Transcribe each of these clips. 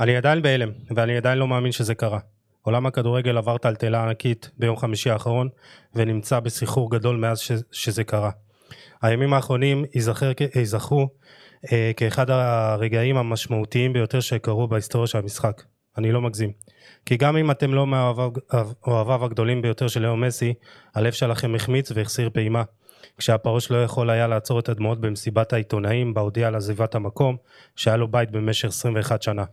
אני עדיין בהלם, ואני עדיין לא מאמין שזה קרה. עולם הכדורגל עבר טלטלה ענקית ביום חמישי האחרון, ונמצא בסחרור גדול מאז ש- שזה קרה. הימים האחרונים ייזכר, ייזכרו אה, כאחד הרגעים המשמעותיים ביותר שקרו בהיסטוריה של המשחק. אני לא מגזים. כי גם אם אתם לא מאוהביו הגדולים ביותר של לאו מסי, הלב שלכם החמיץ והחסיר פעימה. כשהפרוש לא יכול היה לעצור את הדמעות במסיבת העיתונאים בה הודיע על עזיבת המקום, שהיה לו בית במשך 21 שנה.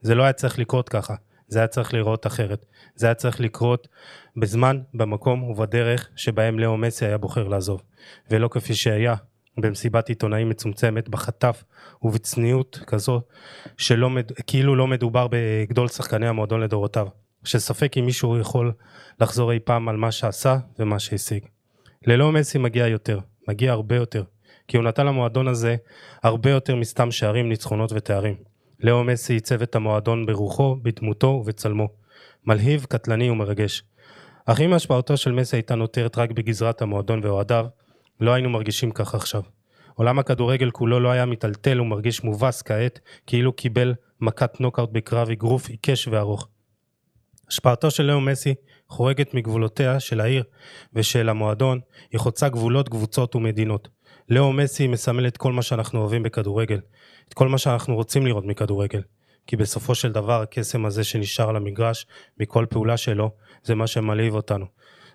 זה לא היה צריך לקרות ככה, זה היה צריך לראות אחרת. זה היה צריך לקרות בזמן, במקום ובדרך שבהם לאו מסי היה בוחר לעזוב. ולא כפי שהיה במסיבת עיתונאים מצומצמת, בחטף ובצניעות כזו, שלא. כאילו לא מדובר בגדול שחקני המועדון לדורותיו. שספק אם מישהו יכול לחזור אי פעם על מה שעשה ומה שהשיג. ללא מסי מגיע יותר, מגיע הרבה יותר, כי הוא נתן למועדון הזה הרבה יותר מסתם שערים, ניצחונות ותארים. לאו מסי עיצב את המועדון ברוחו, בדמותו ובצלמו. מלהיב, קטלני ומרגש. אך אם השפעתו של מסי הייתה נותרת רק בגזרת המועדון ואוהדיו, לא היינו מרגישים כך עכשיו. עולם הכדורגל כולו לא היה מיטלטל ומרגיש מובס כעת, כאילו קיבל מכת נוקאוט בקרב אגרוף עיקש וארוך. השפעתו של לאו מסי חורגת מגבולותיה של העיר ושל המועדון, היא חוצה גבולות, קבוצות ומדינות. לאו מסי מסמל את כל מה שאנחנו אוהבים בכדורגל, את כל מה שאנחנו רוצים לראות מכדורגל. כי בסופו של דבר הקסם הזה שנשאר על המגרש מכל פעולה שלו, זה מה שמלהיב אותנו.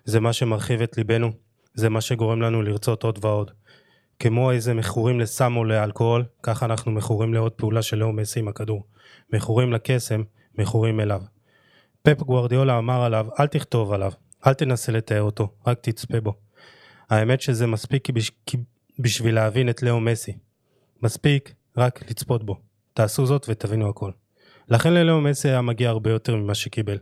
זה מה שמרחיב את ליבנו, זה מה שגורם לנו לרצות עוד ועוד. כמו איזה מכורים לסם או לאלכוהול, ככה אנחנו מכורים לעוד פעולה של לאו מסי עם הכדור. מכורים לקסם, מכורים אליו. פפ גוורדיאולה אמר עליו, אל תכתוב עליו, אל תנסה לתאר אותו, רק תצפה בו. האמת שזה מספיק בש... בשביל להבין את לאו מסי. מספיק רק לצפות בו. תעשו זאת ותבינו הכל. לכן ללאו מסי היה מגיע הרבה יותר ממה שקיבל.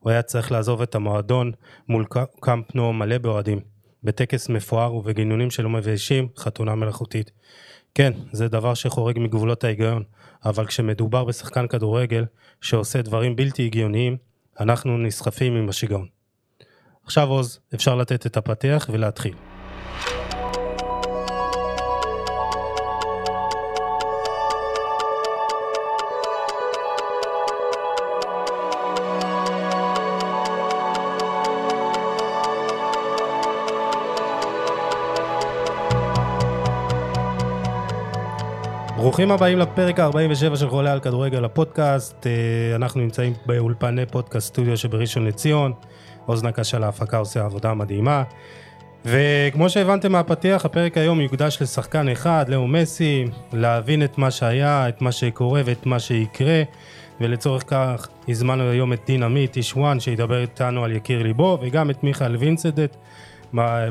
הוא היה צריך לעזוב את המועדון מול קאמפ נו מלא באוהדים. בטקס מפואר ובגינונים שלא מביישים חתונה מלאכותית. כן, זה דבר שחורג מגבולות ההיגיון, אבל כשמדובר בשחקן כדורגל שעושה דברים בלתי הגיוניים, אנחנו נסחפים עם השיגעון. עכשיו עוז, אפשר לתת את הפתח ולהתחיל. ברוכים הבאים לפרק ה-47 של חולה על כדורגל הפודקאסט. אה, אנחנו נמצאים באולפני פודקאסט סטודיו שבראשון לציון. אוזנה קשה להפקה עושה עבודה מדהימה. וכמו שהבנתם מהפתיח, הפרק היום יוקדש לשחקן אחד, לאו מסי, להבין את מה שהיה, את מה שקורה ואת מה שיקרה. ולצורך כך הזמנו היום את דין עמית, איש וואן, שידבר איתנו על יקיר ליבו, וגם את מיכאל וינסדט.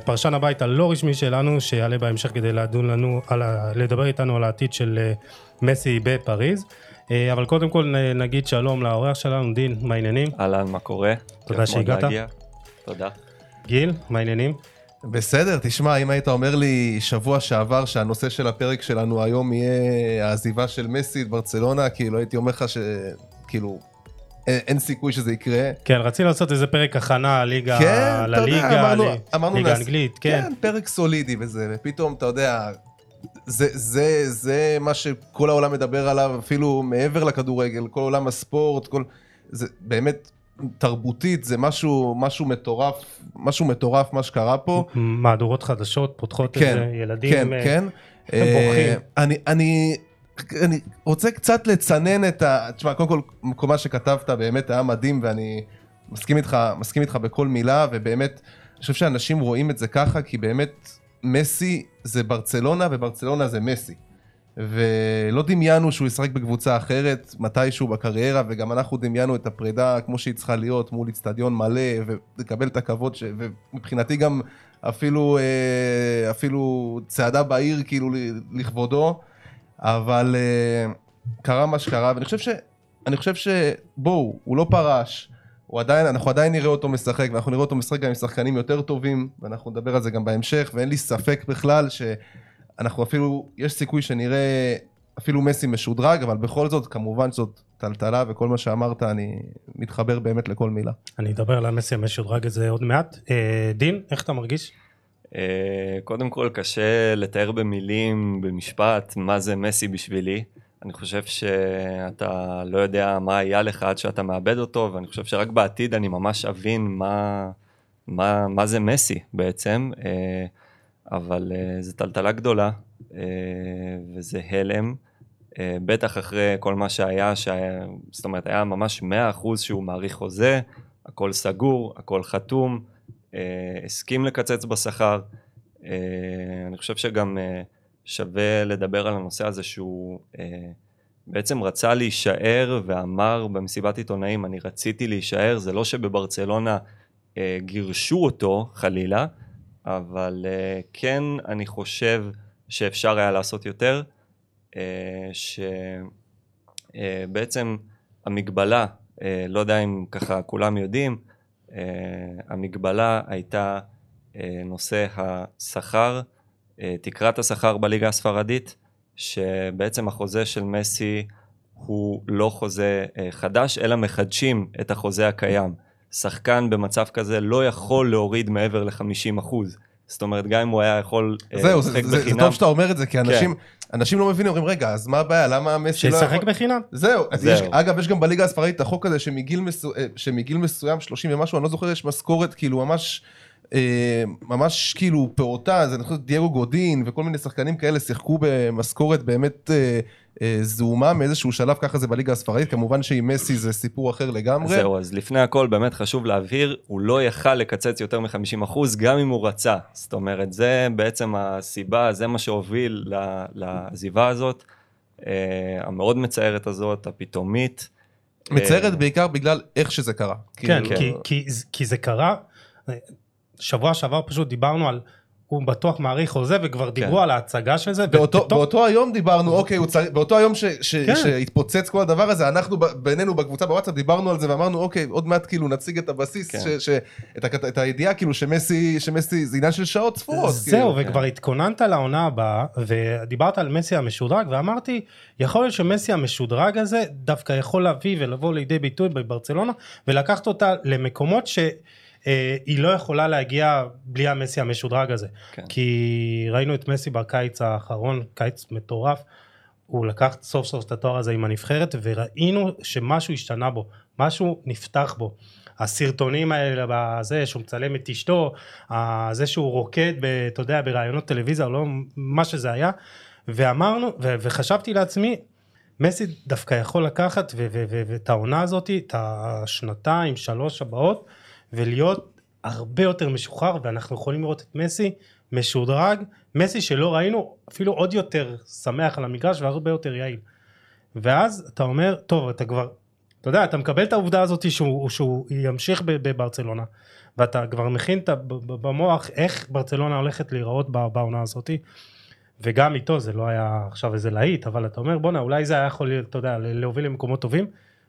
פרשן הבית הלא רשמי שלנו, שיעלה בהמשך כדי לדון לנו, על ה, לדבר איתנו על העתיד של אה, מסי בפריז. אה, אבל קודם כל נגיד שלום לאורח שלנו, דין, מה העניינים? אהלן, מה קורה? תודה שהגעת. תודה. גיל, מה העניינים? בסדר, תשמע, אם היית אומר לי שבוע שעבר שהנושא של הפרק שלנו היום יהיה העזיבה של מסי את ברצלונה, כאילו הייתי אומר לך שכאילו אין, אין סיכוי שזה יקרה. כן, רצינו לעשות איזה פרק הכנה, ליגה, כן, לליגה, יודע, אמרנו, ל... אמרנו ליגה אנגלית, כן. כן, פרק סולידי וזה, ופתאום, אתה יודע, זה, זה, זה מה שכל העולם מדבר עליו, אפילו מעבר לכדורגל, כל עולם הספורט, כל... זה באמת תרבותית, זה משהו, משהו מטורף, משהו מטורף מה שקרה פה. מהדורות חדשות, פותחות כן, איזה ילדים, כן, אה, כן. הם בורחים. אה, אני, אני, אני רוצה קצת לצנן את ה... תשמע, קודם כל, מה שכתבת באמת היה מדהים, ואני מסכים איתך, מסכים איתך בכל מילה, ובאמת, אני חושב שאנשים רואים את זה ככה, כי באמת, מסי זה ברצלונה, וברצלונה זה מסי. ולא דמיינו שהוא ישחק בקבוצה אחרת מתישהו בקריירה, וגם אנחנו דמיינו את הפרידה כמו שהיא צריכה להיות מול איצטדיון מלא, ולקבל את הכבוד, ש... ומבחינתי גם אפילו, אה, אפילו צעדה בעיר כאילו לכבודו. אבל uh, קרה מה שקרה, ואני חושב ש... אני חושב שבואו, הוא לא פרש, הוא עדיין, אנחנו עדיין נראה אותו משחק, ואנחנו נראה אותו משחק גם עם שחקנים יותר טובים, ואנחנו נדבר על זה גם בהמשך, ואין לי ספק בכלל שאנחנו אפילו, יש סיכוי שנראה אפילו מסי משודרג, אבל בכל זאת, כמובן שזאת טלטלה, וכל מה שאמרת, אני מתחבר באמת לכל מילה. אני אדבר על המסי המשודרג הזה עוד מעט. אה, דין, איך אתה מרגיש? אה, קודם כל קשה לתאר במילים, במשפט, מה זה מסי בשבילי. אני חושב שאתה לא יודע מה היה לך עד שאתה מאבד אותו, ואני חושב שרק בעתיד אני ממש אבין מה, מה, מה זה מסי בעצם, אה, אבל אה, זו טלטלה גדולה, וזה הלם, בטח אחרי כל מה שהיה, שהיה, זאת אומרת, היה ממש 100% שהוא מעריך חוזה, הכל סגור, הכל חתום, הסכים לקצץ בשכר. אני חושב שגם שווה לדבר על הנושא הזה שהוא בעצם רצה להישאר ואמר במסיבת עיתונאים, אני רציתי להישאר, זה לא שבברצלונה אה, גירשו אותו חלילה, אבל אה, כן אני חושב שאפשר היה לעשות יותר, אה, שבעצם המגבלה, לא יודע אם ככה כולם יודעים, המגבלה הייתה נושא השכר, תקרת השכר בליגה הספרדית, שבעצם החוזה של מסי הוא לא חוזה חדש, אלא מחדשים את החוזה הקיים. שחקן במצב כזה לא יכול להוריד מעבר ל-50 אחוז. זאת אומרת, גם אם הוא היה יכול לשחק בחינם... זהו, זה טוב שאתה אומר את זה, כי אנשים, כן. אנשים לא מבינים, אומרים, רגע, אז מה הבעיה? למה מסי לא יכול... שישחק בחינם. זהו. זהו. יש, אגב, יש גם בליגה הספרדית את החוק הזה שמגיל, מסו... אה, שמגיל מסוים, 30 ומשהו, אני לא זוכר, יש משכורת כאילו ממש... אה, ממש כאילו פעוטה, זה נכון, דייגו גודין וכל מיני שחקנים כאלה שיחקו במשכורת באמת אה, אה, זעומה מאיזשהו שלב, ככה זה בליגה הספרדית, כמובן שעם מסי זה סיפור אחר לגמרי. זהו, אז לפני הכל באמת חשוב להבהיר, הוא לא יכל לקצץ יותר מ-50% גם אם הוא רצה. זאת אומרת, זה בעצם הסיבה, זה מה שהוביל לעזיבה הזאת, המאוד מצערת הזאת, הפתאומית. מצערת בעיקר בגלל איך שזה קרה. כן, כאילו, כי, כי, כי זה קרה. שבוע שעבר פשוט דיברנו על הוא בטוח מעריך חוזה וכבר כן. דיברו על ההצגה של זה. באותו, ובתוך... באותו היום דיברנו, אוקיי, צר... באותו היום ש... ש... כן. שהתפוצץ כל הדבר הזה, אנחנו בינינו בקבוצה בוואטסאפ דיברנו על זה ואמרנו, אוקיי, עוד מעט כאילו נציג את הבסיס, כן. ש... ש... את, ה... את הידיעה כאילו שמסי, שמסי זה עניין של שעות ספורות. זהו, כאילו. וכבר כן. התכוננת לעונה הבאה, ודיברת על מסי המשודרג, ואמרתי, יכול להיות שמסי המשודרג הזה דווקא יכול להביא ולבוא לידי ביטוי בברצלונה, ולקחת אותה למקומות ש... אה, היא לא יכולה להגיע בלי המסי המשודרג הזה. כן. כי ראינו את מסי בקיץ האחרון, קיץ מטורף, הוא לקח סוף סוף את התואר הזה עם הנבחרת, וראינו שמשהו השתנה בו, משהו נפתח בו. הסרטונים האלה בזה שהוא מצלם את אשתו, זה שהוא רוקד, ב, אתה יודע, בראיונות טלוויזיה, לא מה שזה היה, ואמרנו, ו, וחשבתי לעצמי, מסי דווקא יכול לקחת ואת העונה הזאת, את השנתיים, שלוש הבאות, ולהיות הרבה יותר משוחרר ואנחנו יכולים לראות את מסי משודרג, מסי שלא ראינו אפילו עוד יותר שמח על המגרש והרבה יותר יעיל. ואז אתה אומר, טוב אתה כבר, אתה יודע, אתה מקבל את העובדה הזאת שהוא, שהוא ימשיך בברצלונה ואתה כבר מכין את במוח איך ברצלונה הולכת להיראות בעונה הזאת וגם איתו זה לא היה עכשיו איזה להיט אבל אתה אומר בואנה אולי זה היה יכול אתה יודע להוביל למקומות טובים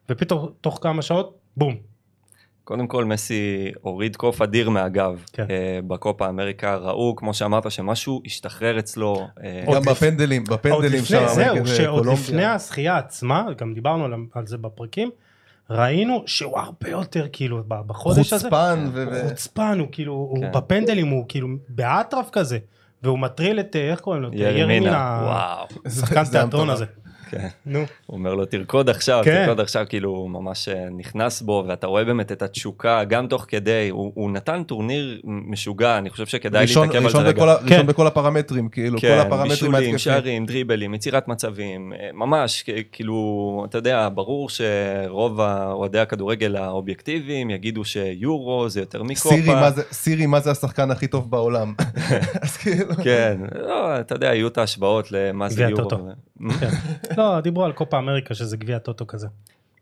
ופתאום תוך כמה שעות בום קודם כל מסי הוריד קוף אדיר מהגב כן. uh, בקופה אמריקה, ראו כמו שאמרת שמשהו השתחרר אצלו. Uh, גם בפנדלים, בפנדלים שם. זהו, שעוד לפני הזכייה עצמה, גם דיברנו על, על זה בפרקים, ראינו שהוא הרבה יותר כאילו בחודש הזה, חוצפן, ו... חוצפן, הוא כאילו, כן. הוא בפנדלים הוא כאילו באטרף כזה, והוא מטריל את, איך קוראים לו? ירמינה, וואו. שחקן תיאטרון הזה. כן. נו. הוא אומר לו תרקוד עכשיו, כן. תרקוד עכשיו, כאילו הוא ממש אה, נכנס בו, ואתה רואה באמת את התשוקה, גם תוך כדי, הוא, הוא נתן טורניר משוגע, אני חושב שכדאי ראשון, להתעכב ראשון על זה רגע. ראשון כן. בכל הפרמטרים, כאילו, כן, כל הפרמטרים ההתקפים. בישולים, שערים, דריבלים, יצירת מצבים, אה, ממש, כאילו, אתה יודע, ברור שרוב אוהדי הכדורגל האובייקטיביים יגידו שיורו זה יותר מקופה. סירי, מה זה, סירי, מה זה השחקן הכי טוב בעולם? אז כאילו... כן, לא, אתה יודע, יהיו את ההשוואות למה זה יורו. כן. לא, דיברו על קופה אמריקה שזה גביע טוטו כזה.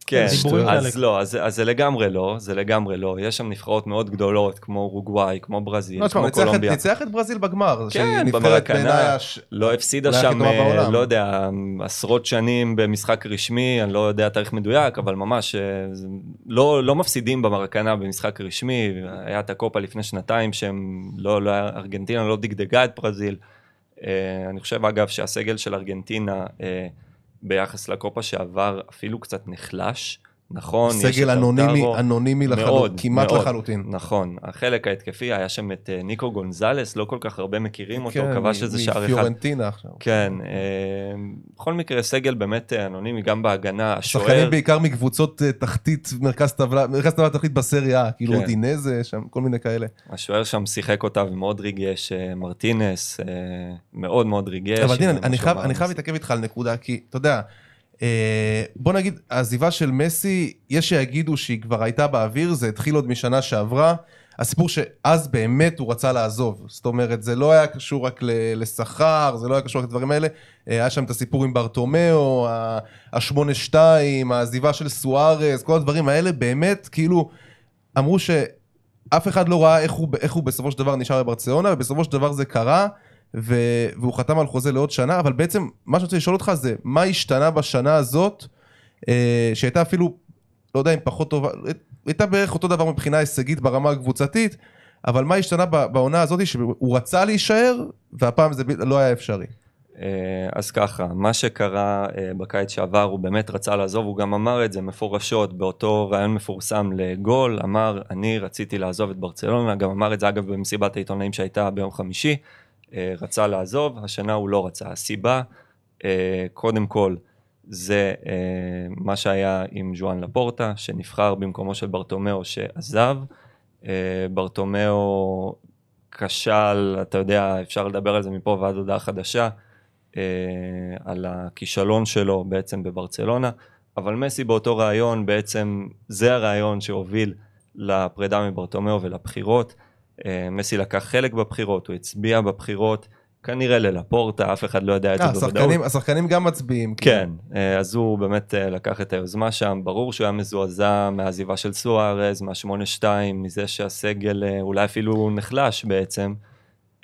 כן, אז לא, אז, אז זה לגמרי לא, זה לגמרי לא, יש שם נבחרות מאוד גדולות כמו אורוגוואי, כמו ברזיל, לא, כמו קולומביה. ניצח את ברזיל בגמר, כן, במרקנה, לא הפסידה שם, אה, לא יודע, עשרות שנים במשחק רשמי, אני לא יודע תאריך מדויק, אבל ממש, אה, לא, לא מפסידים במרקנה במשחק רשמי, היה את הקופה לפני שנתיים שהם, לא, לא, ארגנטינה לא דגדגה את ברזיל. אה, אני חושב אגב שהסגל של ארגנטינה ביחס לקופה שעבר אפילו קצת נחלש. נכון, יש סגל את אנונימי, אוטרו, אנונימי מאוד, לחלוטין, כמעט מאוד. לחלוטין. נכון, החלק ההתקפי היה שם את אה, ניקו גונזלס, לא כל כך הרבה מכירים אותו, כן, כבש איזה שער אחד. מפיורנטינה עכשיו. כן, אה, בכל מקרה סגל באמת אה, אנונימי, גם בהגנה, השוער, שחקנים בעיקר מקבוצות תחתית, מרכז טבלה, מרכז טבלה תחתית בסריה, כאילו כן. אודינזה, שם, כל מיני כאלה. השוער שם שיחק אותה ומאוד ריגש, מרטינס, מאוד מאוד ריגש. אבל דין, אני- חייב- להתעכב איתך על נקודה, כי אתה יודע, בוא נגיד, העזיבה של מסי, יש שיגידו שהיא כבר הייתה באוויר, זה התחיל עוד משנה שעברה. הסיפור שאז באמת הוא רצה לעזוב, זאת אומרת זה לא היה קשור רק לשכר, זה לא היה קשור רק לדברים האלה, אה, היה שם את הסיפור עם ברטומיאו, השמונה שתיים, העזיבה של סוארז, כל הדברים האלה באמת כאילו אמרו שאף אחד לא ראה איך הוא, איך הוא בסופו של דבר נשאר בברצלונה, ובסופו של דבר זה קרה, ו, והוא חתם על חוזה לעוד שנה, אבל בעצם מה שאני רוצה לשאול אותך זה, מה השתנה בשנה הזאת, אה, שהייתה אפילו, לא יודע אם פחות טובה, הייתה בערך אותו דבר מבחינה הישגית ברמה הקבוצתית, אבל מה השתנה בעונה הזאת שהוא רצה להישאר, והפעם זה לא היה אפשרי. אה, אז ככה, מה שקרה אה, בקיץ שעבר, הוא באמת רצה לעזוב, הוא גם אמר את זה מפורשות באותו ראיון מפורסם לגול, אמר, אני רציתי לעזוב את ברצלונה, גם אמר את זה אגב במסיבת העיתונאים שהייתה ביום חמישי, רצה לעזוב, השנה הוא לא רצה. הסיבה, אה, קודם כל, זה אה, מה שהיה עם ז'ואן לפורטה, שנבחר במקומו של ברטומיאו שעזב. אה, ברטומיאו כשל, אתה יודע, אפשר לדבר על זה מפה ועד הודעה חדשה, אה, על הכישלון שלו בעצם בברצלונה, אבל מסי באותו ראיון בעצם זה הרעיון שהוביל לפרידה מברטומיאו ולבחירות. אה, מסי לקח חלק בבחירות, הוא הצביע בבחירות, כנראה ללפורטה, אף אחד לא יודע את אה, זה בוודאות. השחקנים, גם מצביעים. כן, אה, אז הוא באמת אה, לקח את היוזמה שם, ברור שהוא היה מזועזע מהעזיבה של סוארז, מה-8-2, מזה שהסגל אה, אולי אפילו נחלש בעצם.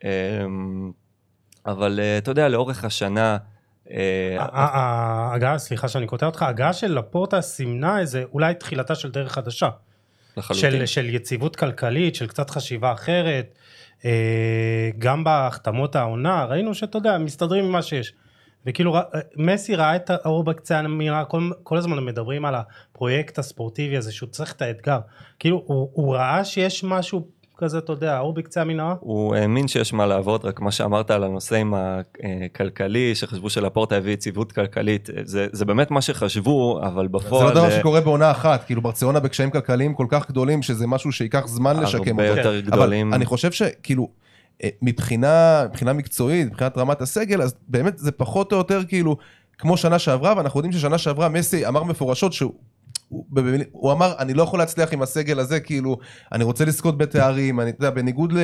אה, אבל אה, אתה יודע, לאורך השנה, אה, ההגעה, סליחה שאני קוטע אותך, ההגעה של לפורטה סימנה איזה אולי תחילתה של דרך חדשה. של, של יציבות כלכלית, של קצת חשיבה אחרת. אה, גם בהחתמות העונה, ראינו שאתה יודע, מסתדרים עם מה שיש. וכאילו מסי ראה את האור בקצה המנהרה, כל, כל הזמן מדברים על הפרויקט הספורטיבי הזה שהוא צריך את האתגר. כאילו הוא, הוא ראה שיש משהו כזה, אתה יודע, האור בקצה המנהרה. הוא האמין שיש מה לעבוד, רק מה שאמרת על הנושא עם הכלכלי, שחשבו שלפורטה הביא יציבות כלכלית, זה, זה באמת מה שחשבו, אבל זה בפועל... לא דבר שקורה בעונה אחת, כאילו ברצלונה בקשיים כלכליים כל כך גדולים, שזה משהו שייקח זמן לשקם הרבה אותו. יותר גדולים. אבל אני חושב שכאילו, אה, מבחינה, מבחינה מקצועית, מבחינת רמת הסגל, אז באמת זה פחות או יותר כאילו, כמו שנה שעברה, ואנחנו יודעים ששנה שעברה מסי אמר מפורשות שהוא... הוא, הוא אמר, אני לא יכול להצליח עם הסגל הזה, כאילו, אני רוצה לזכות בתארים, אני, אתה יודע, בניגוד ל,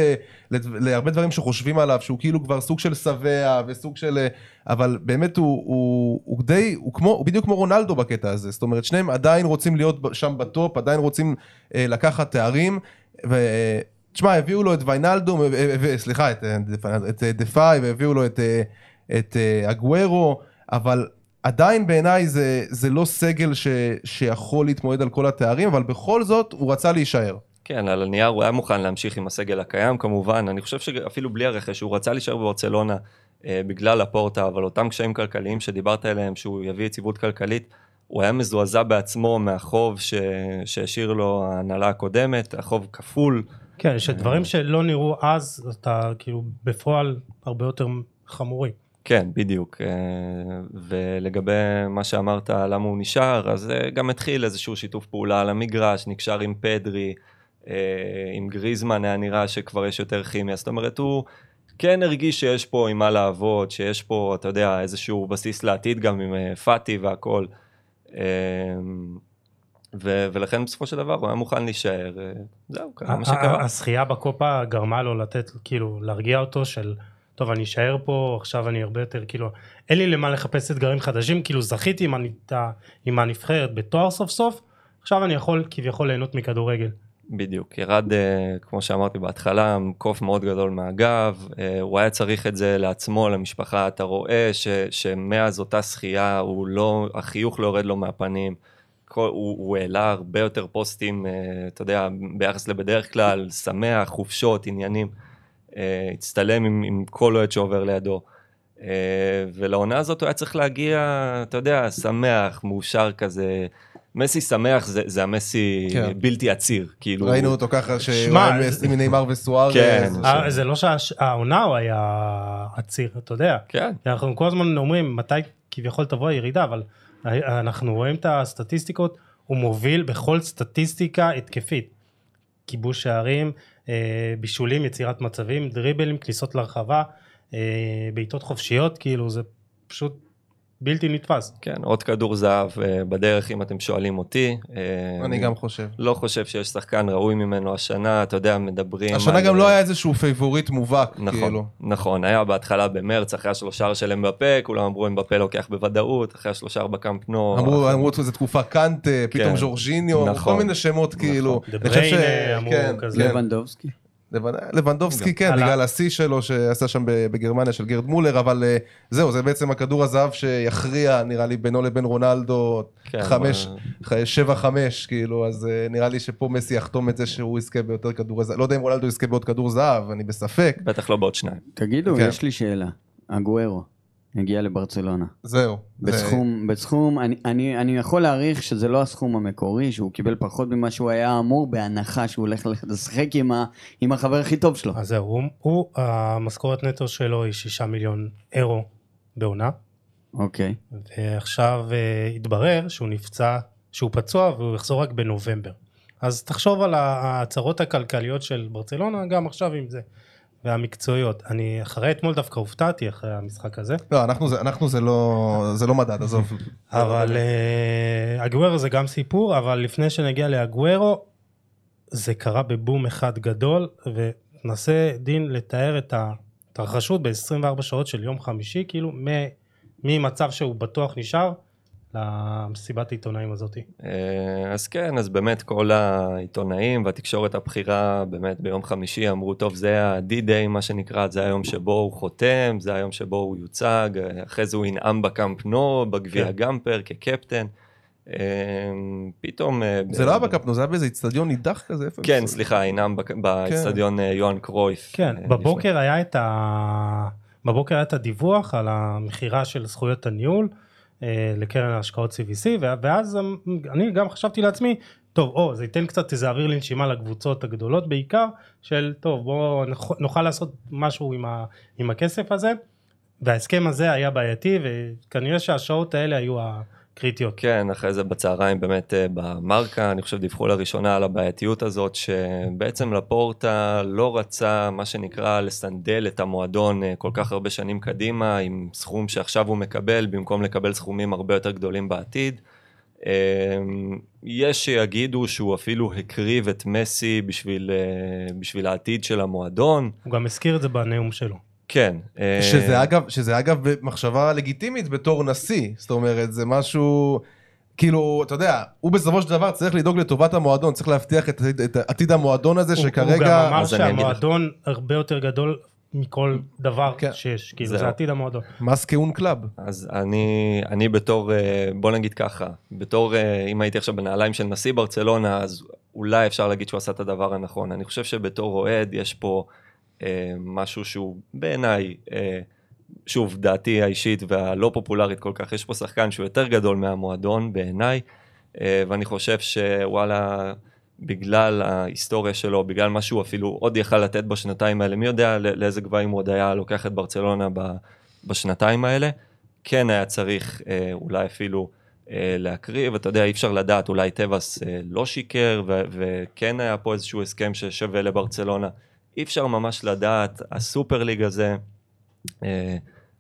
ל, להרבה דברים שחושבים עליו, שהוא כאילו כבר סוג של שבע וסוג של... אה, אבל באמת הוא, הוא, הוא די, הוא כמו, הוא בדיוק כמו רונלדו בקטע הזה, זאת אומרת, שניהם עדיין רוצים להיות שם בטופ, עדיין רוצים אה, לקחת תארים, ו... תשמע, הביאו לו את ויינאלדום, אה, אה, אה, סליחה, את, אה, את אה, דה פאי, והביאו לו את, אה, את אה, אגוורו, אבל עדיין בעיניי זה, זה לא סגל ש, שיכול להתמודד על כל התארים, אבל בכל זאת הוא רצה להישאר. כן, על הנייר הוא היה מוכן להמשיך עם הסגל הקיים כמובן, אני חושב שאפילו בלי הרכש, הוא רצה להישאר בברצלונה אה, בגלל הפורטה, אבל אותם קשיים כלכליים שדיברת עליהם, שהוא יביא יציבות כלכלית, הוא היה מזועזע בעצמו מהחוב ש... שהשאיר לו ההנהלה הקודמת, החוב כפול. כן, שדברים שלא נראו אז, אתה כאילו בפועל הרבה יותר חמורים. כן, בדיוק. אה, ולגבי מה שאמרת, למה הוא נשאר, אז אה, גם התחיל איזשהו שיתוף פעולה על המגרש, נקשר עם פדרי, אה, עם גריזמן היה נראה שכבר יש יותר כימיה, זאת אומרת, הוא כן הרגיש שיש פה עם מה לעבוד, שיש פה, אתה יודע, איזשהו בסיס לעתיד גם עם פאטי והכל. אה, ו- ולכן בסופו של דבר הוא היה מוכן להישאר, זהו, קרה מה שקרה. הזכייה בקופה גרמה לו לתת, כאילו, להרגיע אותו של, טוב, אני אשאר פה, עכשיו אני הרבה יותר, כאילו, אין לי למה לחפש אתגרים חדשים, כאילו, זכיתי עם, הנ- עם הנבחרת בתואר סוף סוף, עכשיו אני יכול כביכול ליהנות מכדורגל. בדיוק, ירד, אה, כמו שאמרתי בהתחלה, קוף מאוד גדול מהגב, אה, הוא היה צריך את זה לעצמו, למשפחה, אתה רואה ש, שמאז אותה שחייה, הוא לא, החיוך לא יורד לו מהפנים, הוא, הוא העלה הרבה יותר פוסטים, אה, אתה יודע, ביחס לבדרך כלל, שמח, חופשות, עניינים, הצטלם עם, עם כל אוהד שעובר לידו. אה, ולעונה הזאת הוא היה צריך להגיע, אתה יודע, שמח, מאושר כזה, מסי שמח זה, זה המסי כן. בלתי עציר, כאילו... ראינו אותו ככה שהוא שמע, היה זה- עם נאמר וסוארז. כן. אה, זה לא שהעונה הוא היה עציר, אתה יודע. כן, אנחנו כל הזמן אומרים מתי כביכול תבוא הירידה, אבל אנחנו רואים את הסטטיסטיקות, הוא מוביל בכל סטטיסטיקה התקפית. כיבוש שערים, אה, בישולים, יצירת מצבים, דריבלים, כניסות לרחבה, אה, בעיטות חופשיות, כאילו זה פשוט בלתי נתפס. כן, עוד כדור זהב אה, בדרך אם אתם שואלים אותי. אה, אני גם חושב. לא חושב שיש שחקן ראוי ממנו השנה, אתה יודע, מדברים... השנה גם לא היה איזשהו פייבוריט מובהק, נכון, כאילו. נכון, היה בהתחלה במרץ, אחרי השלושה של אמבפה, כולם אמרו אמבפה לוקח בוודאות, אחרי השלושה בקמפ נו. אמרו, איזו תקופה קנטה, פתאום כן. ז'ורג'יניו, נכון. כל מיני שמות כאילו. חושב ש- בריינה אמרו כן, כזה. כן. לבנדובסקי. לבנ- לבנדובסקי כן, בגלל השיא שלו שעשה שם ב- בגרמניה של גרד מולר, אבל אה, זהו, זה בעצם הכדור הזהב שיכריע, נראה לי, בינו לבין רונלדו, כן, חמש, שבע חמש, כאילו, אז אה, נראה לי שפה מסי יחתום את זה שהוא יזכה ביותר כדור זהב. לא יודע אם רונלדו יזכה בעוד כדור זהב, אני בספק. בטח לא בעוד שניים. תגידו, כן. יש לי שאלה. אגוארו, הגיע לברצלונה. זהו. זה- בסכום, בסכום, אני, אני, אני יכול להעריך שזה לא הסכום המקורי, שהוא קיבל פחות ממה שהוא היה אמור, בהנחה שהוא הולך לשחק עם, ה, עם החבר הכי טוב שלו. אז זהו, הוא, הוא המשכורת נטו שלו היא שישה מיליון אירו בעונה, אוקיי. ועכשיו אה, התברר שהוא נפצע, שהוא פצוע והוא יחזור רק בנובמבר. אז תחשוב על ההצהרות הכלכליות של ברצלונה גם עכשיו עם זה, והמקצועיות. אני אחרי אתמול דווקא הופתעתי אחרי המשחק הזה, לא, אנחנו זה- אנחנו זה לא זה לא מדד, עזוב. אבל אה, אגוורו זה גם סיפור, אבל לפני שנגיע לאגוורו, זה קרה בבום אחד גדול, וננסה דין לתאר את ההתרחשות ב-24 שעות של יום חמישי, כאילו ממצב שהוא בטוח נשאר למסיבת העיתונאים הזאתי. אה, אז כן, אז באמת כל העיתונאים והתקשורת הבכירה באמת ביום חמישי אמרו, טוב, זה ה-D-Day מה שנקרא, זה היום שבו הוא חותם, זה היום שבו הוא יוצג, אחרי זה הוא ינאם בקאמפ נו, בגביע כן. גמפר כקפטן. אה, פתאום... אה, זה לא היה בקפנו, זה היה באיזה איצטדיון נידח כזה? כן? סליחה, ינאם בק- באצטדיון אה, יוהאן קרויף. כן. בבוקר היה את ה... בבוקר היה את הדיווח על המכירה של זכויות הניהול לקרן ההשקעות CVC, ואז אני גם חשבתי לעצמי, טוב, או, זה ייתן קצת איזה אוויר לנשימה לקבוצות הגדולות בעיקר, של טוב, בואו נוכל, לעשות משהו עם, ה, עם הכסף הזה, וההסכם הזה היה בעייתי, וכנראה שהשעות האלה היו הקריטיות. כן, אחרי זה בצהריים באמת אה, במרקה, אני חושב דיווחו לראשונה על הבעייתיות הזאת, שבעצם לפורטה לא רצה, מה שנקרא, לסנדל את המועדון אה, כל כך הרבה שנים קדימה, עם סכום שעכשיו הוא מקבל, במקום לקבל סכומים הרבה יותר גדולים בעתיד. אה, יש שיגידו שהוא אפילו הקריב את מסי בשביל, בשביל העתיד של המועדון. הוא גם הזכיר את זה בנאום שלו. כן. אה, שזה אגב, שזה אגב מחשבה לגיטימית בתור נשיא, זאת אומרת זה משהו, כאילו, אתה יודע, הוא בסופו של דבר צריך לדאוג לטובת המועדון, צריך להבטיח את, את עתיד המועדון הזה הוא- הוא שכרגע, גם אמר. שהמועדון הרבה יותר גדול מכל דבר כן. שיש, כאילו זהו. זה עתיד המועדון. més que un club. אז אני, אני בתור, אה, בוא נגיד ככה, בתור, אה, אם הייתי עכשיו בנעליים של נשיא ברצלונה, אז אולי אפשר להגיד שהוא עשה את הדבר הנכון. אני חושב שבתור אוהד יש פה אה, משהו שהוא בעיניי, אה, שוב, דעתי האישית והלא פופולרית כל כך, יש פה שחקן שהוא יותר גדול מהמועדון בעיניי, אה, ואני חושב שוואלה, בגלל ההיסטוריה שלו, בגלל מה שהוא אפילו עוד יכל לתת בשנתיים האלה, מי יודע לא- לאיזה גבהים הוא עוד היה לוקח את ברצלונה ב, בשנתיים האלה, כן היה צריך אה, אולי אפילו אה, להקריב, אתה יודע, אי אפשר לדעת, אולי טבעס אה, לא שיקר, וכן היה פה איזשהו הסכם ששווה לברצלונה. אי אפשר ממש לדעת, הסופר ליג הזה, אה,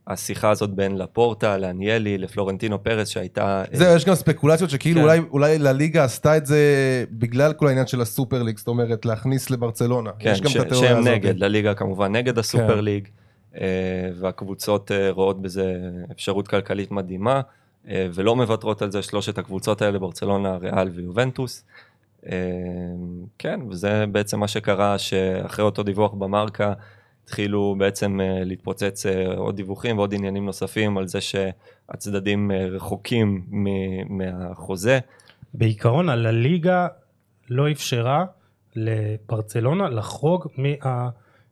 השיחה הזאת בין לפורטה, לאניאלי, לפלורנטינו פרס שהייתה... אה, זהו, יש גם ספקולציות שכאילו כן. אולי, אולי לליגה עשתה את זה בגלל כל העניין של הסופר ליג, זאת אומרת להכניס לברצלונה. כן, יש גם ש- את התיאוריה שהם הזאת. נגד, לליגה כמובן נגד הסופר כן. ליג, אה, והקבוצות אה, רואות בזה אפשרות כלכלית מדהימה, אה, ולא מוותרות על זה שלושת הקבוצות האלה, ברצלונה, ריאל ויובנטוס. אה, כן, וזה בעצם מה שקרה, שאחרי אותו דיווח במרקה, התחילו בעצם אה, להתפוצץ אה, עוד דיווחים ועוד עניינים נוספים על זה שהצדדים אה, רחוקים מהחוזה. בעיקרון הליגה לא אפשרה לברצלונה לחרוג מה,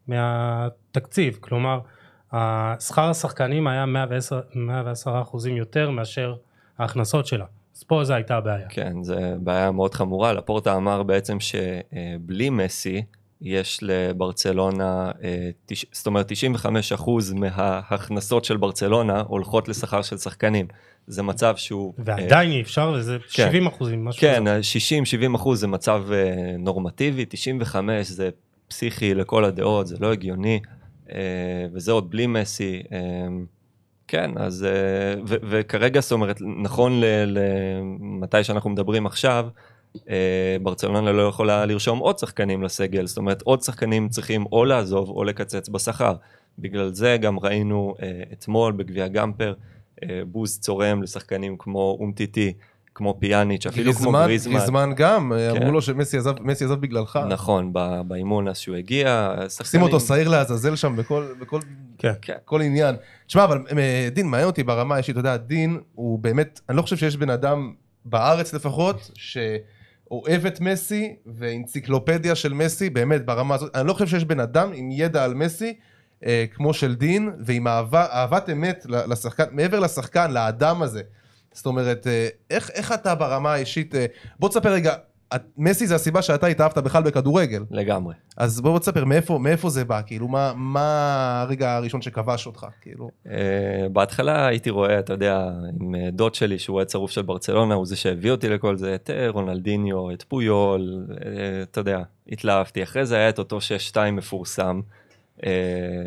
מהתקציב, כלומר שכר השחקנים היה 110, 110 אחוזים יותר מאשר ההכנסות שלה, אז פה זו הייתה הבעיה. כן, זו בעיה מאוד חמורה. לפורטה אמר בעצם שבלי מסי, יש לברצלונה, אה, זאת אומרת 95% מההכנסות של ברצלונה הולכות לשכר של שחקנים. זה מצב שהוא... ועדיין אי אפשר, וזה כן, 70 אחוזים, משהו כן, 60-70 אחוז זה מצב אה, נורמטיבי, 95 זה פסיכי לכל הדעות, זה לא הגיוני, אה, וזה עוד בלי מסי. כן, אז... ו- וכרגע, זאת אומרת, נכון למתי שאנחנו מדברים עכשיו, אה, ברצלונה לא יכולה לרשום עוד שחקנים לסגל, זאת אומרת עוד שחקנים צריכים או לעזוב או לקצץ בשכר. בגלל זה גם ראינו אה, אתמול בגביע גמפר אה, בוז צורם לשחקנים כמו אומטיטי, כמו פיאניץ', אפילו גריזמן, כמו גריזמן. גריזמן גם, כן. אמרו לו שמסי עזב, מסי עזב בגללך. נכון, באימון אז שהוא הגיע, שחקנים... שים אותו שעיר לעזאזל שם בכל, בכל, כן. כן. כל עניין. תשמע, אבל דין, מעניין אותי ברמה האישית, אתה יודע, דין הוא באמת, אני לא חושב שיש בן אדם בארץ לפחות, ש... אוהב את מסי ואנציקלופדיה של מסי, באמת ברמה הזאת, אני לא חושב שיש בן אדם עם ידע על מסי אה, כמו של דין, ועם אהבה, אהבת אמת לשחקן, מעבר לשחקן, לאדם הזה. זאת אומרת, אה, איך, איך אתה ברמה האישית, אה, בוא תספר רגע, מסי זה הסיבה שאתה התאהבת בכלל בכדורגל. לגמרי. אז בוא תספר, מאיפה, מאיפה זה בא? כאילו, מה, מה הרגע הראשון שכבש אותך? כאילו? Uh, בהתחלה הייתי רואה, אתה יודע, עם דוד שלי, שהוא היה שרוף של ברצלונה, הוא זה שהביא אותי לכל זה, את רונלדיניו, את פויול, uh, אתה יודע, התלהבתי. אחרי זה היה את אותו 6-2 מפורסם,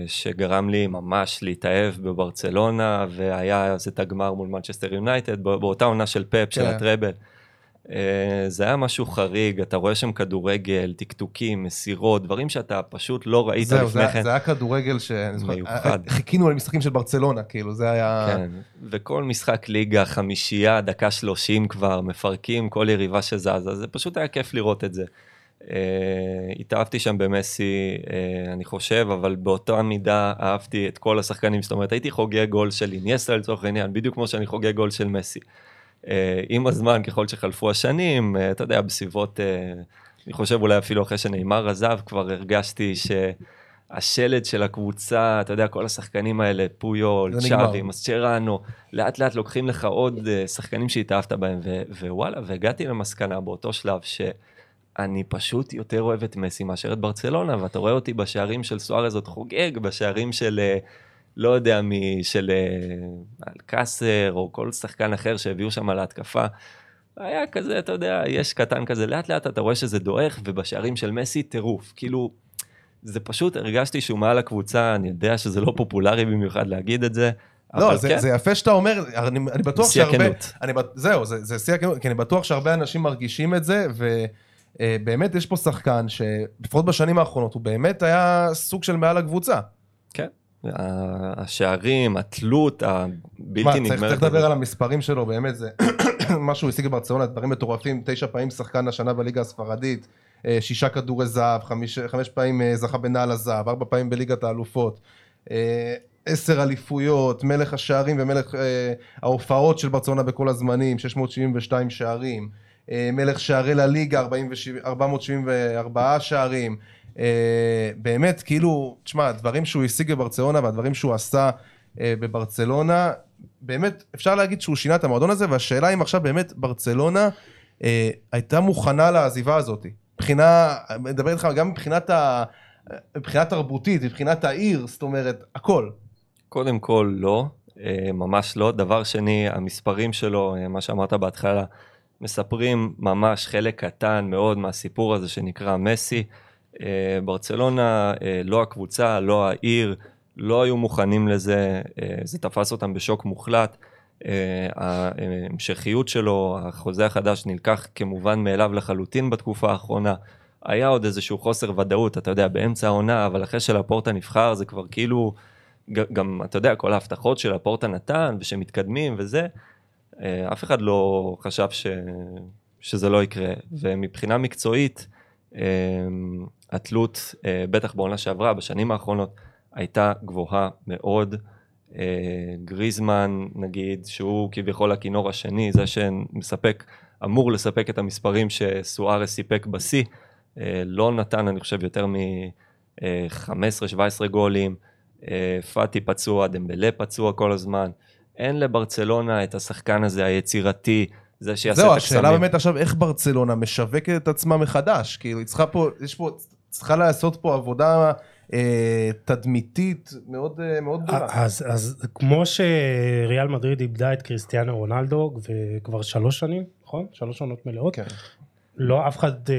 שגרם לי ממש להתאהב בברצלונה, והיה אז את הגמר מול מנצ'סטר יונייטד, באותה עונה של פפ, של כן. הטראבל. אה, זה היה משהו חריג, אתה רואה שם כדורגל, טקטוקים, מסירות, דברים שאתה פשוט לא ראית זהו, לפני כן. זה היה כדורגל ש... מיוחד. חיכינו למשחקים של ברצלונה, כאילו, זה היה... כן, וכל משחק ליגה, חמישייה, דקה שלושים כבר, מפרקים כל יריבה שזזה, זה פשוט היה כיף לראות את זה. Uh, התאהבתי שם במסי, uh, אני חושב, אבל באותה מידה אהבתי את כל השחקנים, זאת אומרת, הייתי חוגג גול של איניאסטה לצורך העניין, בדיוק כמו שאני חוגג גול של מסי. אה, עם הזמן, ככל שחלפו השנים, אה, אתה יודע, בסביבות, אה, אני חושב אולי אפילו אחרי שנאמר עזב, כבר הרגשתי שהשלד של הקבוצה, אתה יודע, כל השחקנים האלה, פויול, צ'אבי, מסצ'רנו, לאט לאט לוקחים לך עוד שחקנים שהתאהבת בהם, ווואלה, והגעתי למסקנה באותו שלב ש... אני פשוט יותר אוהב את מסי מאשר את ברצלונה, ואתה רואה אותי בשערים של סוארז עוד חוגג, בשערים של לא יודע מי, של אה, אלקאסר או כל שחקן אחר שהביאו שם להתקפה. היה כזה, אתה יודע, יש קטן כזה, לאט לאט אתה רואה שזה דועך, ובשערים של מסי טירוף. כאילו, זה פשוט, הרגשתי שהוא מעל הקבוצה, אני יודע שזה לא פופולרי במיוחד להגיד את זה. לא, זה, כן. זה יפה שאתה אומר, אני, אני בטוח שהרבה... אני, זהו, זה, זה שיא הכנות, כי אני בטוח שהרבה אנשים מרגישים את זה, ובאמת אה, יש פה שחקן שלפחות בשנים האחרונות, הוא באמת היה סוג של מעל הקבוצה. כן. השערים, התלות הבלתי נגמרת. צריך לדבר על המספרים שלו, באמת זה מה שהוא השיג בברצלונה, דברים מטורפים, תשע פעמים שחקן השנה בליגה הספרדית, אה, שישה כדורי זהב, חמש, חמש פעמים אה, זכה בנעל הזהב, ארבע פעמים בליגת האלופות, עשר אליפויות, מלך השערים ומלך ההופעות של ברצלונה בכל הזמנים, 672 שערים, מלך שערי לליגה, 474 שערים. אה, באמת, כאילו, תשמע, הדברים שהוא השיג בברצלונה והדברים שהוא עשה אה, בברצלונה, באמת, אפשר להגיד שהוא שינה את המועדון הזה, והשאלה אם עכשיו באמת ברצלונה אה, הייתה מוכנה לעזיבה הזאת. מבחינה, אני מדבר איתך גם מבחינת ה... מבחינה תרבותית, מבחינת העיר, זאת אומרת, הכל. קודם כל, לא, ממש לא. דבר שני, המספרים שלו, מה שאמרת בהתחלה, מספרים ממש חלק קטן מאוד מהסיפור הזה שנקרא מסי. אה, ברצלונה, אה, לא הקבוצה, לא העיר, לא היו מוכנים לזה, אה, זה תפס אותם בשוק מוחלט. ההמשכיות שלו, החוזה החדש נלקח כמובן מאליו לחלוטין בתקופה האחרונה. היה עוד איזשהו חוסר ודאות, אתה יודע, באמצע העונה, אבל אחרי שלפורטה נבחר זה כבר כאילו, גם, אתה יודע, כל ההבטחות שלפורטה נתן ושמתקדמים וזה, אף אחד לא חשב ש, שזה לא יקרה. ומבחינה מקצועית, התלות, אה, בטח בעונה שעברה, בשנים האחרונות, הייתה גבוהה מאוד. אה, גריזמן, נגיד, שהוא כביכול הכינור השני, זה שמספק, אמור לספק את המספרים שסוארס סיפק בשיא, אה, לא נתן, אני חושב, יותר מ-15-17 גולים. פאטי פצוע, דמבלה פצוע כל הזמן. אין לברצלונה את השחקן הזה היצירתי, זה שיעשה זהו, את הקסמים. השאלה באמת עכשיו איך ברצלונה משווקת את עצמה מחדש, כאילו היא צריכה פה, יש פה, צריכה לעשות פה עבודה אה, תדמיתית מאוד אה, מאוד גדולה. אז, אז כמו שריאל מדריד איבדה את קריסטיאנו רונלדו וכבר שלוש שנים, נכון? שלוש עונות מלאות. כן. לא, אף אחד אה,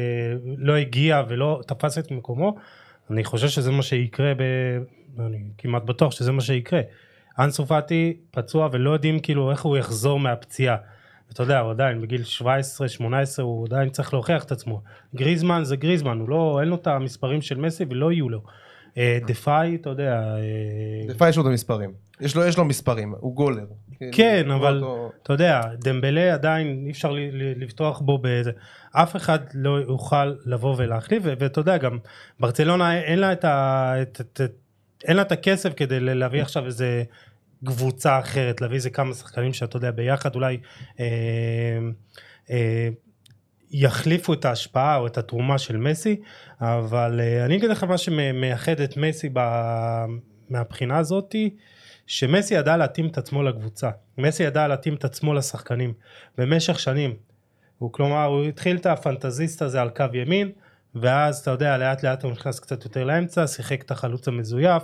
לא הגיע ולא תפס את מקומו. אני חושב שזה מה שיקרה, ב... אני כמעט בטוח שזה מה שיקרה. אנסו פאטי פצוע ולא יודעים כאילו איך הוא יחזור מהפציעה. אתה יודע, הוא עדיין בגיל 17-18 הוא עדיין צריך להוכיח את עצמו. גריזמן זה גריזמן, הוא לא, אין לו את המספרים של מסי ולא יהיו לו. אה, דפאי, אתה יודע, אה, דפאי יש לו את המספרים, יש לו, יש לו מספרים, הוא גולר. כאילו, כן, אבל אותו- אתה יודע, דמבלה עדיין אי אפשר ל- ל- לפתוח בו באיזה, אף אחד לא יוכל לבוא ולהחליף, ואתה יודע גם, ברצלונה אין לה את ה... את, את, אין לה את הכסף כדי להביא עכשיו איזה קבוצה אחרת, להביא איזה כמה שחקנים שאתה יודע ביחד אולי אה, אה, יחליפו את ההשפעה או את התרומה של מסי, אבל אה, אני אגיד לך מה שמייחד את מסי ב... מהבחינה הזאתי, שמסי ידע להתאים את עצמו לקבוצה, מסי ידע להתאים את עצמו לשחקנים. במשך שנים, הוא כלומר הוא התחיל את הפנטזיסט הזה על קו ימין ואז אתה יודע לאט לאט הוא נכנס קצת יותר לאמצע, שיחק את החלוץ המזויף,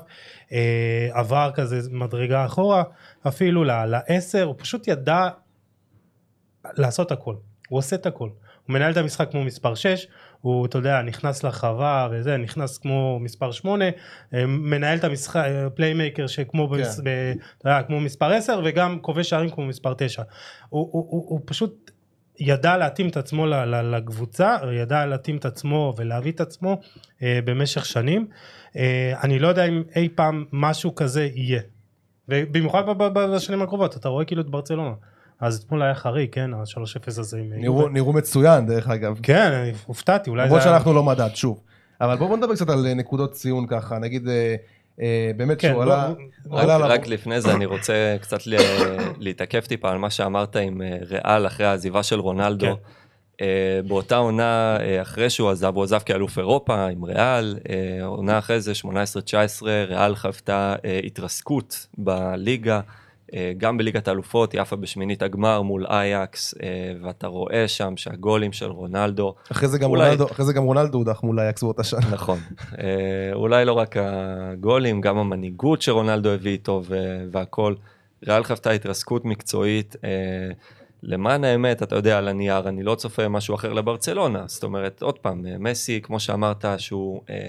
אה, עבר כזה מדרגה אחורה אפילו לעשר, הוא פשוט ידע לעשות הכל, הוא עושה את הכל, הוא מנהל את המשחק כמו מספר 6, הוא אתה יודע נכנס לרחבה וזה, נכנס כמו מספר 8, אה, מנהל את המשחק, פליימייקר שכמו כן. במס, ב, אתה יודע, כמו מספר 10 וגם כובש שערים כמו מספר 9, הוא, הוא, הוא, הוא פשוט ידע להתאים את עצמו לקבוצה, ידע להתאים את עצמו ולהביא את עצמו אה, במשך שנים. אה, אני לא יודע אם אי פעם משהו כזה יהיה. ובמיוחד ב- ב- בשנים הקרובות, אתה רואה כאילו את ברצלונה. אז אתמול היה חריג, כן, ה-3-0 הזה עם... נראו, נראו מצוין דרך אגב. כן, הופתעתי, אולי למרות זה היה... שאנחנו לא מדד, שוב. אבל בואו נדבר קצת על אה, נקודות ציון ככה, נגיד אה, באמת כן, שהוא בוא- עלה... רק, לפני זה אני רוצה קצת להתעכב טיפה על מה שאמרת עם אה, ריאל אחרי העזיבה של רונלדו. כן. אה, באותה עונה אה, אחרי שהוא עזב, הוא עזב כאלוף אירופה עם ריאל, אה, עונה אחרי זה 18-19, ריאל חוותה אה, התרסקות בליגה, אה, גם בליגת האלופות, היא עפה בשמינית הגמר מול אייקס, אה, ואתה רואה שם שהגולים של רונלדו, אחרי זה גם אולי- רונלדו, אחרי זה גם רונלדו הודח מול אייקס באותה שנה. נכון. אה, אולי לא רק הגולים, גם המנהיגות שרונלדו הביא איתו ו- והכל. ריאל חוותה התרסקות מקצועית. אה, למען האמת, אתה יודע, על הנייר, אני לא צופה משהו אחר לברצלונה. זאת אומרת, עוד פעם, אה, מסי, כמו שאמרת, שהוא אה,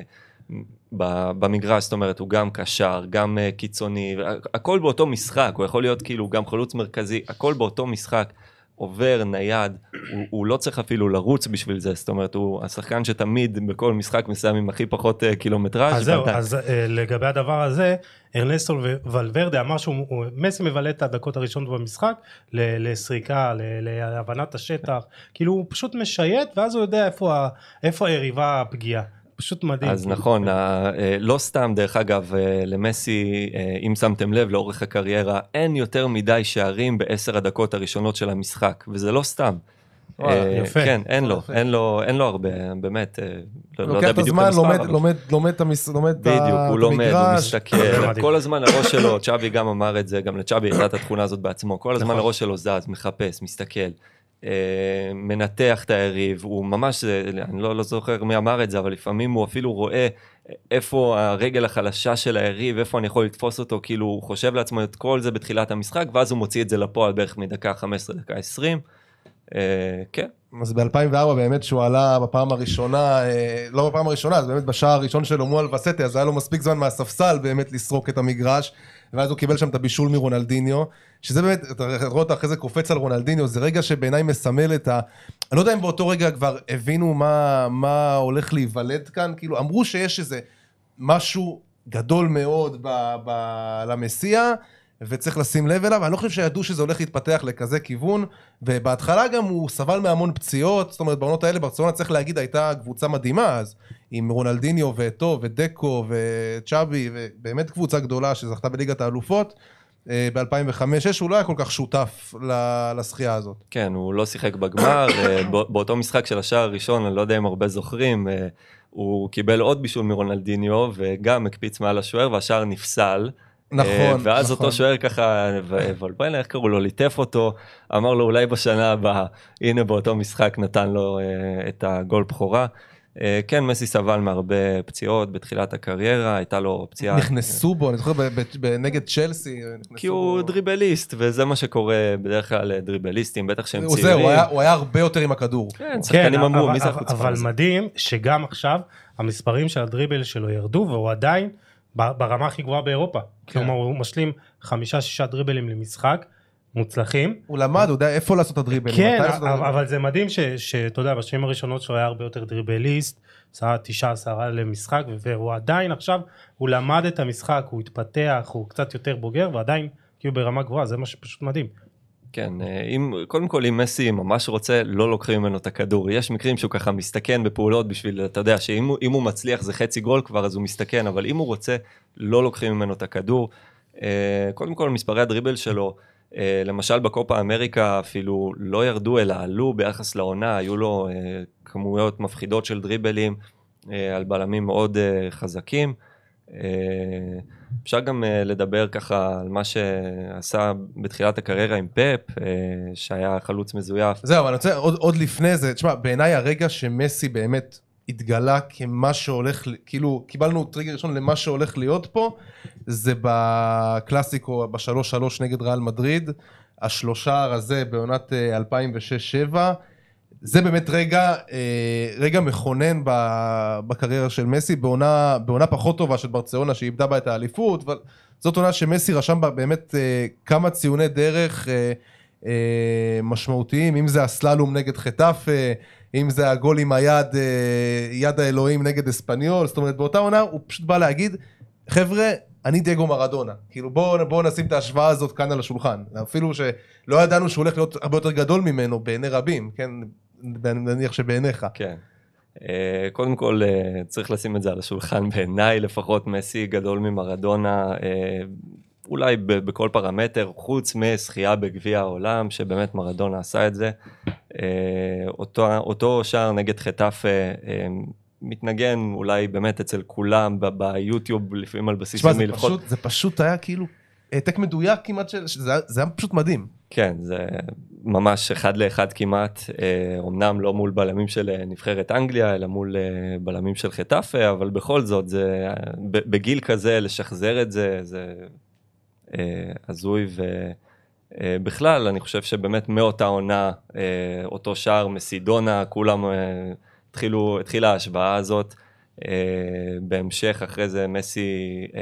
במגרש, זאת אומרת, הוא גם קשר, גם אה, קיצוני, הכל באותו משחק, הוא יכול להיות כאילו גם חלוץ מרכזי, הכל באותו משחק. עובר, נייד, הוא, הוא לא צריך אפילו לרוץ בשביל זה, זאת אומרת, הוא השחקן שתמיד בכל משחק מסיים עם הכי פחות uh, קילומטראז'. אז זהו, אז אה, לגבי הדבר הזה, ארנסטו ולוורדה אמר שהוא, הוא- מסי מבלה את הדקות הראשונות במשחק לסריקה, להבנת השטח, כאילו הוא פשוט משייט ואז הוא יודע איפה איפה היריבה הפגיעה. פשוט מדהים. אז. נכון, ה- אה, לא סתם, דרך אגב, אה, למסי, אה, אם שמתם לב, לאורך הקריירה, אין יותר מדי שערים בעשר הדקות הראשונות של המשחק, וזה לא סתם. וואלה, יפה. כן, אין לו. אין לו, אין לו הרבה, באמת, לא לא לוקח יודע את בדיוק הזמן, המספר, לומד- אבל- לומד- לומד את לומד את ה- בדיוק, הוא את לומד, הוא המגרש. מסתכל. כל הזמן הראש שלו, צ'אבי גם אמר את זה, גם לצ'אבי הייתה את התכונה הזאת בעצמו, כל הזמן נכון. הראש שלו זז, מחפש, מסתכל, מנתח את היריב, הוא ממש, אה, אני לא, לא זוכר מי אמר את זה, אבל לפעמים הוא אפילו רואה איפה הרגל החלשה של היריב, איפה אני יכול לתפוס אותו, כאילו הוא חושב לעצמו את כל זה בתחילת המשחק, ואז הוא מוציא את זה לפועל בערך מדקה 15 דקה 20. אה, כן, אז ב-2004 באמת שהוא עלה בפעם הראשונה, אה, לא בפעם הראשונה, אז באמת בשער הראשון שלו מול וסטי, אז היה לו מספיק זמן מהספסל באמת לסרוק את המגרש, ואז הוא קיבל שם את הבישול מרונלדיניו, שזה באמת, אתה רואה אותו אחרי זה קופץ על רונלדיניו, זה רגע שבעיניי מסמל את ה... אני לא יודע אם באותו רגע כבר הבינו מה, מה הולך להיוולד כאן, כאילו אמרו שיש איזה משהו גדול מאוד ב, ב, למסיע, וצריך לשים לב אליו, אני לא חושב שידעו שזה הולך להתפתח לכזה כיוון, ובהתחלה גם הוא סבל מהמון פציעות, זאת אומרת בעונות האלה ברצלונה צריך להגיד הייתה קבוצה מדהימה אז, עם רונלדיניו ואתו ודקו וצ'אבי, ובאמת קבוצה גדולה שזכתה בליגת האלופות. ב-2005-2006 הוא לא היה כל כך שותף לזכייה הזאת. כן, הוא לא שיחק בגמר, אה, בא- באותו משחק של השער הראשון, אני לא יודע אם הרבה זוכרים, אה, הוא קיבל עוד בישול מרונלדיניו וגם הקפיץ מעל השוער והשער נפסל. נכון, אה, ואז נכון. אותו שוער ככה, ו- וולביינה, איך קראו לו, ליטף אותו, אמר לו אולי בשנה הבאה, הנה באותו משחק נתן לו אה, את הגול בכורה. אה, כן, מסי סבל מהרבה פציעות בתחילת הקריירה, הייתה לו פציעה... נכנסו בו, אני זוכר ב- ב- ב- נגד צ'לסי, כי הוא בו. דריבליסט, וזה מה שקורה בדרך כלל לדריבליסטים, בטח שהם צעירים. זהו, הוא היה- הוא היה הרבה יותר עם הכדור. כן, שחקנים אמרו, אבל- מי זה החוצפה אבל? מדהים שגם עכשיו המספרים של הדריבל שלו ירדו והוא עדיין ברמה הכי גבוהה באירופה. כן. כלומר הוא משלים חמישה שישה דריבלים למשחק מוצלחים. הוא למד, הוא יודע איפה לעשות את הדריבל. כן, אבל. אבל זה מדהים שאתה יודע בשנים הראשונות שהוא היה הרבה יותר דריבליסט, עשה תשעה עשרה למשחק והוא עדיין עכשיו הוא למד את המשחק הוא התפתח הוא קצת יותר בוגר ועדיין כאילו ברמה גבוהה זה מה שפשוט מדהים. כן, אה, אם, קודם כל אם מסי ממש רוצה, לא לוקחים ממנו את הכדור. יש מקרים שהוא ככה מסתכן בפעולות בשביל, אתה יודע, שאם הוא- מצליח זה חצי גול כבר, אז הוא מסתכן, אבל אם הוא רוצה, לא לוקחים ממנו את הכדור. אה, קודם כל, מספרי הדריבל שלו, אה, למשל בקופה אמריקה אפילו לא ירדו אלא עלו ביחס לעונה, היו לו כמויות מפחידות של דריבלים על בלמים מאוד חזקים. אה, אפשר גם אה, לדבר ככה על מה שעשה בתחילת הקריירה עם פפ, אה, שהיה חלוץ מזויף. זהו, אבל אני רוצה עוד, עוד לפני זה, תשמע, בעיניי הרגע שמסי באמת התגלה כמה שהולך, כאילו, קיבלנו טריגר ראשון למה שהולך להיות פה, זה בקלאסיקו, בשלוש שלוש נגד ריאל מדריד, השלושה הזה בעונת אה, 2006-2007, זה באמת רגע, אה, רגע מכונן בקריירה של מסי, בעונה, בעונה פחות טובה של ברצלונה שאיבדה בה את האליפות, אבל זאת עונה שמסי רשם בה באמת אה, כמה ציוני דרך אה, משמעותיים, אם זה הסללום נגד חטאפה, אם זה הגול עם היד, יד האלוהים נגד אספניול, זאת אומרת באותה עונה הוא פשוט בא להגיד, חבר'ה, אני דייגו מרדונה, כאילו בואו בוא נשים את ההשוואה הזאת כאן על השולחן, אפילו שלא ידענו שהוא הולך להיות הרבה יותר גדול ממנו בעיני רבים, כן, נניח שבעיניך. כן. אה, קודם כל אה, צריך לשים את זה על השולחן בעיניי לפחות מסי גדול ממרדונה אה, אולי בכל פרמטר חוץ מזכייה בגביע העולם שבאמת מרדונה עשה את זה. אותו, אותו שער נגד חטאפה אה, מתנגן אולי באמת אצל כולם ביוטיוב לפעמים על בסיס תשמע, זה יומי. פשוט, זה פשוט היה כאילו העתק מדויק כמעט, של, שזה היה- זה היה פשוט מדהים. כן, זה ממש אחד לאחד כמעט, אה, אמנם לא מול בלמים של אה, נבחרת אנגליה, אלא מול אה, בלמים של חטאפה, אבל בכל זאת, זה, אה, בגיל כזה, לשחזר את זה, זה אה, הזוי, ובכלל, אני חושב שבאמת מאותה עונה, אה, אותו שער מסידונה, כולם אה, התחילו, התחילה ההשוואה הזאת. Uh, בהמשך אחרי זה מסי uh,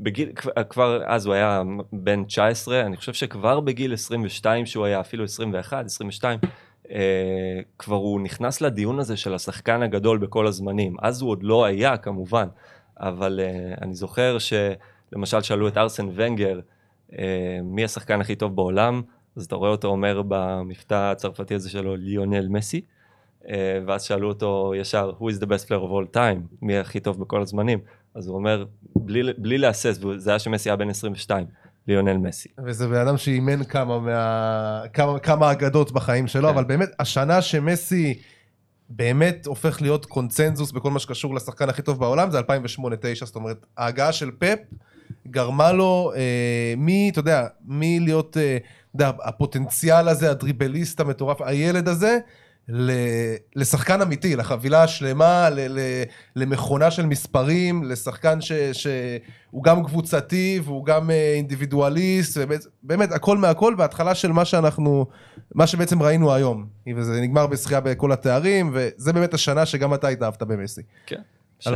בגיל כבר, אז הוא היה בן 19 אני חושב שכבר בגיל 22 שהוא היה אפילו 21 22 uh, כבר הוא נכנס לדיון הזה של השחקן הגדול בכל הזמנים אז הוא עוד לא היה כמובן אבל uh, אני זוכר שלמשל שאלו את ארסן ונגר מי השחקן הכי טוב בעולם אז אתה רואה אותו אומר במבטא הצרפתי הזה שלו ליונל מסי. Uh, ואז שאלו אותו ישר, who is the best player of all time, מי הכי טוב בכל הזמנים, אז הוא אומר, בלי, בלי להסס, זה היה שמסי היה בן 22, ליונל מסי. וזה בן אדם שאימן כמה, מה... כמה, כמה אגדות בחיים שלו, כן. אבל באמת, השנה שמסי באמת הופך להיות קונצנזוס בכל מה שקשור לשחקן הכי טוב בעולם, זה 2008-2009, זאת אומרת, ההגעה של פפ גרמה לו אה, מי, אתה יודע, מי להיות, אה, אתה יודע, הפוטנציאל הזה, הדריבליסט המטורף, הילד הזה, לשחקן אמיתי, לחבילה השלמה, למכונה של מספרים, לשחקן ש- שהוא גם קבוצתי והוא גם אה, אינדיבידואליסט, באמת הכל מהכל, והתחלה של מה שאנחנו, מה שבעצם ראינו היום. וזה נגמר בזכייה בכל התארים, וזה באמת השנה שגם אתה התאהבת במסי. כן. 2008-2009.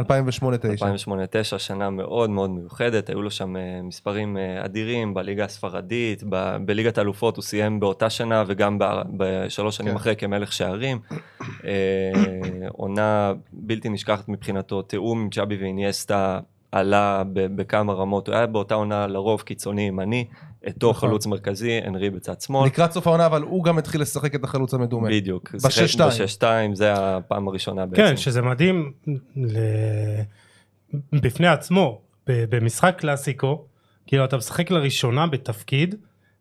2008-2009, שנה מאוד מאוד מיוחדת, היו לו שם אה, מספרים אה, אדירים בליגה הספרדית, ב- בליגת האלופות הוא סיים באותה שנה וגם ב- בשלוש שנים כן. אחרי כמלך שערים. אה, עונה בלתי נשכחת מבחינתו, תיאום עם צ'אבי ואיניאסטה עלה בכמה רמות, הוא היה באותה עונה לרוב קיצוני ימני, אתו נכון. חלוץ מרכזי, אנרי בצד שמאל. לקראת סוף העונה, אבל הוא גם התחיל לשחק את החלוץ המדומה. בדיוק. בשש-שתיים. בשש-שתיים, זה הפעם הראשונה בעצם. כן שזה מדהים ל... בפני עצמו במשחק קלאסיקו כאילו אתה משחק לראשונה בתפקיד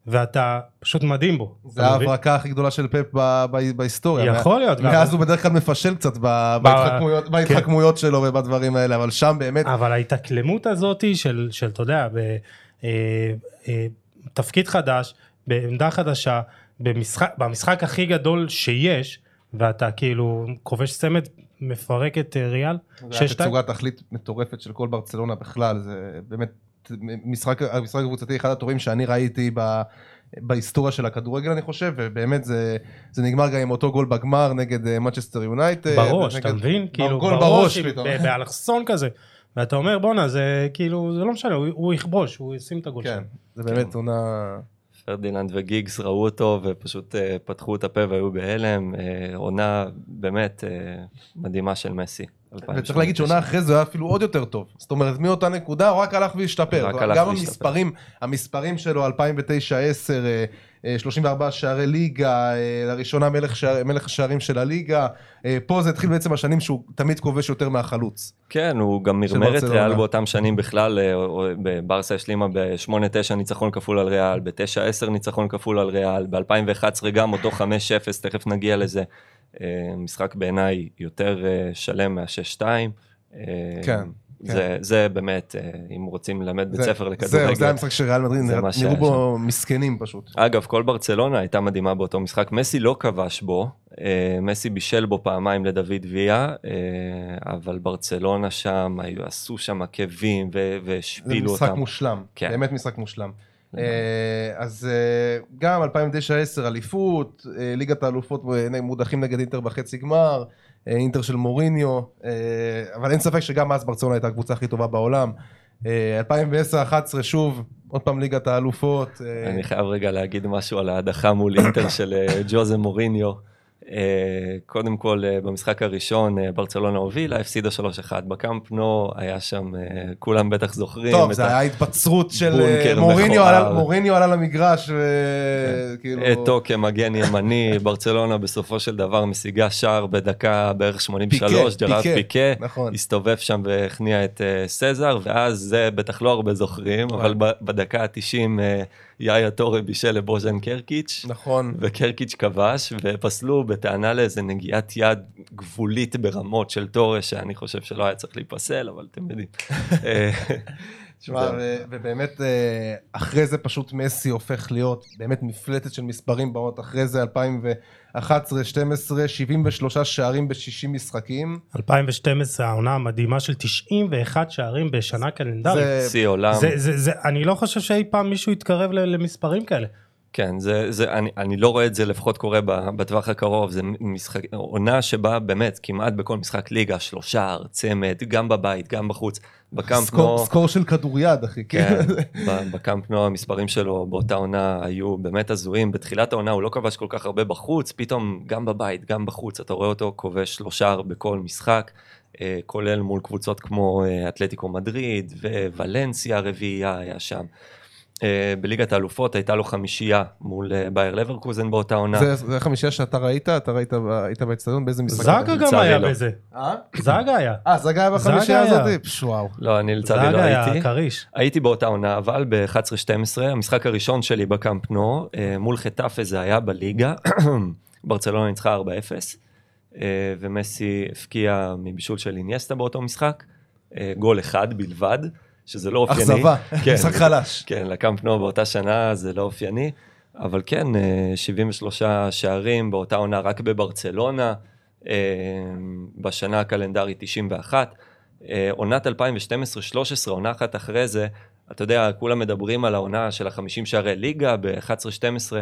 ואתה פשוט מדהים בו. זה? ההברקה הכי גדולה של פפ ב- ב- בהיסטוריה. יכול להיות. מאז הוא בדרך כלל מפשל קצת ב- בהתחכמויות- בהתחכמויות שלו ובדברים האלה, אבל שם באמת, אבל ההתאקלמות הזאת של, של אתה יודע, בתפקיד חדש, בעמדה חדשה, במשחק, במשחק הכי גדול שיש, ואתה כאילו כובש צמד, מפרק את אה, ריאל, זה היה 6-2. תצוגת תכלית מטורפת של כל ברצלונה בכלל, זה באמת משחק, המשחק הקבוצתי אחד הטובים שאני ראיתי ב... בהיסטוריה של הכדורגל אני חושב, ובאמת זה, זה נגמר גם עם אותו גול בגמר נגד אה, מצ'סטר יונייטד. בראש, נגד- אתה מבין? כאילו, גול בראש עם- פתאום. באלכסון כזה. ואתה אומר, בואנה, זה כאילו, זה לא משנה, הוא, הוא יכבוש, הוא ישים את הגול כן, שלו. זה באמת עונה... פרדיננד וגיגס ראו אותו ופשוט אה, פתחו את הפה והיו בהלם. אה, עונה באמת אה, מדהימה של מסי. וצריך להגיד שעונה אחרי זה הוא היה אפילו עוד יותר טוב. זאת אומרת, מאותה נקודה הוא רק הלך והשתפר. רק הלך גם והשתפר. המספרים, המספרים שלו, 2009-2010, אה, אה, 34 שערי ליגה, אה, לראשונה מלך, שער, מלך השערים של הליגה. אה, פה זה התחיל בעצם השנים שהוא תמיד כובש יותר מהחלוץ. כן, הוא גם מרמר את. ריאל באותם שנים בכלל, אה, ברסה השלימה ב-8-9 ניצחון כפול על ריאל, ב-9-10 ניצחון כפול על ריאל, ב-2011 גם אותו 5-0, תכף נגיע לזה. אה, משחק בעיניי יותר אה, שלם מה-6-2. אה, כן, זה, זה באמת, אם רוצים ללמד בית זה- ספר זהו, לכדורגל. זה המשחק של ריאל מדריד, זה נראו בו מסכנים פשוט. אגב, כל ברצלונה הייתה מדהימה באותו משחק. מסי לא כבש בו, מסי בישל בו פעמיים לדוד ויה, אבל ברצלונה שם, עשו שם עקבים ו- זה והשפילו משחק אותם. מושלם, כן. באמת משחק מושלם. אה, אז אה, גם 2009-10 אליפות, אה, ליגת האלופות מודחים נגד אינטר בחצי גמר, אינטר של מוריניו, אבל אין ספק שגם אז ברצלונה הייתה הקבוצה הכי טובה בעולם. אה, 2010-11 שוב, עוד פעם ליגת האלופות. אני חייב רגע להגיד משהו על ההדחה מול אינטר של ג'וזה מוריניו. אה, קודם כל, אה, במשחק הראשון אה, ברצלונה הובילה, הפסידה 3-1. בקאמפ נו היה שם, כולם בטח זוכרים. טוב, זה היה התבצרות של מוריניו. עלה- מוריניו עלה למגרש וכאילו... אתו כמגן ימני, ברצלונה בסופו של דבר משיגה שער בדקה בערך 83, פיקה, ג'רארד פיקה, פיקה, נכון. הסתובב שם והכניע את סזר, ואז זה בטח לא הרבה זוכרים, אבל ב- בדקה ה-90 יאיה טורי בישל לבוז'ן קרקיץ', נכון. וקרקיץ' כבש, ופסלו בטענה לאיזה נגיעת יד גבולית ברמות של טורי, שאני חושב שלא היה צריך להיפסל, אבל אתם יודעים. אה, תשמע. ו- ובאמת אה, אחרי זה פשוט מסי הופך להיות באמת מפלטת של מספרים בעונות אחרי זה 2011-2012 73 שערים ב-60 משחקים. 2012, העונה המדהימה של 91 שערים בשנה קלנדרית. זה- שיא עולם. זה, זה, זה, אני לא חושב שאי פעם מישהו יתקרב ל- למספרים כאלה. כן, זה, זה, אני, אני לא רואה את זה לפחות קורה בטווח הקרוב, זה משחק, עונה שבה באמת כמעט בכל משחק ליגה, שלושה, צמד, גם בבית, גם בחוץ. בקאמפ סקור, נו, סקור של כדוריד אחי. כן, ב- בקאמפ נו המספרים שלו באותה עונה היו באמת הזויים. בתחילת העונה הוא לא כבש כל כך הרבה בחוץ, פתאום גם בבית, גם בחוץ, אתה רואה אותו כובש שלושה בכל משחק. אה, כולל מול קבוצות כמו אה, אתלטיקו מדריד וולנסיה רביעייה היה שם. אה, בליגת האלופות הייתה לו חמישייה מול אה, בייר לברקוזן באותה עונה. זה, זה החמישייה שאתה ראית? אתה ראית, היית באצטדיון באיזה משחק? זאגה? גם היה לא. בזה. אה? זאגה היה. אה, זאגה היה בחמישייה. הזאת? וואו. לא, אני לצערי לא זאגה היה הייתי. כריש. הייתי באותה עונה, אבל ב-11-12, המשחק הראשון שלי בקאמפ נו, מול חטאפה זה היה בליגה, ברצלונה ניצחה 4-0, אה, ומסי הפקיע מבישול של איניאסטה באותו משחק, גול אחד בלבד, שזה לא אופייני. אכזבה, כן, משחק חלש. כן, לקאמפ נו באותה שנה זה לא אופייני, אבל כן, אה, 73 שערים באותה עונה רק בברצלונה, אה, בשנה הקלנדרית 91. אה, עונת 2012-2013, עונה אחת אחרי זה, אתה יודע, כולם מדברים על העונה של ה-50 שערי ליגה ב-11-12.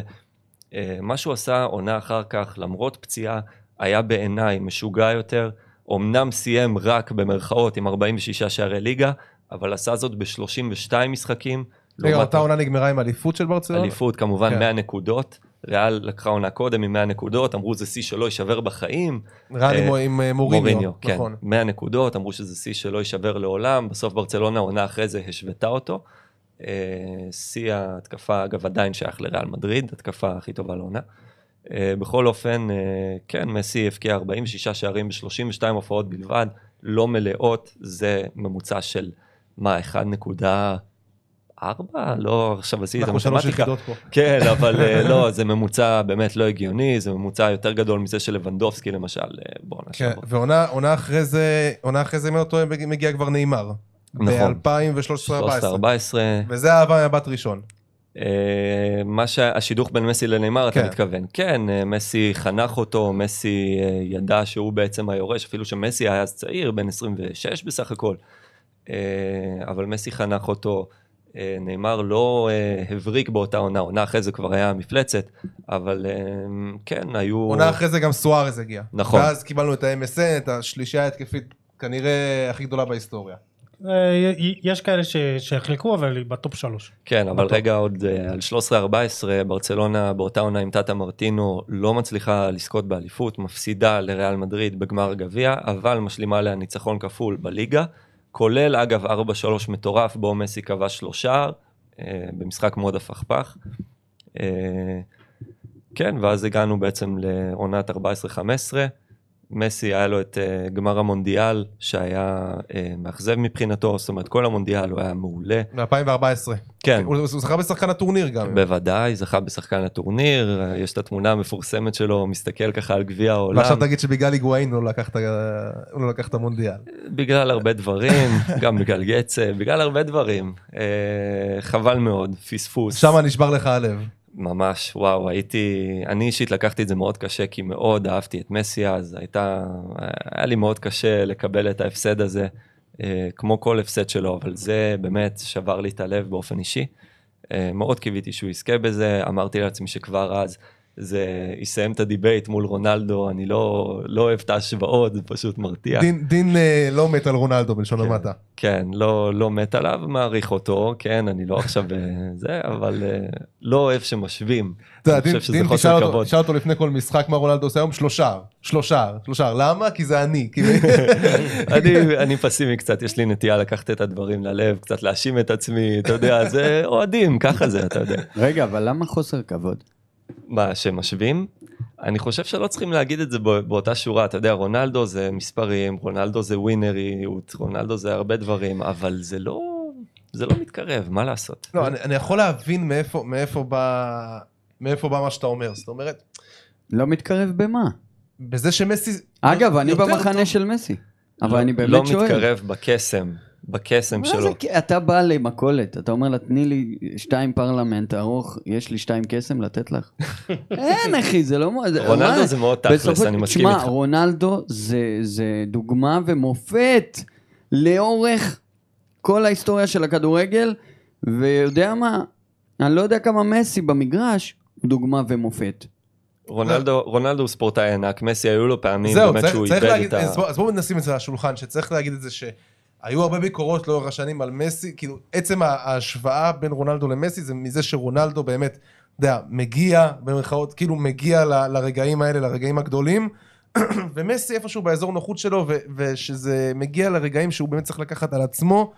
אה, מה שהוא עשה עונה אחר כך, למרות פציעה, היה בעיניי משוגע יותר. אמנם סיים רק במרכאות עם 46 שערי ליגה, אבל עשה זאת ב-32 משחקים. רגע, אותה עונה נגמרה עם אליפות של ברצלונה? אליפות כמובן כן. 100 נקודות. ריאל לקחה עונה קודם עם 100 נקודות, אמרו זה שיא שלא יישבר בחיים. ריאל אה, עם אה, מוריניו, כן, נכון. 100 נקודות, אמרו שזה שיא שלא יישבר לעולם, בסוף ברצלונה עונה אחרי זה השוותה אותו. אה, שיא ההתקפה, אגב, עדיין שייך לריאל מדריד, התקפה הכי טובה לעונה. אה, בכל אופן, אה, כן, מסי הבקיע 46 שערים ב-32 הופעות בלבד, לא מלאות, זה ממוצע של מה, 1.4 ארבע? לא, עכשיו עשיתי את אנחנו שלוש המתמטיקה. יחידות פה. כן, אבל אה, לא, זה ממוצע באמת לא הגיוני, זה ממוצע יותר גדול מזה של לבנדובסקי למשל, אה, בוא כן. ועונה עונה אחרי זה, עונה אחרי זה, אם אני לא טועה, מגיע כבר נאמר. נכון. ב-2013-2014. 13-14. וזה אהבה מבט ראשון. אה, מה שהשידוך בין מסי לנאמר אתה כן. מתכוון כן אה, מסי חנך אותו מסי אה, ידע שהוא בעצם היורש אפילו שמסי היה אז צעיר בן 26 בסך הכל אה, אבל מסי חנך אותו אה, נאמר לא אה, הבריק באותה עונה עונה אחרי זה כבר היה מפלצת אבל אה, כן היו עונה אחרי זה גם סוארז הגיע. נכון. ואז קיבלנו את ה-MSN, את השלישייה ההתקפית כנראה הכי גדולה בהיסטוריה. אה, יש כאלה ש- שיחלקו, אבל היא בטופ שלוש. כן, אבל בטוח. רגע עוד אה, על 13-14, ברצלונה באותה עונה עם טאטה מרטינו לא מצליחה לזכות באליפות, מפסידה לריאל מדריד בגמר הגביע, אבל משלימה עליה ניצחון כפול בליגה, כולל אגב 4-3 מטורף, בו מסי כבש שלושה, אה, במשחק מאוד הפכפך. אה, כן, ואז הגענו בעצם לעונת 14-15. מסי היה לו את uh, גמר המונדיאל שהיה uh, מאכזב מבחינתו, זאת אומרת כל המונדיאל הוא היה מעולה. ב-2014. כן, הוא הוא זכה בשחקן הטורניר גם. בוודאי, זכה בשחקן הטורניר, יש את התמונה המפורסמת שלו, מסתכל ככה על גביע העולם, ועכשיו תגיד שבגלל היגואין הוא לא לקח הוא לא לקח את המונדיאל. בגלל הרבה דברים, גם בגלל גצה, בגלל הרבה דברים. אה, חבל מאוד, פספוס. שם נשבר לך הלב. ממש, וואו, הייתי, אני אישית לקחתי את זה מאוד קשה, כי מאוד אהבתי את מסי אז, הייתה, היה לי מאוד קשה לקבל את ההפסד הזה, אה, כמו כל הפסד שלו, אבל זה באמת שבר לי את הלב באופן אישי. אה, מאוד קיוויתי שהוא יזכה בזה, אמרתי לעצמי שכבר אז זה יסיים את ה debate מול רונלדו, אני לא, לא אוהב את ההשוואות, זה פשוט מרתיע. דין- דין אה, לא מת על רונלדו בלשון כן. המעטה. כן, לא, לא מת עליו, מעריך אותו, כן, אני לא עכשיו אה, זה, אבל אה, לא אוהב שמשווים. אתה יודע, דין- דין תשאל חוסר אותו- כבוד. תשאל אותו לפני כל משחק מה רונלדו עושה היום שלושה, שלושה, שלושה, למה? כי זה אני. כי- אני, אני פסימי קצת, יש לי נטייה לקחת את הדברים ללב, קצת להאשים את עצמי, אתה יודע, זה אוהדים, ככה זה, אתה יודע. רגע, אבל למה חוסר כבוד? מה, שמשווים? אני חושב שלא צריכים להגיד את זה בא- באותה שורה, אתה יודע, רונלדו זה מספרים, רונלדו זה ווינריות, רונלדו זה הרבה דברים, אבל זה לא, זה לא מתקרב, מה לעשות? לא, אני אני יכול להבין מאיפה- מאיפה בא מאיפה בא מה שאתה אומר. זאת אומרת, לא מתקרב במה? בזה שמסי... אגב, אני במחנה טוב. של מסי. אבל לא- אני באמת לא שואל. מתקרב בקסם, בקסם מה שלו. זה, אתה בא למכולת, אתה אומר לה, תני לי שתיים פרלמנט ארוך, יש לי שתיים קסם לתת לך? אין אחי, זה לא... רונלדו? זה מאוד תכלס, בסופו- אני מסכים תשמע, איתך. רונלדו זה, זה דוגמה ומופת לאורך כל ההיסטוריה של הכדורגל, ויודע מה, אני לא יודע כמה מסי במגרש דוגמה ומופת. רונלדו, רונלדו הוא ספורטאי ענק, מסי היו לו פעמים זהו, באמת צריך שהוא צריך איבד להגיד, את ה... אז בוא- אז בואו נשים את זה על השולחן, שצריך להגיד את זה שהיו הרבה ביקורות לאורך השנים על מסי, כאילו עצם ההשוואה בין רונלדו למסי זה מזה שרונלדו באמת, אתה יודע, מגיע, במרכאות, כאילו מגיע ל- לרגעים האלה, לרגעים הגדולים, ומסי איפשהו באזור נוחות שלו, ו- ושזה מגיע לרגעים שהוא באמת צריך לקחת על עצמו,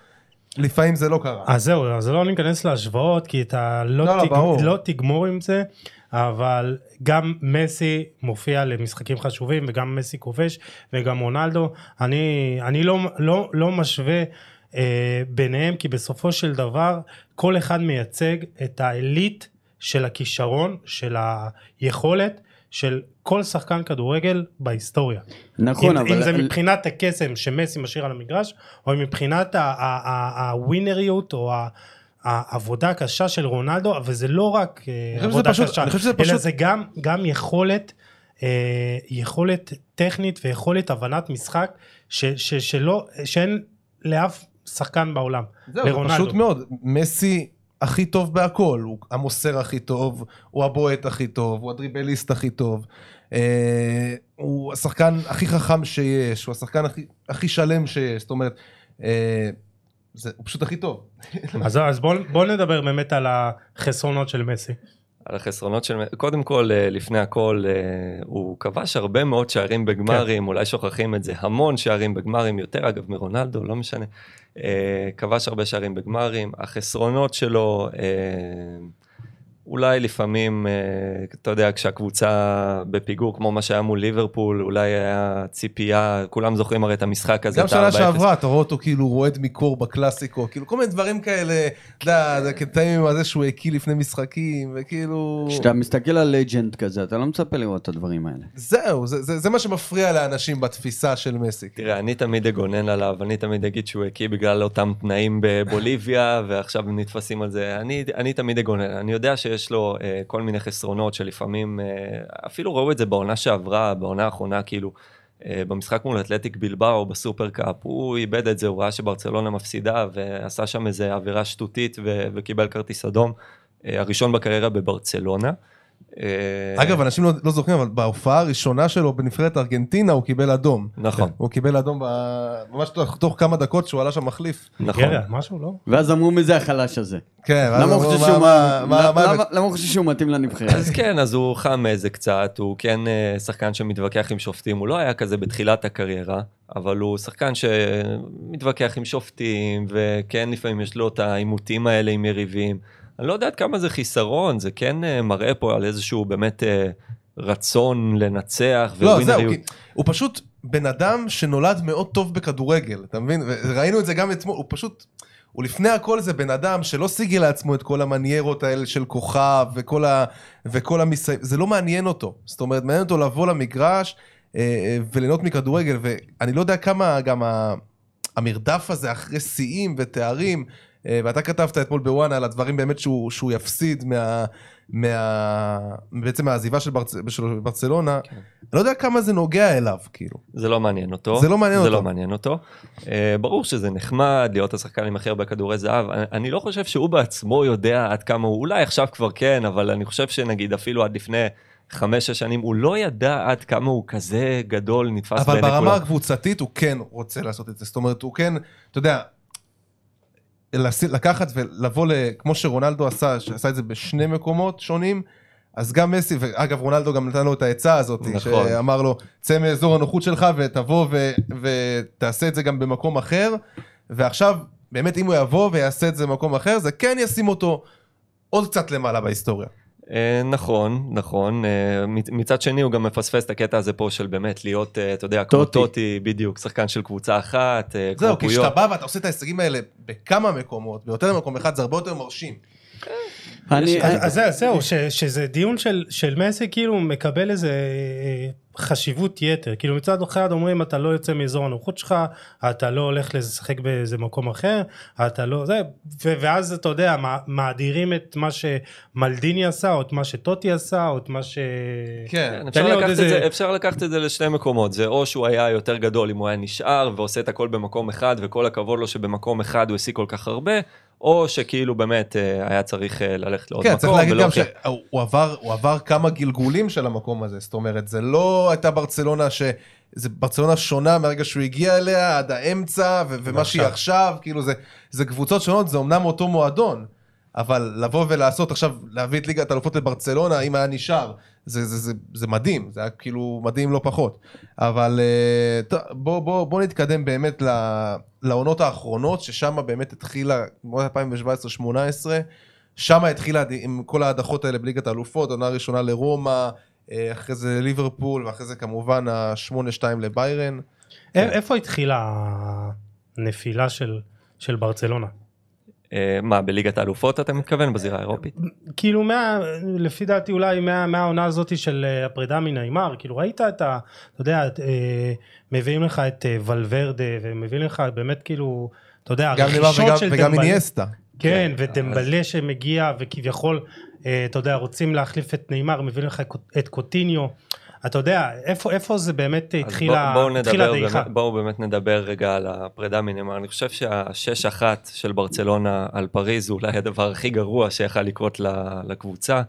לפעמים זה לא קרה. אז זהו, אז לא ניכנס להשוואות, כי אתה לא, לא, לא, תג... ברור. לא תגמור עם זה, אבל גם מסי מופיע למשחקים חשובים, וגם מסי כובש, וגם רונלדו. אני, אני לא, לא, לא משווה אה, ביניהם, כי בסופו של דבר, כל אחד מייצג את העילית של הכישרון, של היכולת. של כל שחקן כדורגל בהיסטוריה. נכון, אם, אבל... אם זה מבחינת הקסם שמסי משאיר על המגרש, או מבחינת הווינריות, או ה- העבודה הקשה של רונלדו, אבל זה לא רק אה, עבודה פשוט- קשה, אלא פשוט- זה גם, גם יכולת, אה, יכולת טכנית ויכולת הבנת משחק, ש, ש, שלא, שאין לאף שחקן בעולם. זהו, זה לרונלדו. פשוט מאוד, מסי הכי טוב בהכל, הוא המוסר הכי טוב, הוא הבועט הכי טוב, הוא הדריבליסט הכי טוב, אה, הוא השחקן הכי חכם שיש, הוא השחקן הכי, הכי שלם שיש, זאת אומרת, אה, זה, הוא פשוט הכי טוב. אז, אז בואו בוא נדבר באמת על החסרונות של מסי. על החסרונות של... קודם כל, אה, לפני הכל, אה, הוא כבש הרבה מאוד שערים בגמרים, אולי שוכחים את זה, המון שערים בגמרים, יותר אגב מרונלדו, לא משנה. אה, כבש הרבה שערים בגמרים, החסרונות שלו, אולי לפעמים, אה, אתה יודע, כשהקבוצה בפיגור, כמו מה שהיה מול ליברפול, אולי היה ציפייה, כולם זוכרים הרי את המשחק הזה, גם שנה 4-0. שעברה, אתה רואה אותו כאילו רועד מקור בקלאסיקו, כאילו כל מיני דברים כאלה, אתה יודע, זה קטעים עם זה שהוא הקיא לפני משחקים, וכאילו... כשאתה מסתכל על לג'נד כזה, אתה לא מצפה לראות את הדברים האלה. זהו, זה- זה זה מה שמפריע לאנשים בתפיסה של מסי. תראה, אני תמיד אגונן עליו, אני תמיד אגיד שהוא הקיא בגלל אותם תנאים בבוליביה, ועכשיו נתפסים על זה. אני, אני תמיד אגונן, אני יודע שיש לו אה, כל מיני חסרונות שלפעמים, אה, אפילו ראו את זה בעונה שעברה, בעונה האחרונה, כאילו, אה, במשחק מול אתלטיק בלבאו בסופר קאפ, הוא איבד את זה, הוא ראה שברצלונה מפסידה, ועשה שם איזה עבירה שטותית ו- וקיבל כרטיס אדום, אה, הראשון בקריירה בברצלונה. אה, אגב, אנשים לא לא זוכרים, אבל בהופעה הראשונה שלו בנבחרת ארגנטינה הוא קיבל אדום. נכון, הוא קיבל אדום ב- ממש תוך- תוך כמה דקות שהוא עלה שם מחליף. נכון. גרע, משהו, לא? ואז אמרו מי זה החלש הזה. כן, למה הוא אמרו, חושב מה- שהוא מה- מה- מה- מה- למה- למה הוא חושב שהוא מתאים לנבחרת? אז כן, אז הוא חם איזה קצת, הוא כן אה, שחקן שמתווכח עם שופטים, הוא לא היה כזה בתחילת הקריירה, אבל הוא שחקן שמתווכח עם שופטים, וכן לפעמים יש לו את העימותים האלה עם יריבים. אני לא יודע עד כמה זה חיסרון, זה כן אה, מראה פה על איזשהו באמת אה, רצון לנצח לא, זהו. כי הוא פשוט בן אדם שנולד מאוד טוב בכדורגל, אתה מבין? וראינו את זה גם אתמול, הוא פשוט, הוא לפני הכל זה בן אדם שלא סיגל לעצמו את כל המניירות האלה של כוכב וכל, ה, וכל המסי... זה לא מעניין אותו. זאת אומרת, מעניין אותו לבוא למגרש אה, וליהנות מכדורגל, ואני לא יודע כמה גם המרדף הזה אחרי שיאים ותארים, ואתה כתבת אתמול בוואנה על הדברים באמת שהוא, שהוא יפסיד מה... מה... בעצם מהעזיבה של, ברצ... של ברצלונה, כן. אני לא יודע כמה זה נוגע אליו, כאילו. זה לא מעניין אותו. זה לא מעניין זה אותו. לא מעניין אותו. Uh, ברור שזה נחמד להיות השחקן עם הכי הרבה כדורי זהב. אני, אני לא חושב שהוא בעצמו יודע עד כמה הוא, אולי עכשיו כבר כן, אבל אני חושב שנגיד אפילו עד לפני חמש-שש שנים, הוא לא ידע עד כמה הוא כזה גדול, נתפס אבל בעיני ברמה כולם. הקבוצתית הוא כן רוצה לעשות את זה. זאת אומרת, הוא כן, אתה יודע, לקחת ולבוא, ל... כמו שרונלדו עשה, שעשה את זה בשני מקומות שונים, אז גם מסי, ואגב רונלדו גם נתן לו את העצה הזאת, נכון. שאמר לו, צא מאזור הנוחות שלך ותבוא ו... ותעשה את זה גם במקום אחר, ועכשיו, באמת אם הוא יבוא ויעשה את זה במקום אחר, זה כן ישים אותו עוד קצת למעלה בהיסטוריה. אה, נכון, נכון. אה, מצ- מצד שני הוא גם מפספס את הקטע הזה פה של באמת להיות, אה, אתה יודע, כמו טוטי. בדיוק, שחקן של קבוצה אחת, זהו. כשאתה בא ואתה עושה את ההישגים האלה בכמה מקומות, ביותר ממקום אחד, זה הרבה יותר מרשים. אני- אז אז זהו, שזה דיון של- של מסי כאילו מקבל איזה אה, חשיבות יתר, כאילו מצד אחד אומרים אתה לא יוצא מאזור הנוחות שלך, אתה לא הולך לשחק באיזה מקום אחר, אתה לא זה, ו- ואז אתה יודע, מא- מאדירים את מה שמלדיני עשה, או את מה שטוטי עשה, או את מה ש... כן. כן, אפשר לקחת, איזה- זה, אפשר לקחת את זה לשני מקומות, זה או שהוא היה יותר גדול אם הוא היה נשאר ועושה את הכל במקום אחד וכל הכבוד לו שבמקום אחד הוא השיג כל כך הרבה, או שכאילו באמת אה, היה צריך אה, ללכת לעוד כן, מקום. צריך להגיד גם כן. שהוא עבר, עבר כמה גלגולים של המקום הזה, זאת אומרת, זה לא הייתה ברצלונה ש... זה ברצלונה שונה מהרגע שהוא הגיע אליה עד האמצע, ו- ומה שהיא עכשיו, כאילו זה, זה קבוצות שונות, זה אמנם אותו מועדון, אבל לבוא ולעשות עכשיו, להביא את ליגת האלופות לברצלונה, אם היה נשאר, זה, זה, זה, זה מדהים, זה היה כאילו מדהים לא פחות. אבל אה, בוא, בוא, בוא נתקדם באמת לעונות האחרונות, ששם באמת התחילה, כמו 2017-2018, שם התחילה עם כל ההדחות האלה בליגת האלופות, עונה ראשונה לרומא, אה, אחרי זה ליברפול, ואחרי זה כמובן ה-8-2 לביירן. איפה התחילה הנפילה של, של ברצלונה? אה, מה, בליגת האלופות אתה מתכוון? בזירה האירופית? כאילו מה, לפי דעתי אולי מה- מהעונה הזאת של אה, הפרידה מנעימר, כאילו ראית את ה... אתה יודע, את, אה, מביאים לך את ולוורדה ומביאים לך באמת כאילו, אתה יודע, הרכישות וגם, של וגם דמבלה. איניאסטה. כן, כן, ודמבלה שמגיע וכביכול, אתה יודע, רוצים להחליף את נעימר, מביאים לך את קוטיניו. אתה יודע, איפה, איפה זה באמת התחילה, בוא- בואו התחילה נדבר, דעיכה? באמת, בואו באמת נדבר רגע על הפרידה מנאמר. אני חושב שהשש אחת של ברצלונה על פריז הוא אולי הדבר הכי גרוע שיכל לקרות לקבוצה.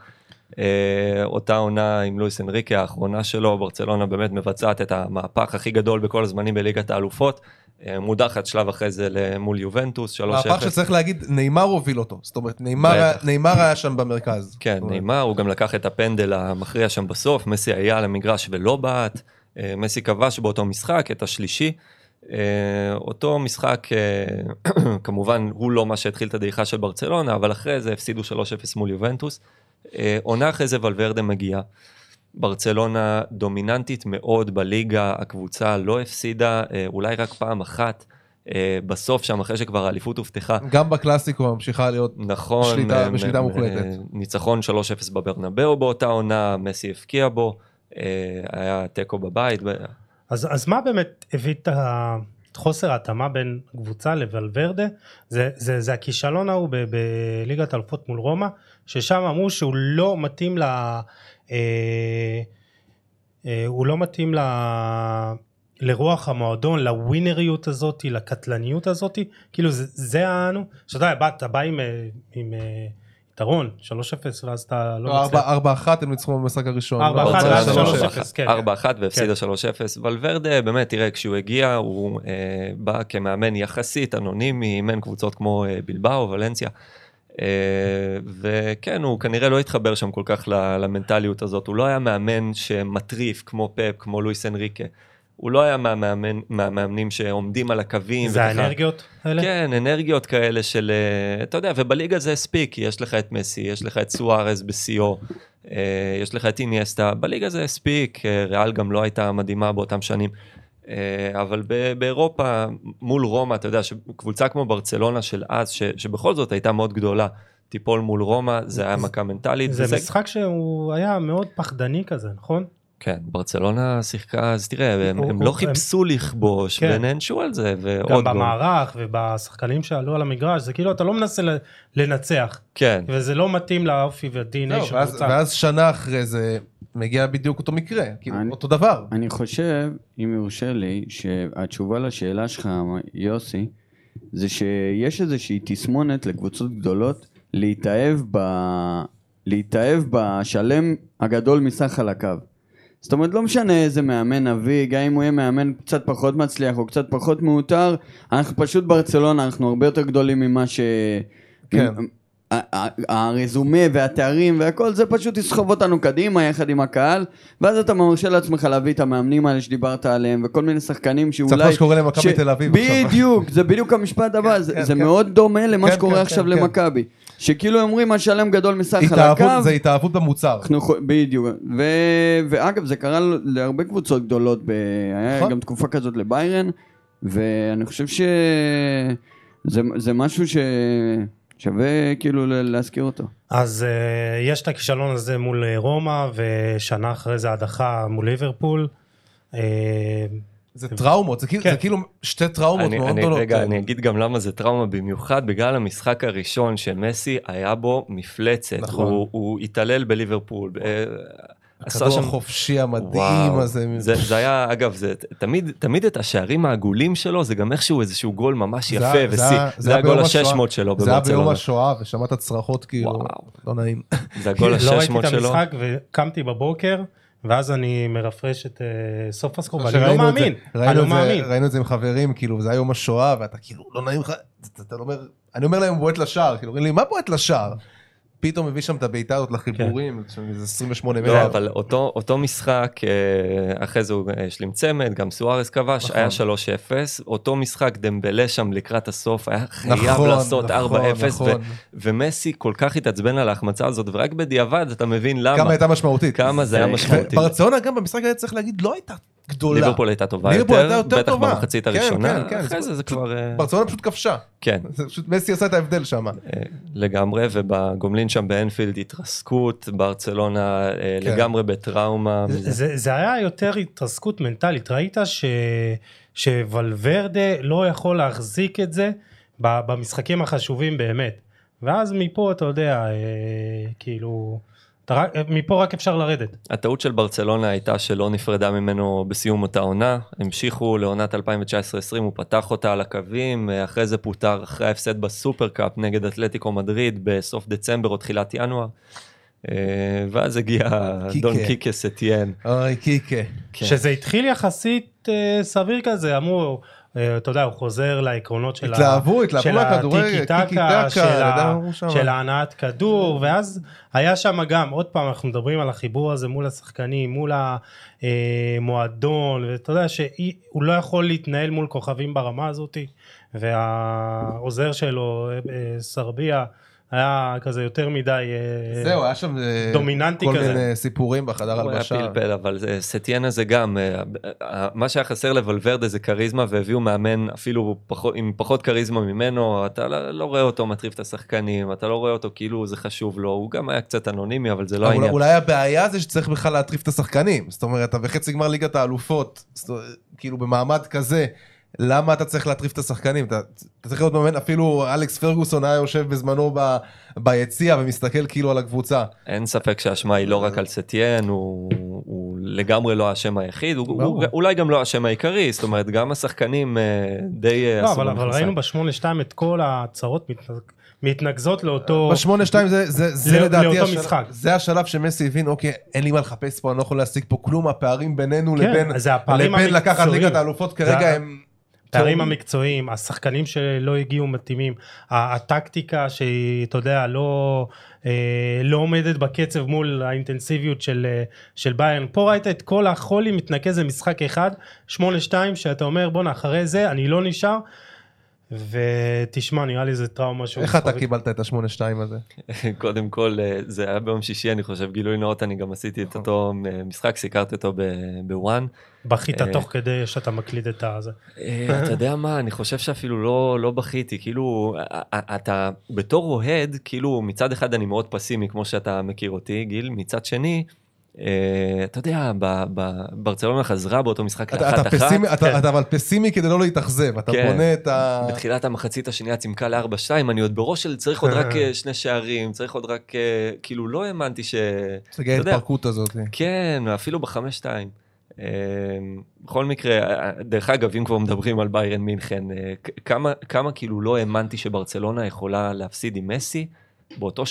אה, אותה עונה עם לואיס אנריקה האחרונה שלו, ברצלונה באמת מבצעת את המהפך הכי גדול בכל הזמנים בליגת האלופות. אה, מודחת שלב אחרי זה מול יובנטוס, 3-0. מהפך שצריך להגיד, נאמר הוביל אותו. זאת אומרת, נאמר. נאמר היה שם במרכז. כן, נאמר, הוא גם לקח את הפנדל המכריע שם בסוף, מסי היה על המגרש ולא בעט, אה, מסי כבש באותו משחק, את השלישי. אותו משחק, כמובן, הוא לא מה שהתחיל את הדעיכה של ברצלונה, אבל אחרי זה הפסידו 3-0 מול יובנטוס. אה, עונה אחרי זה ולוורדה מגיע. ברצלונה דומיננטית מאוד בליגה, הקבוצה לא הפסידה אה, אולי רק פעם אחת. אה, בסוף שם אחרי שכבר האליפות הובטחה. גם בקלאסיקו ממשיכה להיות נכון, שליטה- בשליטה מוחלטת. ניצחון 3-0 בברנבאו באותה עונה, מסי הבקיע בו, היה תיקו בבית, אז, אז מה באמת הביא את ה- את חוסר ההתאמה בין קבוצה לוולברדה? זה, זה, זה הכישלון ההוא בליגת האלופות מול רומא, ששם אמרו שהוא לא מתאים ל... אה, אה, הוא לא מתאים ל... לרוח המועדון, לווינריות הזאת, לקטלניות הזאת, כאילו זה, זה האנו, שאתה יודע, אתה בא עם, אה, עם אה, יתרון, 3-0 ואז אתה לא לא, מצליח. ארבע- ארבע אחת הם ניצחו במשחק הראשון. ארבע לא, אחת זה ואז היה שלוש שלוש אפס. אפס. כן. 4-1 והפסידה 3-0. ולוורדה, באמת, תראה, כשהוא הגיע, הוא אה, בא כמאמן יחסית אנונימי, אימן קבוצות כמו אה, בלבאו, ולנסיה. אה, וכן, הוא כנראה לא התחבר שם כל כך ל- למנטליות הזאת. הוא לא היה מאמן שמטריף כמו פפ, כמו לואיס אנריקה. הוא לא היה מהמאמן- מהמאמנים שעומדים על הקווים. זה וככה- האנרגיות האלה? כן, אנרגיות כאלה של, אה, אתה יודע, ובליגה זה הספיק, יש לך את מסי, יש לך את סוארז בשיאו, אה, יש לך את איניאסטה, בליגה זה הספיק, אה, ריאל גם לא הייתה מדהימה באותם שנים. אבל באירופה, מול רומא, אתה יודע, קבוצה כמו ברצלונה של אז, ש- שבכל זאת הייתה מאוד גדולה, תיפול מול רומא, זה היה מכה מנטלית. זה וזה- משחק שהוא היה מאוד פחדני כזה, נכון? כן, ברצלונה שיחקה, אז תראה, הם, הם הוא- לא הם- חיפשו לכבוש, כן. ונענשו על זה, ועוד גם. במערך ובשחקנים שעלו על המגרש, זה כאילו אתה לא מנסה לנצח, כן, וזה לא מתאים לאופי ו-DNA זהו, של קבוצה. ואז שנה אחרי זה מגיע בדיוק אותו מקרה, כאילו אני- אותו דבר. אני חושב, אם יורשה לי, שהתשובה לשאלה שלך, יוסי, זה שיש איזושהי תסמונת לקבוצות גדולות להתאהב, ב... להתאהב בשלם הגדול מסך על הקו. זאת אומרת, לא משנה איזה מאמן נביא, גם אם הוא יהיה מאמן קצת פחות מצליח או קצת פחות מעוטר, אנחנו פשוט ברצלונה, אנחנו הרבה יותר גדולים ממה ש... כן. הרזומה והתארים והכל זה פשוט יסחוב אותנו קדימה יחד עם הקהל ואז אתה מרשה לעצמך להביא את המאמנים האלה שדיברת עליהם וכל מיני שחקנים שאולי... מה שקורה למכבי תל אביב עכשיו. בדיוק, זה בדיוק המשפט הבא, זה כן, זה כן. מאוד דומה למה כן, שקורה כן, עכשיו כן, כן. למכבי. שכאילו אומרים השלם גדול מסך על הקו, זה התאהבות במוצר. אנחנו בדיוק, ו- ואגב זה קרה להרבה קבוצות גדולות, ב- היה נכון. גם תקופה כזאת לביירן, ואני חושב שזה משהו ששווה כאילו להזכיר אותו. אז uh, יש את הכישלון הזה מול אה, רומא, ושנה אחרי זה הדחה מול ליברפול. Uh, זה טראומות, זה כאילו- כן. זה כאילו שתי טראומות אני, מאוד אני, גדולות. רגע, אני אגיד גם למה זה טראומה, במיוחד בגלל המשחק הראשון שמסי היה בו מפלצת. נכון. הוא, הוא התעלל בליברפול. אה, הכדור שם... החופשי המדהים וואו, הזה. זה, זה היה, אגב, זה תמיד, תמיד את השערים העגולים שלו, זה גם איכשהו איזשהו גול ממש זה יפה זה ושיא. היה- זה היה הגול ביום השואה. ה-600 שלו זה היה ביום בברצלונה. השואה ושמעת צרחות כאילו, וואו. לא נעים. זה הגול לא ראיתי ה-600 את שלו. המשחק וקמתי בבוקר, ואז אני מרפרש את uh, סוף הסקור, ואני לא מאמין, אני לא מאמין. ראינו את זה עם חברים, כאילו, זה היה יום השואה, ואתה כאילו, לא נעים לך, אתה- אתה אומר, אני אומר להם בועט לשער, כאילו, אומרים לי, מה בועט לשער? פתאום מביא שם את הבעיטה הזאת לחיבורים, כן. איזה 28 לא, מטר. אבל אותו, משחק, אה, אחרי זה הוא השלים צמד, גם סוארס כבש, נכון. היה 3-0. אותו משחק, דמבלה שם לקראת הסוף, היה חייב נכון, לעשות נכון, 4-0, נכון. ו- ומסי כל כך התעצבן על ההחמצה הזאת, ורק בדיעבד אתה מבין למה. כמה הייתה משמעותית. כמה זה היה משמעותי. ברצלונה גם במשחק הזה צריך להגיד, לא הייתה גדולה. ליברפול הייתה טובה ליברפול יותר, הייתה יותר בטח טובה. במחצית כן, הראשונה, כן, כן, אחרי זה זה זה פשוט- כבר... אה, ברצלונה פשוט כבשה. כן, זה פשוט מסי עשה את ההבדל שם. אה, לגמרי, ובגומלין שם באנפילד התרסקות, ברצלונה אה, כן. לגמרי בטראומה. מזה. זה, זה היה יותר התרסקות מנטלית, ראית ש, שוולברדה לא יכול להחזיק את זה ב- במשחקים החשובים באמת. ואז מפה אתה יודע, כאילו, רק, מפה רק אפשר לרדת. הטעות של ברצלונה הייתה שלא נפרדה ממנו בסיום אותה עונה, המשיכו לעונת 2019-2020, הוא פתח אותה על הקווים, אחרי זה פוטר אחרי ההפסד בסופרקאפ נגד אתלטיקו מדריד בסוף דצמבר או תחילת ינואר. אה, ואז הגיע קיקה. דון קיקה סטיאן. אוי, קיקה. כן. שזה התחיל יחסית אה, סביר כזה, אמרו, אתה יודע, הוא חוזר לעקרונות של, התלהבו, התלהבו של מהכדורגל, טיקי טקה, של, ההנעת כדור, ואז היה שם גם, עוד פעם, אנחנו מדברים על החיבור הזה מול השחקנים, מול המועדון, ואתה יודע שהוא לא יכול להתנהל מול כוכבים ברמה הזאת, והעוזר שלו, אה, אה, סרביה, היה כזה יותר מדי אה, זהו, היה שם אה, דומיננטי כל כזה. מיני סיפורים בחדר הוא היה הלבשה. פלפל, אבל זה- סטיאנה זה גם, אה, אה, מה שהיה חסר לוולברדה זה כריזמה, והביאו מאמן אפילו פחות, עם פחות כריזמה ממנו, אתה לא, לא רואה אותו מטריף את השחקנים, אתה לא רואה אותו כאילו זה חשוב לו, הוא גם היה קצת אנונימי, אבל זה לא אבל העניין. אולי הבעיה זה שצריך בכלל להטריף את השחקנים. זאת אומרת, אתה בחצי גמר ליגת האלופות, כאילו במעמד כזה, למה אתה צריך להטריף את השחקנים? אתה, אתה צריך להיות מאמן, אפילו אלכס פרגוסון היה יושב בזמנו ב, ביציע ומסתכל כאילו על הקבוצה. אין ספק שהאשמה היא לא רק על סטיאן, הוא, הוא לגמרי לא האשם היחיד, הוא, ברור. הוא אולי גם לא האשם העיקרי, זאת אומרת, גם השחקנים אה, די אה, לא, אבל, אבל. ראינו בשמונה שתיים את כל ההצהרות מתנ- מתנקזות לאותו... בשמונה שתיים זה, זה, זה לא- לדעתי לאותו השלב, משחק. זה השלב שמסי הבין, אוקיי, אין לי מה לחפש פה, אני לא יכול להשיג פה כלום, הפערים בינינו כן, לבין, זה הפערים לבין לקחת. ליגת האלופות כרגע זה- הם... הפערים. המקצועיים, השחקנים שלא הגיעו מתאימים, הטקטיקה שהיא, אתה יודע, לא, אה, לא עומדת בקצב מול האינטנסיביות של, אה, של ביירן. פה ראית את כל החולי מתנקז למשחק אחד, 8-2, שאתה אומר בואנה אחרי זה אני לא נשאר. ותשמע נראה לי זה טראומה שהוא... איך אתה. קיבלת את השמונה שתיים הזה? קודם כל, אה, זה היה ביום שישי, אני חושב, גילוי נאות, אני גם עשיתי את אותו אה, משחק, סיקרתי אותו בוואן. בכית אה, תוך כדי שאתה מקליד את הזה. אה, אתה יודע מה, אני חושב שאפילו לא, לא בכיתי, כאילו, אה, אה, אתה בתור אוהד, כאילו, מצד אחד אני מאוד פסימי, כמו שאתה מכיר אותי, גיל, מצד שני, אה, אתה יודע, ברצלונה חזרה באותו משחק אתה, אתה, לאחת אחת. פסימי, אתה, כן. אתה אבל פסימי כדי לא להתאכזב, אתה כן. בונה את ה... בתחילת המחצית השנייה צימקה ל-4-2, אני עוד בראש של צריך עוד רק אה, שני שערים, צריך עוד רק, אה, כאילו, לא האמנתי ש... יודע, ההתפרקות הזאת. כן, אפילו בחמש-שתיים. אה, בכל מקרה, אה, דרך אגב, אם כבר מדברים על ביירן מינכן, אה, כמה כאילו לא האמנתי שברצלונה יכולה להפסיד עם מסי, באותו 7-0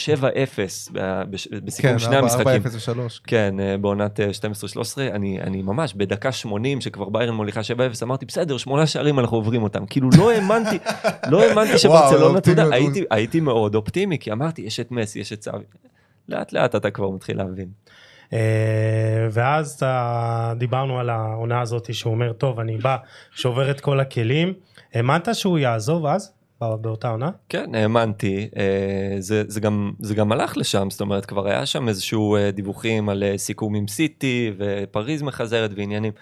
ב- בש- בסיכום כן, שני המשחקים. 4-0 ו-3. כן, אה, בעונת אה, 12-13, אני, אני ממש בדקה 80 שכבר ביירן מוליכה 7-0, אמרתי בסדר, שמונה שערים אנחנו עוברים אותם. כאילו לא האמנתי, לא האמנתי שברצלונה, אתה יודע. הייתי, הייתי מאוד אופטימי, כי אמרתי, יש את מסי, יש את סאבי. לאט לאט אתה כבר מתחיל להבין. אה, ואז דיברנו על העונה הזאת שהוא אומר טוב אני בא שובר את כל הכלים האמנת שהוא יעזוב אז באותה עונה? כן, האמנתי, אה, זה, זה, גם, זה גם הלך לשם, זאת אומרת, כבר היה שם איזשהו אה, דיווחים על אה, סיכום עם סיטי, ופריז מחזרת ועניינים.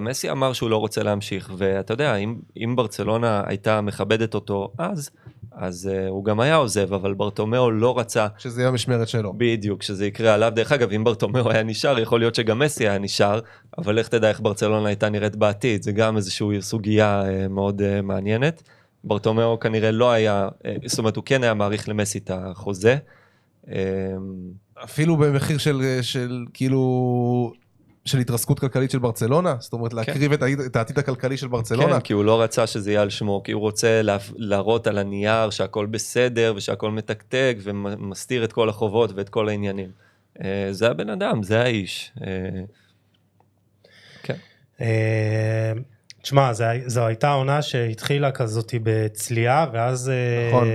מסי אמר שהוא לא רוצה להמשיך, ואתה יודע, אם, אם ברצלונה הייתה מכבדת אותו אז, אז הוא גם היה עוזב, אבל ברטומיאו לא רצה שזה יהיה המשמרת שלו. בדיוק, שזה יקרה עליו. דרך אגב, אם ברטומיאו היה נשאר, יכול להיות שגם מסי היה נשאר, אבל לך תדע איך ברצלונה הייתה נראית בעתיד, זה גם איזושהי סוגיה מאוד מעניינת. ברטומיאו כנראה לא היה, אה, זאת אומרת, הוא כן היה מעריך למסי את החוזה. אה, אפילו במחיר של, של כאילו, של התרסקות כלכלית של ברצלונה? זאת אומרת, להקריב את, העתיד- את העתיד הכלכלי של ברצלונה? כן, כי הוא לא רצה שזה יהיה על שמו, כי הוא רוצה לה, להראות על הנייר שהכל בסדר ושהכל מתקתק ומסתיר את כל החובות ואת כל העניינים. אה, זה הבן אדם, זה האיש. אה, כן. תשמע זו, הייתה עונה שהתחילה כזאת בצליעה ואז אה, נכון.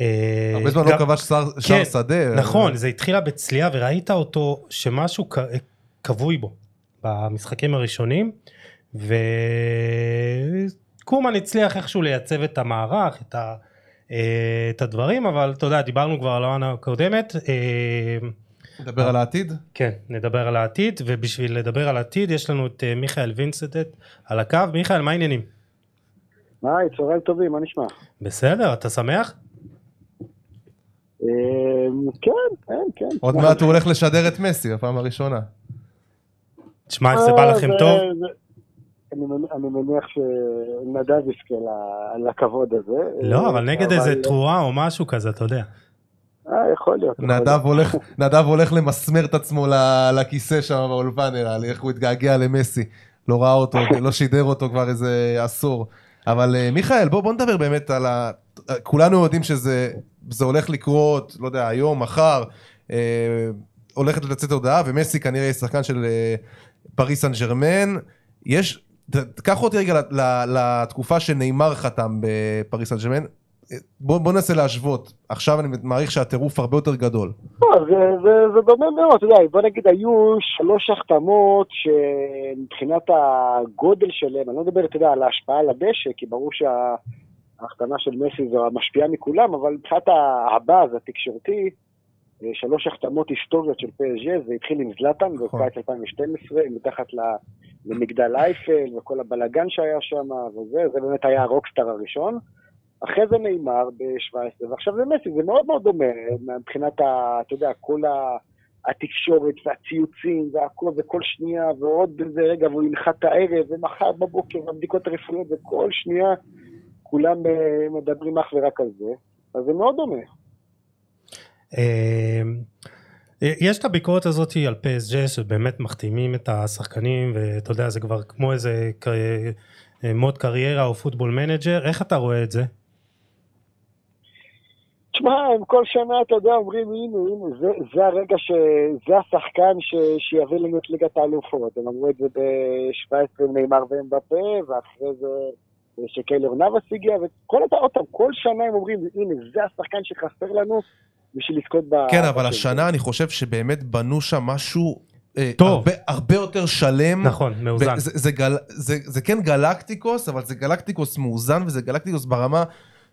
אה, הרבה זמן לא כבש שער כן, שדה. נכון זה התחילה בצליעה וראית אותו שמשהו כבוי בו במשחקים הראשונים וקומן הצליח איכשהו לייצב את המערך את, ה, אה, את הדברים אבל אתה יודע דיברנו כבר על העונה הקודמת נדבר על העתיד? כן נדבר על העתיד ובשביל לדבר על העתיד יש לנו את אה, מיכאל וינסטט על הקו מיכאל מה העניינים? היי, צהריים טובים, מה נשמע? בסדר אתה שמח? אה, כן, כן, כן. עוד מעט הוא הולך לשדר את מסי בפעם הראשונה. תשמע איך זה בא אה, לכם זה- טוב? אני מניח- אני מניח שנדב יזכה לכבוד הזה. לא אבל נגד איזה תרועה או משהו כזה אתה יודע אה, יכול להיות. נדב הולך, נדב הולך למסמר את עצמו לכיסא שם באולפן נראה לי, איך הוא התגעגע למסי. לא ראה אותו, לא שידר אותו כבר איזה עשור. אבל אה, מיכאל, בוא, בוא נדבר באמת על ה... כולנו יודעים שזה זה הולך לקרות, לא יודע, היום, מחר, אה, הולכת לצאת הודעה, ומסי כנראה יהיה שחקן של אה, פריס סן ג'רמן. יש, קח אותי רגע לתקופה שנאמר חתם בפריס סן ג'רמן. בוא, בוא ננסה להשוות. עכשיו אני מעריך שהטירוף הרבה יותר גדול. לא, זה, זה, זה דומה מאוד, אתה יודע, בוא נגיד היו שלוש החתמות שמבחינת הגודל שלהם, אני לא מדבר, אתה יודע, על ההשפעה על הדשא, כי ברור ההחתמה של מסי זו המשפיעה מכולם, אבל מבחינת הבאז התקשורתי, שלוש החתמות היסטוריות של פסג'ה, זה התחיל עם זלאטן נכון. בקיץ 2012, מתחת למגדל אייפל וכל הבלגן שהיה שם וזה, זה באמת היה הרוקסטאר הראשון. אחרי זה נאמר ב-17, ועכשיו זה מסי, זה מאוד מאוד דומה מבחינת, ה, אתה יודע, כל ה... התקשורת והציוצים והכל, וכל שנייה, ועוד איזה רגע, והוא ינחת הערב, ומחר בבוקר, והבדיקות הרפואיות, וכל שנייה כולם אה, מדברים אך ורק על זה. אז זה מאוד דומה. אה, יש את הביקורת הזאת על PSG שבאמת מחתימים את השחקנים ואתה יודע זה כבר כמו איזה אה, mode קריירה או Football Manager איך אתה רואה את זה? תשמע, הם כל שנה, אתה יודע, אומרים, הנה, הנה, זה, זה הרגע ש... זה השחקן ש... שיביא לנו את ליגת האלופות. הם אמרו את זה ב-17 עם נאמר ואמבפה, ואחרי זה כשקיילור נאבאס הגיע, וכל אותה, עוד פעם, כל שנה הם אומרים, הנה, זה השחקן שחסר לנו בשביל לזכות ב... כן, אבל בצ'מפיונס. השנה אני חושב שבאמת בנו שם משהו אה, טוב. הרבה, הרבה יותר שלם. נכון מאוזן. וזה, זה, גל, זה, זה כן גלקטיקוס, אבל זה גלקטיקוס מאוזן, וזה גלקטיקוס ברמה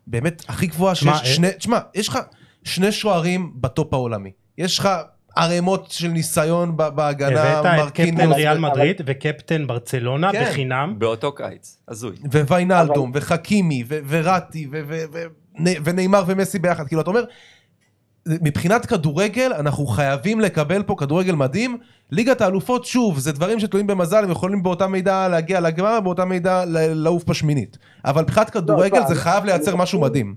באמת הכי גבוהה שיש. אה- שני, תשמע, יש לך שני שוערים בטופ העולמי. יש לך ערימות של ניסיון ב- בהגנה, הבאת את קפטן ריאל אבל- מדריד וקפטן ברצלונה כן. בחינם. באותו קיץ, הזוי. וויינלדום, וחכימי, ו- וראטי, ו- ו- ו- ונאמר ומסי ביחד. כאילו, אתה אומר, מבחינת כדורגל, אנחנו חייבים לקבל פה כדורגל מדהים. ליגת האלופות, שוב, זה דברים שתלויים במזל, הם יכולים באותה מידה להגיע לגמר, באותה מידה ל- לעוף בשמינית. אבל מבחינת כדורגל לא, זה חייב לייצר משהו. מדהים.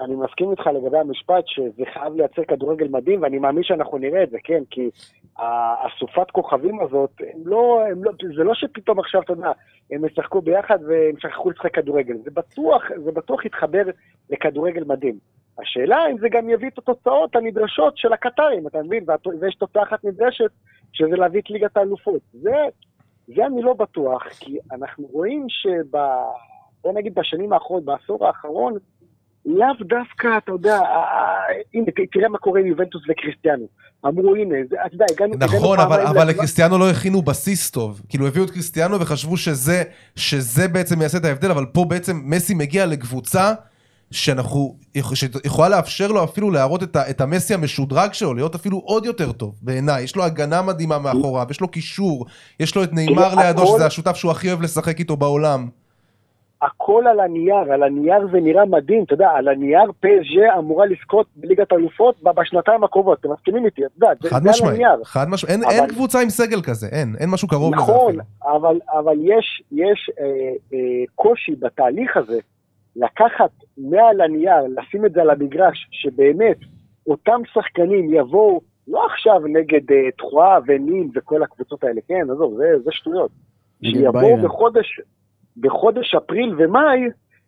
אני מסכים איתך לגבי המשפט שזה חייב לייצר כדורגל מדהים, ואני מאמין שאנחנו נראה את זה, כן, כי האסופת כוכבים הזאת, הם לא, הם לא, זה לא שפתאום עכשיו, אתה יודע, הם ישחקו ביחד והם שכחו לשחק כדורגל, זה בטוח, זה בטוח יתחבר לכדורגל מדהים. השאלה אם זה גם יביא את התוצאות הנדרשות של הקטרים, אתה מבין? ויש תוצאה אחת נדרשת, שזה להביא את ליגת האלופות. זה, זה אני לא בטוח, כי אנחנו רואים שב... בוא נגיד בשנים האחרונות, בעשור האחרון, לאו דווקא, אתה יודע, הנה, תראה מה קורה עם יובנטוס וקריסטיאנו. אמרו, הנה, זה- אתה יודע, הגענו... נכון, הגענו אבל, אבל. לקריסטיאנו לא הכינו בסיס טוב. כאילו הביאו את קריסטיאנו וחשבו שזה, שזה בעצם יעשה את ההבדל, אבל פה בעצם מסי מגיע לקבוצה שאנחנו, שיכולה לאפשר לו אפילו להראות את, ה, את המסי המשודרג שלו, להיות אפילו עוד יותר טוב בעיניי. יש לו הגנה מדהימה מאחוריו, יש לו קישור, יש לו את נאמר לידו, שזה השותף שהוא הכי אוהב לשחק איתו בעולם. הכל על הנייר, על הנייר זה נראה מדהים, אתה יודע, על הנייר פסג'ה אמורה לזכות בליגת האלופות ב- בשנתיים הקרובות, אתם מסכימים איתי, אתה יודע, זה, חד זה על הנייר. חד משמעית, אין, אבל- אין קבוצה עם סגל כזה, אין, אין משהו קרוב לזה נכון. אבל, אבל יש, יש אה, אה, קושי בתהליך הזה לקחת מעל הנייר, לשים את זה על המגרש, שבאמת אותם שחקנים יבואו, לא עכשיו נגד אה, תחואה ונין וכל הקבוצות האלה, כן, עזוב, זה, זה שטויות. שיבואו. בחודש, בחודש אפריל ומאי,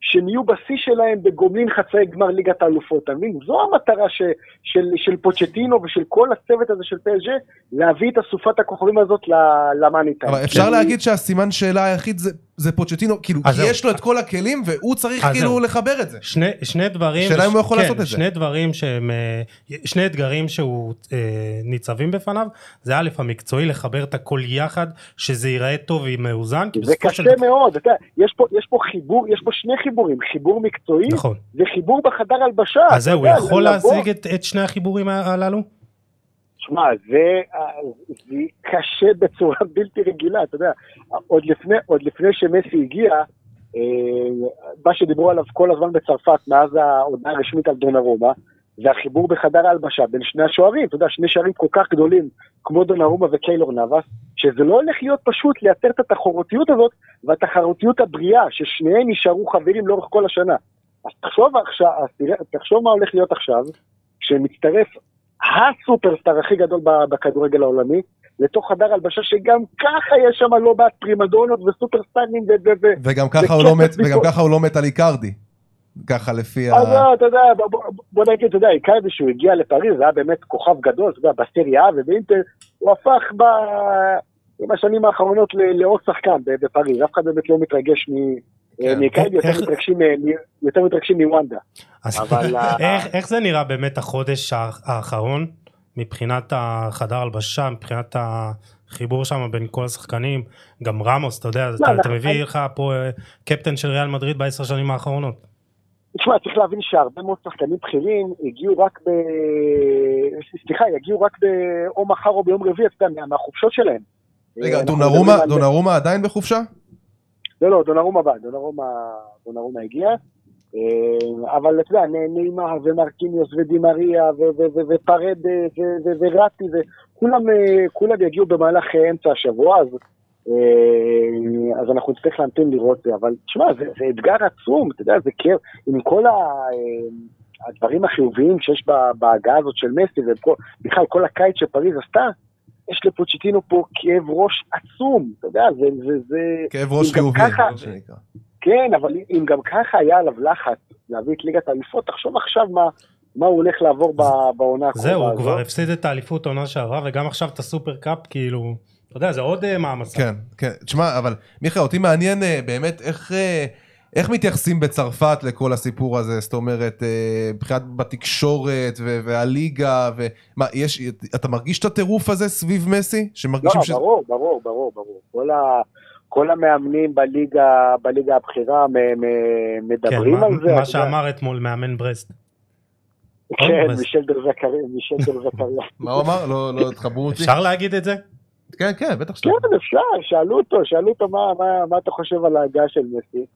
שהם יהיו בשיא שלהם בגומלין חצאי גמר ליגת האלופות, אתה מבין? זו המטרה ש, של, של פוצ'טינו ושל כל הצוות הזה של פסג'ה, להביא את אסופת הכוכבים הזאת ל- למאניטיים. אבל אפשר להגיד שהסימן שאלה היחיד זה, זה פוצ'טינו, כאילו, כי זהו. יש לו את כל הכלים והוא צריך כאילו זהו. לחבר את זה. שני, שני דברים, השאלה אם הוא יכול כן, לעשות את זה. שני דברים שהם, אה, שני אתגרים שהוא אה, ניצבים בפניו, זה א' המקצועי לחבר את הכל יחד, שזה ייראה טוב ומאוזן, זה קשה של מאוד, אתה יודע, יש פה, יש פה חיבור, יש פה שני חיבורים, חיבור מקצועי נכון, וחיבור בחדר הלבשה. אז זהו, הוא יכול להשיג את, את שני החיבורים הללו? שמע, זה, זה קשה בצורה בלתי רגילה, אתה יודע, עוד לפני, עוד לפני שמסי הגיע, אה, מה שדיברו עליו כל הזמן בצרפת, מאז ההודעה הרשמית על דונרומה, זה החיבור בחדר ההלבשה בין שני השוערים, אתה יודע, שני שערים כל כך גדולים, כמו דונרומה וקיילור נאבס, שזה לא הולך להיות פשוט לייצר את התחרותיות הזאת, והתחרותיות הבריאה, ששניהם יישארו חברים לאורך כל השנה. אז תחשוב עכשיו, תחשוב מה הולך להיות עכשיו, כשמצטרף הסופרסטאר הכי גדול בכדורגל העולמי, לתוך חדר הלבשה שגם ככה יש שם לא מעט פרימדונות וסופרסטארים ו... וגם לא. ככה הוא לא מת על איקרדי. ככה לפי ה... אז לא, אתה יודע, בוא- נגיד, אתה יודע, איקרדי שהוא הגיע לפריז, זה היה באמת כוכב גדול, אתה יודע, בסריה ובאינטר, הוא הפך ב... עם השנים האחרונות לעוד שחקן ב- בפריז, אף אחד באמת לא מתרגש מ... כן. מאיקרדי, יותר מתרגשים מוונדה. אז אבל ה- איך, זה נראה באמת החודש האח- האחרון, מבחינת החדר הלבשה, מבחינת החיבור שם בין כל השחקנים, גם רמוס, אתה יודע, אתה, אתה מביא לך פה אה, קפטן של ריאל מדריד בעשר שנים האחרונות. תשמע, צריך להבין שהרבה מאוד שחקנים בכירים הגיעו רק ב... סליחה, יגיעו רק ב... או מחר או ביום רביעי, אתה יודע, מהחופשות שלהם. רגע, אנחנו דונרומה, דונרומה עדיין בחופשה? לא, לא, דונרומה בא, דונרומה, דונרומה הגיע. אה, אבל אתה יודע, נעימה ומרקיניוס ודימריה ופרד אה, ו- ו- וראטי, וכולם אה, כולם יגיעו במהלך אה, אמצע השבוע, אז, אה, אז אנחנו נצטרך להמתין לראות זה. אבל תשמע, זה, זה אתגר עצום, אתה יודע, זה כיף, עם כל ה... אה, הדברים החיוביים שיש בהגעה הזאת של מסי, ובכלל כל הקיץ שפריז עשתה, יש לפוצ'יטינו פה כאב ראש עצום, אתה יודע, זה... זה, זה כאב ראש חיובי, מה שנקרא. כן, אבל אם גם ככה היה עליו לחץ להביא את ליגת האליפות, תחשוב עכשיו מה, מה הוא הולך לעבור בעונה הקרובה זהו, הוא הזאת. כבר הפסיד את האליפות העונה שעברה וגם עכשיו את הסופר קאפ, כאילו, אתה יודע, זה עוד אה, מעמסה. כן, כן. תשמע, אבל מיכאל, אותי מעניין אה, באמת איך... אה, איך מתייחסים בצרפת לכל הסיפור הזה? זאת אומרת, אה, מבחינת בתקשורת ו- והליגה, ומה, יש, אתה מרגיש את הטירוף הזה סביב מסי? לא, שמרגישים ש... ברור, ברור, ברור, ברור. כל, ה, כל המאמנים בליגה, בליגה הבכירה מ, מ, כן, מדברים מה- על זה. מה. שאמר אתמול מאמן ברסט. כן, ברסט. מישל דר זכריה, מישל דר זכריה. מה הוא אמר? לא, לא תחברו אותי. אפשר להגיד את זה? כן, כן, בטח שאתה. כן, אפשר, שאלו אותו, שאלו אותו מה, מה, מה אתה חושב על ההגעה של מסי.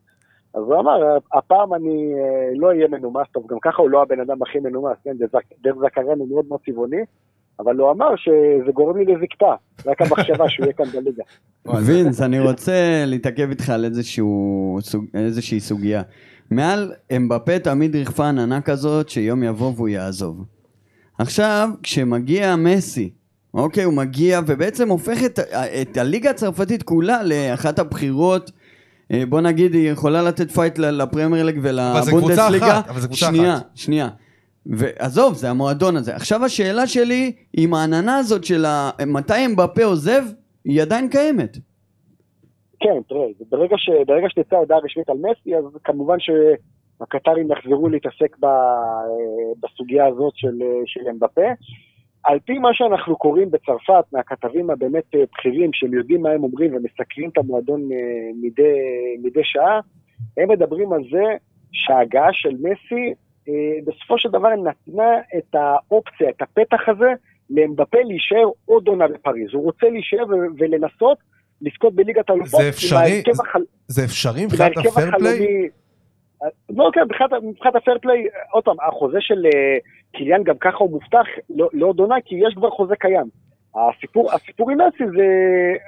אז הוא אמר, הפעם אני אה, לא אהיה מנומס, טוב, גם ככה הוא לא הבן אדם הכי מנומס, כן, דר- דר זכרן הוא מאוד מאוד צבעוני, אבל הוא אמר שזה גורם לי לזקפה, רק המחשבה שהוא יהיה כאן בליגה. וינס, אני רוצה להתעכב איתך על סוג, איזושהי סוגיה. מעל אמבפה תמיד ריחפה עננה כזאת שיום יבוא והוא יעזוב. עכשיו, כשמגיע מסי, אוקיי, הוא מגיע ובעצם הופך את, את הליגה הצרפתית כולה לאחת הבכירות, אה, בוא נגיד, היא יכולה לתת fight ל- לפרמייר ליג ולבונדסליגה. אחת, אבל זה קבוצה שנייה, אחת. שנייה. ועזוב, זה המועדון הזה. עכשיו השאלה שלי, אם העננה הזאת של ה... מתי אמבפה עוזב, היא עדיין קיימת. כן, תראה, ברגע, ש, ברגע שתצא הודעה רשמית על מסי, אז כמובן שהקטרים יחזרו להתעסק ב, בסוגיה הזאת של, של אמבפה. על פי מה שאנחנו קוראים בצרפת, מהכתבים הבאמת אה, בכירים, שהם יודעים מה הם אומרים ומסקרים את המועדון אה, מדי, מדי שעה, הם מדברים על זה שההגעה של מסי אה, בסופו של דבר נתנה את האופציה, את הפתח הזה, לאמבפה להישאר עוד עונה בפריז. הוא רוצה להישאר ולנסות לזכות בליגת האלופות. זה אפשרי? החל- זה אפשרי מבחינת הפרפליי? לא, כן, מבחינת, הפרפליי, עוד פעם, החוזה של קיליאן גם ככה הוא מובטח לא- לעוד עונה, כי יש כבר חוזה קיים. הסיפור, הסיפור עם מסי זה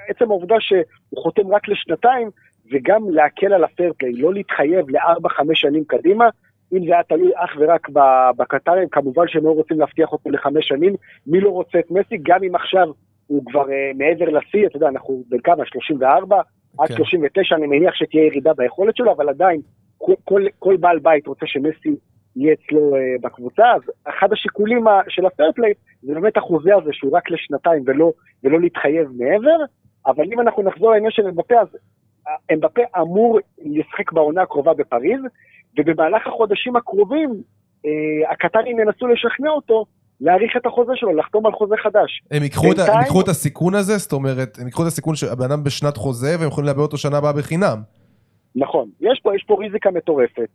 עצם העובדה שהוא חותם רק לשנתיים, וגם להקל על הפרפליי, לא להתחייב לארבע-חמש שנים קדימה. אם זה היה תלוי אך ורק בקטרים, כמובן שהם לא רוצים להבטיח אותו לחמש שנים. מי לא רוצה את מסי? גם אם עכשיו הוא כבר uh, מעבר לשיא, אתה יודע, אנחנו בן כמה? 34? עד כן. 39, אני מניח שתהיה ירידה ביכולת שלו, אבל עדיין, כל, כל, כל בעל בית רוצה שמסי יהיה אצלו uh, בקבוצה, אז אחד השיקולים ה- של הפרפליי זה באמת החוזה הזה שהוא רק לשנתיים ולא, ולא להתחייב מעבר, אבל אם אנחנו נחזור לעניין של אמבפה, אז אה, אמבפה אמור לשחק בעונה הקרובה בפריז, ובמהלך החודשים הקרובים, אה, הקטרים ינסו לשכנע אותו להאריך את החוזה שלו, לחתום על חוזה חדש. הם ייקחו את ה- הם בינתיים- ייקחו את הסיכון הזה? זאת אומרת, הם ייקחו את הסיכון שהבן אדם בשנת חוזה והם יכולים לאבד אותו שנה הבאה בחינם. נכון, יש פה, יש פה ריזיקה מטורפת.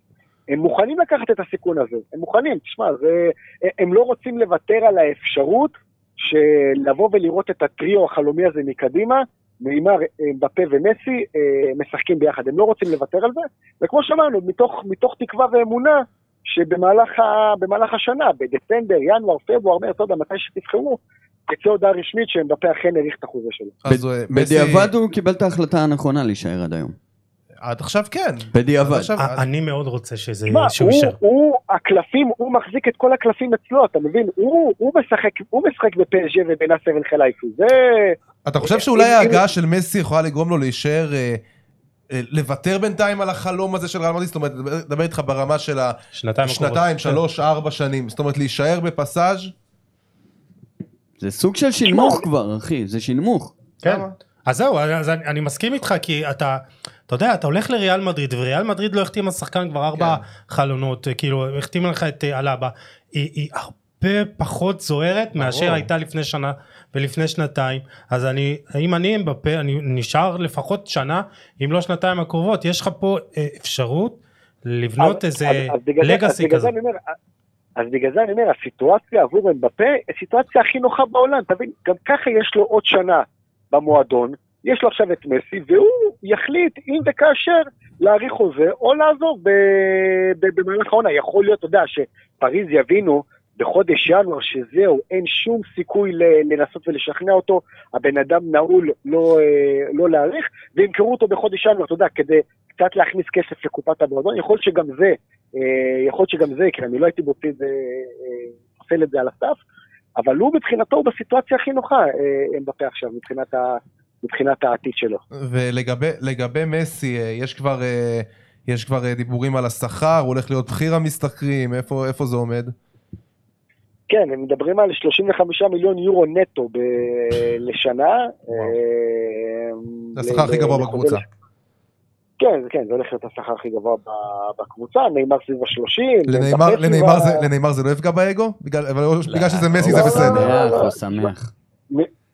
הם מוכנים לקחת את הסיכון הזה, הם מוכנים, תשמע, זה, הם לא רוצים לוותר על האפשרות של לבוא ולראות את הטריו החלומי הזה מקדימה, נאמר, בפה ומסי, אה, משחקים ביחד, הם לא רוצים לוותר על זה, וכמו שאמרנו, מתוך, מתוך תקווה ואמונה, שבמהלך ה, במהלך השנה, בדצמבר, ינואר, פברואר, מרץ, לא יודע, מתי שתבחרו, תצא הודעה רשמית שאמבפה אכן האריך את החוזה שלו. אז אה, מסי- בדיעבד הוא קיבל את ההחלטה הנכונה להישאר עד היום. עד עכשיו כן. בדיעבד. עכשיו- אני מאוד רוצה שזה, תשמע, שהוא הוא, יישאר. הוא, הקלפים, הוא מחזיק את כל הקלפים אצלו, אתה מבין? הוא, הוא משחק, הוא משחק בפסג'ה ובנאסר אל חלייפי, זה... אתה חושב שאולי ההגעה של מסי יכולה לגרום לו להישאר, אה, אה, לוותר בינתיים על החלום הזה של ריאל מדריד? זאת אומרת, דבר- דבר איתך ברמה של. השנתיים, שלוש, ארבע שנים. זאת אומרת, להישאר בפסאז' זה סוג של שינמוך כבר, אחי, זה שינמוך. כן. אז זהו, אז אני, אני מסכים איתך, כי אתה, אתה יודע, אתה הולך לריאל מדריד, וריאל מדריד לא החתימה שחקן כבר ארבע חלונות, כאילו, החתימה לך את אה, אלאבה. היא, היא הרבה פחות זוהרת מאשר הייתה לפני שנה ולפני שנתיים. אז אני, אם אני אמבפה, אני נשאר לפחות שנה, אם לא שנתיים הקרובות. יש לך פה אה, אפשרות לבנות אז- איזה אז- אז לגאסי כזה. אומר, אז בגלל זה אני אומר, הסיטואציה עבור אמבפה, הסיטואציה הכי נוחה בעולם, תבין, גם ככה יש לו עוד שנה במועדון, יש לו עכשיו את מסי, והוא יחליט אם וכאשר להאריך חוזה או לעזוב במהלך העונה. יכול להיות, אתה יודע, שפריז יבינו בחודש ינואר שזהו, אין שום סיכוי לנסות ולשכנע אותו, הבן אדם נעול לא, אה, לא להאריך, וימכרו אותו בחודש ינואר, אתה יודע, כדי קצת להכניס כסף לקופת המועדון, יכול שגם זה, אה, יכול שגם זה יקרה, אני לא הייתי מוציא את זה, אה, פוסל את זה על הסף, אבל הוא מבחינתו הוא בסיטואציה הכי נוחה, אה, אמבפה עכשיו, מבחינת, ה, מבחינת העתיד שלו. ולגבי לגבי מסי, אה, יש כבר, אה, יש כבר אה, דיבורים על השכר, הוא הולך להיות בכיר המשתכרים, איפה, איפה זה עומד? כן, הם מדברים על 35 מיליון יורו נטו ב- לשנה. אה, זה השכר הכי גבוה בקבוצה. כן, זה- כן, זה הולך להיות השכר הכי גבוה בקבוצה, נאמר סביב ה-30. לנאמר, זה, זה לא יפגע באגו? בגלל, אבל בגלל שזה מסי זה לא, בסדר. לא, שמח, לא. הוא שמח.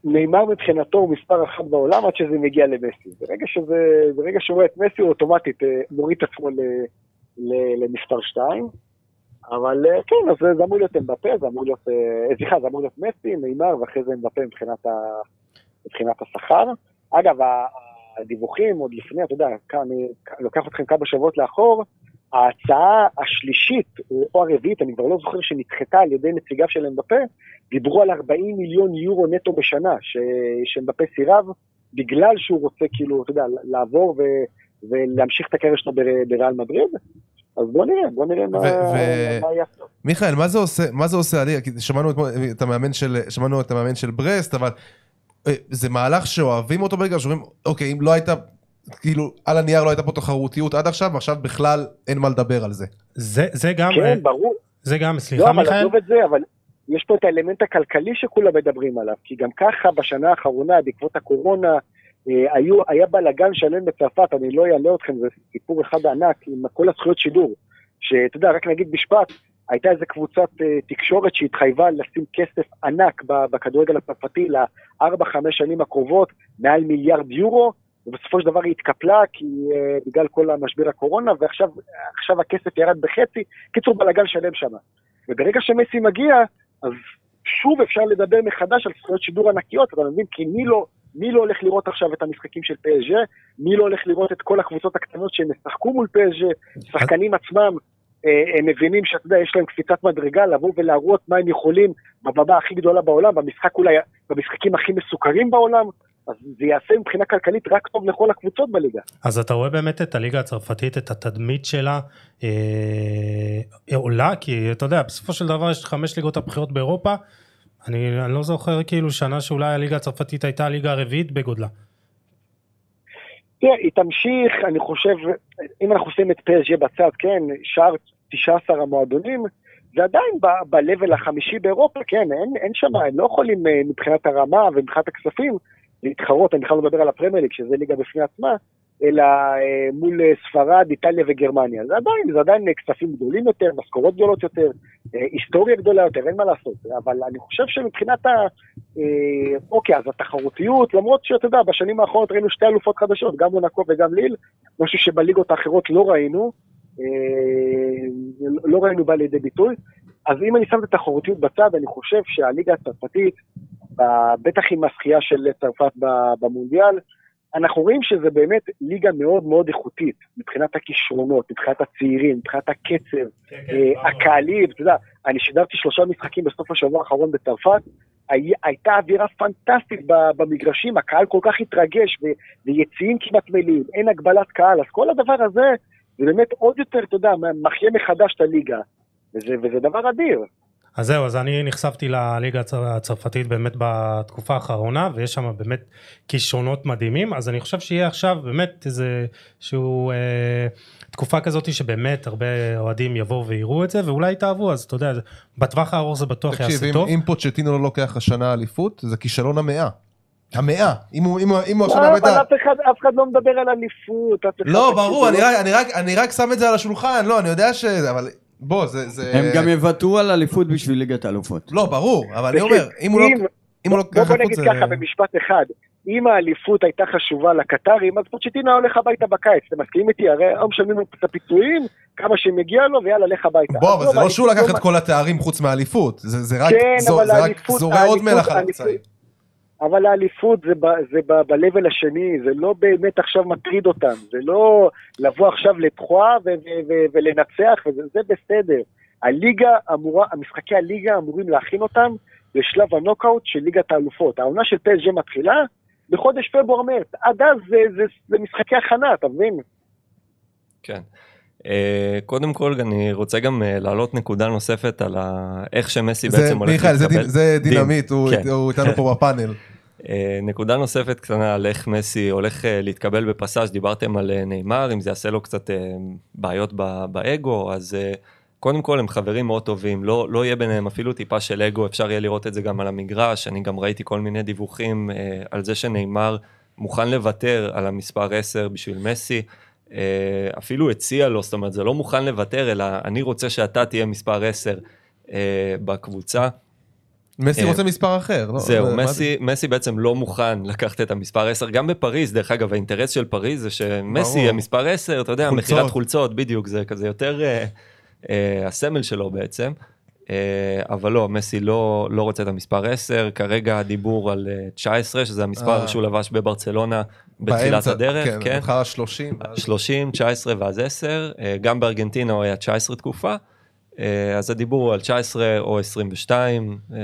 נאמר מבחינתו הוא מספר אחת בעולם עד שזה מגיע למסי. ברגע שזה, ברגע שהוא רואה את מסי הוא אוטומטית אה, מוריד את עצמו ל, ל, למספר שתיים. אבל אה, כן, אז זה- זה אמור להיות אמבפה, זה אמור להיות, אה, סליחה, זה אמור להיות מסי, נאמר, ואחרי זה אמבפה מבחינת, השכר. אגב, הדיווחים עוד לפני, אתה יודע, אני לוקח אתכם כמה שבועות לאחור, ההצעה השלישית או הרביעית, אני כבר לא זוכר שנדחתה על ידי נציגיו של אמבפה, דיברו על 40 מיליון יורו נטו בשנה, ש... שאמבפה סירב, בגלל שהוא רוצה כאילו, אתה יודע, לעבור ו... ולהמשיך את הקריירה שלו בר... בריאל מדריד. אז בוא נראה, בוא נראה מה, מה יעשה. מיכאל, מה זה עושה, מה זה עושה שמענו את המאמן של, ברסט, אבל זה מהלך שאוהבים אותו ברגע, שאומרים, אוקיי, אם לא הייתה, כאילו, על הנייר לא הייתה פה תחרותיות עד עכשיו, ועכשיו בכלל אין מה לדבר על זה. זה, זה גם, כן, ברור. זה גם, לא, סליחה אבל מיכאל, עזוב את זה, אבל יש פה את האלמנט הכלכלי שכולם מדברים עליו, כי גם ככה בשנה האחרונה, בעקבות הקורונה, אה, היו, היה בלאגן שלם בצרפת, אני לא אעלה אתכם, זה סיפור אחד ענק עם כל הזכויות שידור. שאתה יודע, רק נגיד משפט, הייתה איזה קבוצת אה, תקשורת שהתחייבה לשים כסף ענק בכדורגל הצרפתי לארבע-חמש שנים הקרובות, מעל מיליארד יורו, ובסופו של דבר היא התקפלה כי אה, בגלל כל המשבר הקורונה, ועכשיו עכשיו הכסף ירד בחצי. קיצור, בלאגן שלם שם. וברגע שמסי מגיע, אז שוב אפשר לדבר מחדש על זכויות שידור ענקיות, אתה מבין? כי מי לא, מי לא הולך לראות עכשיו את המשחקים של פסג', מי לא הולך לראות את כל הקבוצות הקטנות שהם ישחקו מול פסג', שחקנים עצמם, הם מבינים שאתה יודע, יש להם קפיצת מדרגה לבוא ולהראות מה הם יכולים בבמה הכי גדולה בעולם, במשחק אולי, במשחקים הכי מסוכרים בעולם, אז זה יעשה מבחינה כלכלית רק טוב לכל הקבוצות בליגה. אז אתה רואה באמת את הליגה הצרפתית, את התדמית שלה אה, עולה, כי אתה יודע, בסופו של דבר יש חמש ליגות הבכירות באירופה, אני, אני לא זוכר כאילו שנה שאולי הליגה הצרפתית הייתה הליגה הרביעית בגודלה. תראה, היא תמשיך, אני חושב, אם אנחנו עושים את פסג' בצד, כן, שאר 19 המועדונים, זה עדיין ב-level החמישי באירופה, כן, אין, אין שם, הם לא יכולים אה, מבחינת הרמה ומבחינת הכספים להתחרות, אני בכלל לא מדבר על הפרמייר ליג, שזה ליגה בפני עצמה, אלא אה, מול אה, ספרד, איטליה וגרמניה. זה עדיין, זה עדיין אה, כספים גדולים יותר, משכורות גדולות יותר, היסטוריה גדולה יותר, אין מה לעשות. אבל אני חושב שמבחינת ה... אוקיי, אז התחרותיות, למרות שאתה יודע, בשנים האחרונות ראינו שתי אלופות חדשות, גם מונקו וגם ליל, משהו שבליגות האחרות לא ראינו, לא ראינו בא לידי ביטוי. אז אם אני שם את התחרותיות בצד, אני חושב שהליגה הצרפתית, בטח עם הזכייה של צרפת במונדיאל, אנחנו רואים שזה באמת ליגה מאוד מאוד איכותית, מבחינת הכישרונות, מבחינת הצעירים, מבחינת הקצב, אה, הקהלים, אתה יודע, אני שידרתי שלושה משחקים בסוף השבוע האחרון בצרפת, הי- הייתה אווירה פנטסטית במגרשים, הקהל כל כך התרגש, ו- ויציעים כמעט מלאים, אין הגבלת קהל, אז כל הדבר הזה, זה באמת עוד יותר, אתה יודע, מחיה מחדש את הליגה, וזה, וזה דבר אדיר. אז זהו, אז אני נחשפתי לליגה הצר- הצרפתית באמת בתקופה האחרונה, ויש שם באמת כישרונות מדהימים, אז אני חושב שיהיה עכשיו באמת איזה שהוא אה, תקופה כזאת שבאמת הרבה אוהדים יבואו ויראו את זה, ואולי יתאהבו, אז אתה יודע, בטווח הארוך זה בטוח תקשיב, יעשה אם- טוב. אם פוצ'טינו לא לוקח השנה אליפות, זה כישלון המאה. המאה. אם הוא אם הוא- אם הוא עכשיו לא, באמת... אבל אף אחד, אף אחד לא מדבר על אליפות, אף אחד... לא, ברור, זה אני לא- רק- אני רק- אני רק שם את זה על השולחן, לא, אני יודע ש... אבל בוא, זה... זה- הם גם יוותרו על אליפות בשביל ליגת האלופות. לא, ברור, אבל אני אומר, אם הוא לא... אם- הוא לא בוא לוקח בוא נגיד זה... ככה במשפט אחד, אם האליפות הייתה חשובה לקטרים, אז פוצ'טינו היה הולך הביתה בקיץ, אתם מסכימים איתי? הרי היום משלמים לו את הפיצויים, כמה שמגיע לו, ויאללה, לך הביתה. בוא, אבל זה לא שהוא האליפות לקח את כל התארים חוץ מהאליפות, זה זה רק כן, זורע עוד מלח על הפצעים. אבל האליפות זה, ב, זה ב, ב-level השני, זה לא באמת עכשיו מטריד אותם, זה לא לבוא עכשיו לטרואה ו- ו- ו- ולנצח, וזה זה בסדר. הליגה אמורה, המשחקי הליגה אמורים להכין אותם לשלב הנוקאוט של ליגת האלופות. העונה של פ.ס.ז' מתחילה בחודש פברואר-מרץ, עד אז זה, זה, זה משחקי הכנה, אתה מבין? כן. אה, קודם כל אני רוצה גם אה, להעלות נקודה נוספת על ה- איך שמסי זה, בעצם הולך מיכאל, זה להתקבל. דין- זה דין, דינמיט, הוא כן. הוא איתנו פה בפאנל. אה, נקודה נוספת קטנה על איך מסי הולך אה, להתקבל בפ.ס.ז' דיברתם על אה, נאמר אם זה יעשה לו קצת בעיות באגו אז קודם כל הם חברים מאוד טובים לא לא יהיה ביניהם אפילו טיפה של אגו אפשר יהיה לראות את זה גם על המגרש אני גם ראיתי כל מיני דיווחים על זה שנאמר מוכן לוותר על המספר 10 בשביל מסי. אפילו הציע לו זאת אומרת זה לא מוכן לוותר אלא אני רוצה שאתה תהיה מספר 10 אה, בקבוצה. מסי אה, רוצה מספר אחר. לא? זהו, מה- מסי, מסי בעצם לא מוכן לקחת את המספר 10, גם בפריז, דרך אגב, האינטרס של פריז זה שמסי ברור. יהיה מספר 10, אתה יודע. מכירת חולצות, בדיוק, זה כזה יותר אה, אה, הסמל שלו בעצם. אה, אבל לא, מסי לא, לא רוצה את המספר 10, כרגע הדיבור על אה, 19, שזה המספר אה. שהוא לבש בברצלונה בתחילת באמצע, הדרך, כן, כן. בהתחלה 30. ואז- 30, 19 ואז 10, אה, גם בארגנטינה הוא היה 19 תקופה, אה, אז הדיבור הוא על 19 או 22, אה,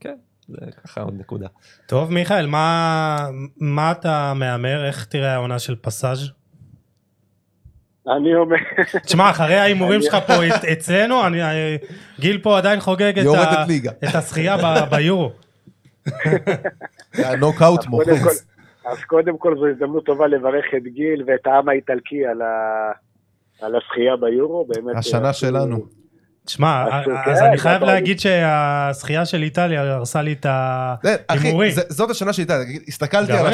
כן, זה ככה עוד נקודה. טוב מיכאל מה מה אתה מהמר איך תראה העונה של פסאז'? אני אומר, תשמע אחרי ההימורים שלך פה אצלנו אני אה, גיל פה עדיין חוגג את ה-. את הזכייה ב- ביורו. הנוקאוט מוחץ. אז קודם כל זו הזדמנות טובה לברך את גיל ואת העם האיטלקי על, ה, על הזכייה ביורו, באמת. השנה אה, שלנו. תשמע אז כן, אני חייב להגיד שהזכייה של איטליה הרסה לי את ההימורים. זאת השנה שהייתה, הסתכלתי גם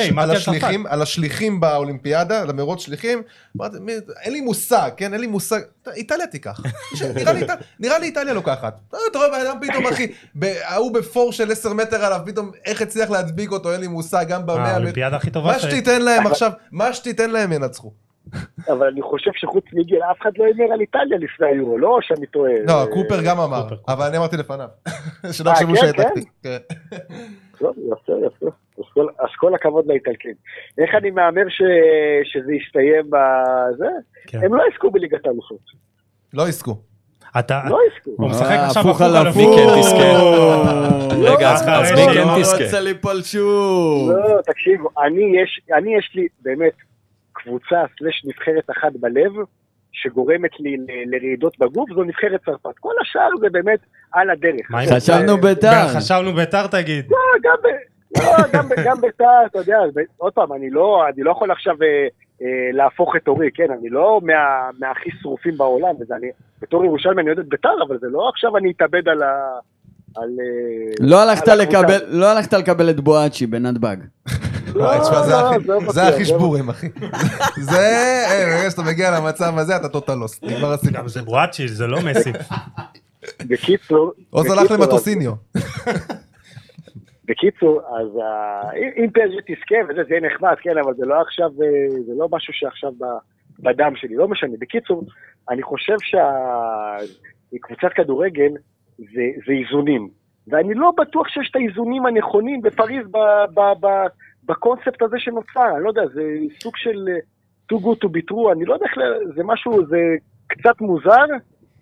על. השליחים, באולימפיאדה, על המרוץ שליחים, אמרתי, אין לי מושג, כן, אין לי מושג, איטליה תיקח, נראה לי איטליה- איטליה לוקחת, אתה אתה רואה בן אדם פתאום אחי, ההוא בפור של 10 מטר עליו, פתאום איך הצליח להדביק אותו, אין לי מושג, גם במאה, האולימפיאדה הכי טובה מה שתיתן להם עכשיו, מה שתיתן להם ינצחו. אבל אני חושב שחוץ מגיל אף אחד לא הימר על איטליה לפני היורו, לא שאני טועה. לא, קופר גם אמר, אבל אני אמרתי לפניו, שלא אה, יחשבו כן, שהעתקתי. כן. טוב, יפה, יפה. אז כל, הכבוד לאיטלקים. איך אני מהמר שזה יסתיים בזה? כן. הם לא יזכו בליגת האלופות. לא יזכו. אתה לא יזכו. הוא משחק אה, עכשיו הפוך על הפוך. מי כן תזכה? לא, רגע, אז לא, לא, מי לא, כן לא תזכה? רוצה ליפול שוב. לא, תקשיבו, אני יש לי באמת קבוצה סלש נבחרת אחת בלב, שגורמת לי לרעידות בגוף, זו נבחרת צרפת. כל השאר זה באמת על הדרך. מה עם- חשבנו ביתר. חשבנו ביתר תגיד. לא, גם ב- לא, גם ב- גם ביתר, אתה יודע, עוד פעם, אני לא, אני לא יכול עכשיו אה, אה, להפוך את אורי, כן, אני לא מה- מהכי שרופים בעולם, וזה אני, בתור ירושלמי אני אוהד את ביתר, אבל זה לא עכשיו אני אתאבד על ה... על... אה, לא הלכת. לקבל, לא הלכת לקבל את בואצ'י בנתב"ג. לא, וואי, תשמע, זה לא, הכי- לא זה בטוח, הכי לא שבורים, אחי. זה, אה, ברגע שאתה מגיע למצב הזה, אתה טוטלוס. נגמר הסיפור. גם זה בואצ'י זה לא מסי. בקיצור, עוז הלך בקיצור, למטוסיניו. בקיצור, אז ה- אם פסג' תזכה וזה, זה יהיה נחמד, כן, אבל זה לא עכשיו, אה, זה לא משהו שעכשיו ב- בדם שלי, לא משנה. בקיצור, אני חושב שקבוצת כדורגל זה, זה איזונים, ואני לא בטוח שיש את האיזונים הנכונים בפריז ב- ב- ב- בקונספט הזה שנוצר, אני לא יודע, זה סוג של אה, too good to be true, אני לא יודע איך, זה משהו, זה קצת מוזר,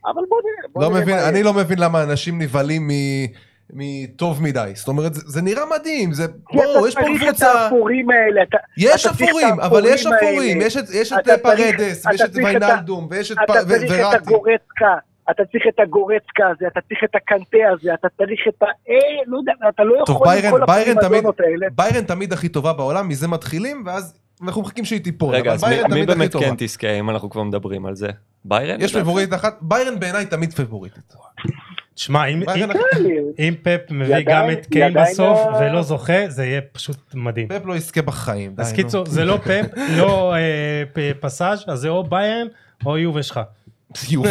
אבל בוא נראה. בוא לא נראה מבין, אני. לא מבין למה אנשים נבהלים מ- מטוב מדי. זאת אומרת, זה- זה נראה מדהים, זה, כי אתה בואו, יש פה צריך את קבוצה, האפורים האלה, אתה- יש אתה אפורים, אבל יש אפורים. יש את- יש את אתה צריך- פרדס, ויש אתה את ויינלדום, ויש את אתה פ- צריך את. הגורצקה, אתה צריך את הגורצקה הזה, אתה צריך את הקנטה הזה, אתה צריך את ה... אה, לא יודע, אתה לא טוב, יכול עם ביירן- כל ביירן תמיד- האלה. ביירן תמיד הכי טובה בעולם, מזה מתחילים, ואז אנחנו מחכים שהיא תיפול. רגע, אז מי- מי באמת. כן תזכה, אם אנחנו כבר מדברים על זה? ביירן? יש? פבוריטית אחת, ביירן בעיניי תמיד פבוריטית. תשמע אם- אם- אם פפ מביא עדיין- גם את קיין בסוף לא- ולא זוכה זה יהיה פשוט מדהים. פפ לא יזכה בחיים. אז. קיצור זה לא פפ לא אה, פסאז' אז זה או ביירן או יובה יופי.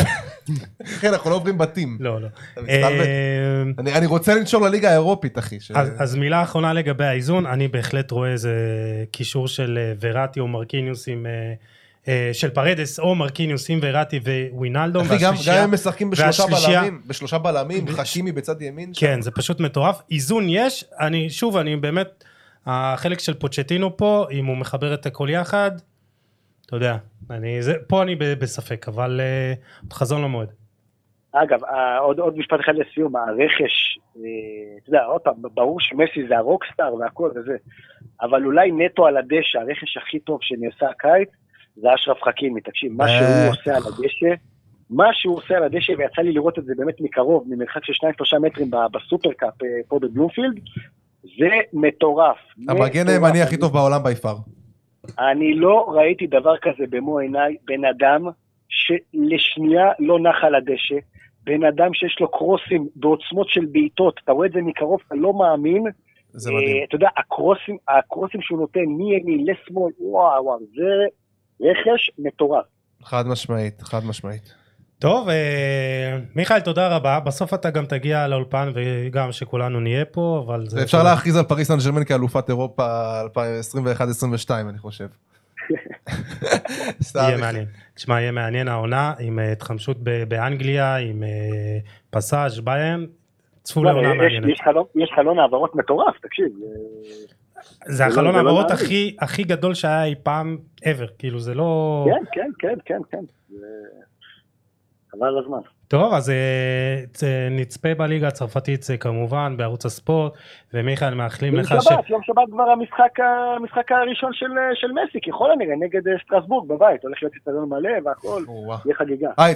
אחי, אנחנו לא עוברים בתים. לא לא. אה, אני רוצה לנשור לליגה האירופית, אחי. אז, מילה אחרונה לגבי האיזון, אני בהחלט רואה איזה קישור של אה, וראטי או מרקיניוס עם, אה, של פרדס או מרקיניוס עם וראטי ווינלדום. אחי, גם הם משחקים בשלושה בלמים, בשלושה בלמים, חכימי בצד ימין. כן, זה פשוט מטורף. איזון יש, אני, שוב, אני באמת, החלק של פוצ'טינו פה, אם הוא מחבר את הכל יחד, אתה יודע, אני, זה, פה אני בספק, אבל uh, חזון למועד. אגב, אה, עוד, עוד משפט אחד לסיום, הרכש, אה, אתה יודע, עוד פעם, ברור שמסי זה הרוקסטאר והכל וזה, אבל אולי נטו על הדשא, הרכש הכי טוב שנעשה הקיץ, זה אשרף חכימי, תקשיב, מה שהוא. עושה על הדשא, מה שהוא עושה על הדשא, ויצא לי לראות את זה באמת מקרוב, ממרחק של 2-3 מטרים בסופרקאפ פה בבלומפילד, זה מטורף. המגן. הימני הכי טוב בעולם ביפר. אני לא ראיתי דבר כזה במו עיניי, בן אדם שלשנייה לא נח על הדשא, בן אדם שיש לו קרוסים בעוצמות של בעיטות, אתה רואה את זה מקרוב, אתה לא מאמין. זה אה, מדהים. אתה יודע, הקרוסים, הקרוסים שהוא נותן מימין לשמאל, וואו וואו, זה רכש מטורף. חד משמעית, חד משמעית. טוב, אה, מיכאל, תודה רבה. בסוף אתה גם תגיע לאולפן, וגם שכולנו נהיה פה, אבל זה... אפשר להכריז על פריס סן ג'רמן כאלופת אירופה 2021-2022 אני חושב. יהיה מעניין. תשמע, יהיה מעניין העונה, עם אה, התחמשות באנגליה, עם אה, פסאז' ביירן. צפו לעונה יש- מעניינת. יש חלון- יש חלון העברות מטורף, תקשיב. זה זה החלון לא- לא העברות. הכי הכי גדול שהיה אי פעם ever, כאילו זה לא... כן, כן, כן, כן, כן. חבל על הזמן. טוב, אז אה, נצפה בליגה הצרפתית זה כמובן בערוץ הספורט, ומיכאל מאחלים יום לך ש... שבת, יום שבת כבר המשחק, המשחק הראשון של, של מסי, ככל הנראה, נגד אה, סטרסבורג בבית, הולך להיות אצטדיון מלא והכל, וואו. יהיה חגיגה. אה,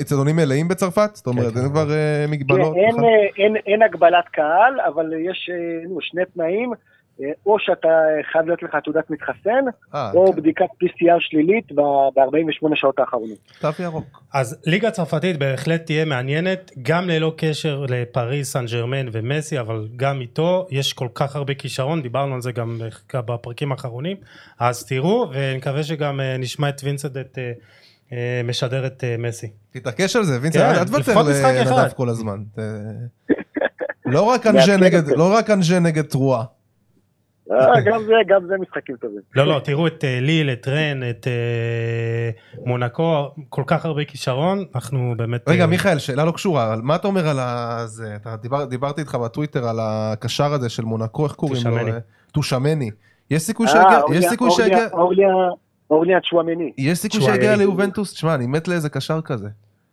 אצטדיונים מלאים בצרפת? זאת אומרת, כן, אין. כבר אה, כן, מגבלות? אין? אה, אין, אין הגבלת קהל, אבל יש אה, שני תנאים, אה, או שאתה חייב להיות לך תעודת מתחסן, אה, או כן. בדיקת PCR שלילית ב-48 שעות האחרונות. תו ירוק. אז ליגה צרפתית בהחלט תהיה מעניינת, גם ללא קשר לפריס סן ג'רמן ומסי, אבל גם איתו יש כל כך הרבה כישרון, דיברנו על זה גם בפרקים האחרונים, אז תראו, ונקווה שגם אה, נשמע את וינסנט את, אה, משדר את מסי. תתעקש על זה, וינסנט, כן, אל תוותר לנדב. כל הזמן. ת- לא רק אנג'ה נגד, אותי. לא רק אנג'ה נגד טרואה. אה, גם זה, גם זה משחקים טובים. לא, לא, תראו את אה, ליל, את רן, את אה, מונקו, כל כך הרבה כישרון, אנחנו באמת... רגע, אה, מיכאל, שאלה לא קשורה, מה אתה אומר על זה? אתה דיבר- דיברתי איתך בטוויטר על הקשר הזה של מונקו, איך קוראים לו? אה, טושמני. יש סיכוי אה, שיגיע, יש סיכוי אורליה- שיגיע, אורליה- אורליה צ'ואמני. יש סיכוי שיגיע ליובנטוס? תשמע, אני מת לאיזה קשר כזה.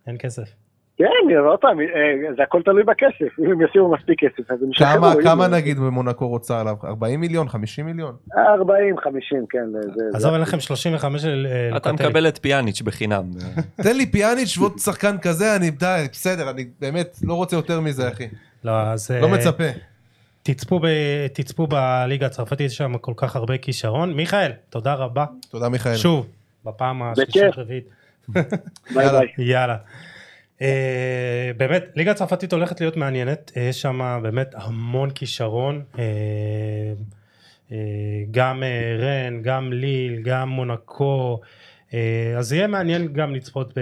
אין כסף. כן, עוד פעם, אה, זה הכל תלוי בכסף, אם הם ישימו מספיק כסף, אז הם ישחררו. כמה. כמה נגיד במונקו רוצה עליו? 40 מיליון? 50 מיליון? 40, 50, כן. עזוב, אין לכם 35 של... אה, אתה. מקבל את פיאניץ' בחינם. תן לי פיאניץ' ועוד שחקן כזה, אני די, בסדר, אני באמת לא רוצה יותר מזה, אחי. לא, אז... לא אה, מצפה. תצפו, ב, תצפו בליגה הצרפתית, יש שם כל כך הרבה כישרון. מיכאל, תודה רבה. תודה מיכאל. שוב, בפעם השלישית. רביעית. ביי יאללה. אה, באמת, ליגה הצרפתית הולכת להיות מעניינת, אה, יש שם באמת המון כישרון. אה, גם רן, גם ליל, גם מונקו. אז יהיה מעניין גם לצפות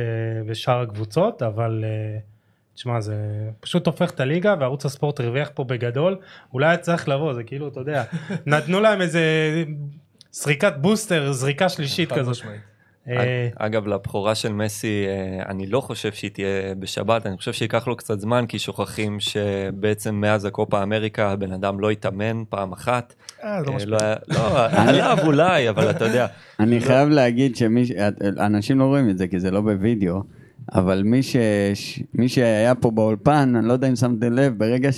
בשאר הקבוצות, אבל... תשמע, זה פשוט הופך את הליגה, וערוץ הספורט הרוויח פה בגדול. אולי היה צריך לבוא, זה כאילו, אתה יודע, נתנו להם איזה זריקת בוסטר, זריקה שלישית כזאת. אה, אגב, לבכורה של מסי, אה, אני לא חושב שהיא תהיה בשבת, אני חושב שייקח לו קצת זמן, כי שוכחים שבעצם מאז הקופה אמריקה הבן אדם לא התאמן פעם אחת. אה, לא אה, משפיע. לא לא, עליו אולי, אבל אתה יודע. אני חייב להגיד שאנשים לא רואים את זה כי זה לא בווידאו, אבל מי, ש... מי שהיה פה באולפן, אני לא יודע אם שמתם לב, ברגע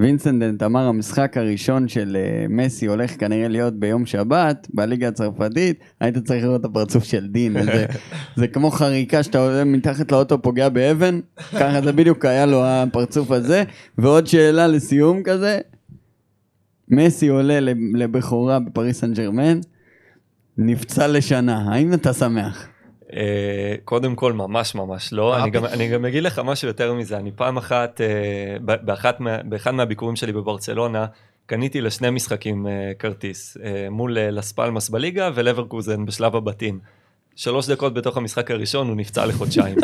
שווינסנדנט אמר המשחק הראשון של אה, מסי הולך כנראה להיות ביום שבת בליגה הצרפתית, היית צריך לראות את הפרצוף של דין. זה, זה כמו חריקה שאתה עולה מתחת לאוטו פוגע באבן, ככה זה בדיוק היה לו הפרצוף הזה. ועוד שאלה לסיום כזה, מסי עולה לב- לבכורה בפריס סן ג'רמן, נפצע לשנה, האם אתה שמח? אה, קודם כל ממש ממש לא, אני גם? אני גם אגיד לך משהו יותר מזה, אני פעם אחת, ב- באחת באחד מהביקורים שלי בברצלונה, קניתי לשני משחקים אה, כרטיס, אה, מול אה, לס פלמאס בליגה ולברקוזן בשלב הבתים. שלוש דקות בתוך המשחק הראשון הוא נפצע לחודשיים.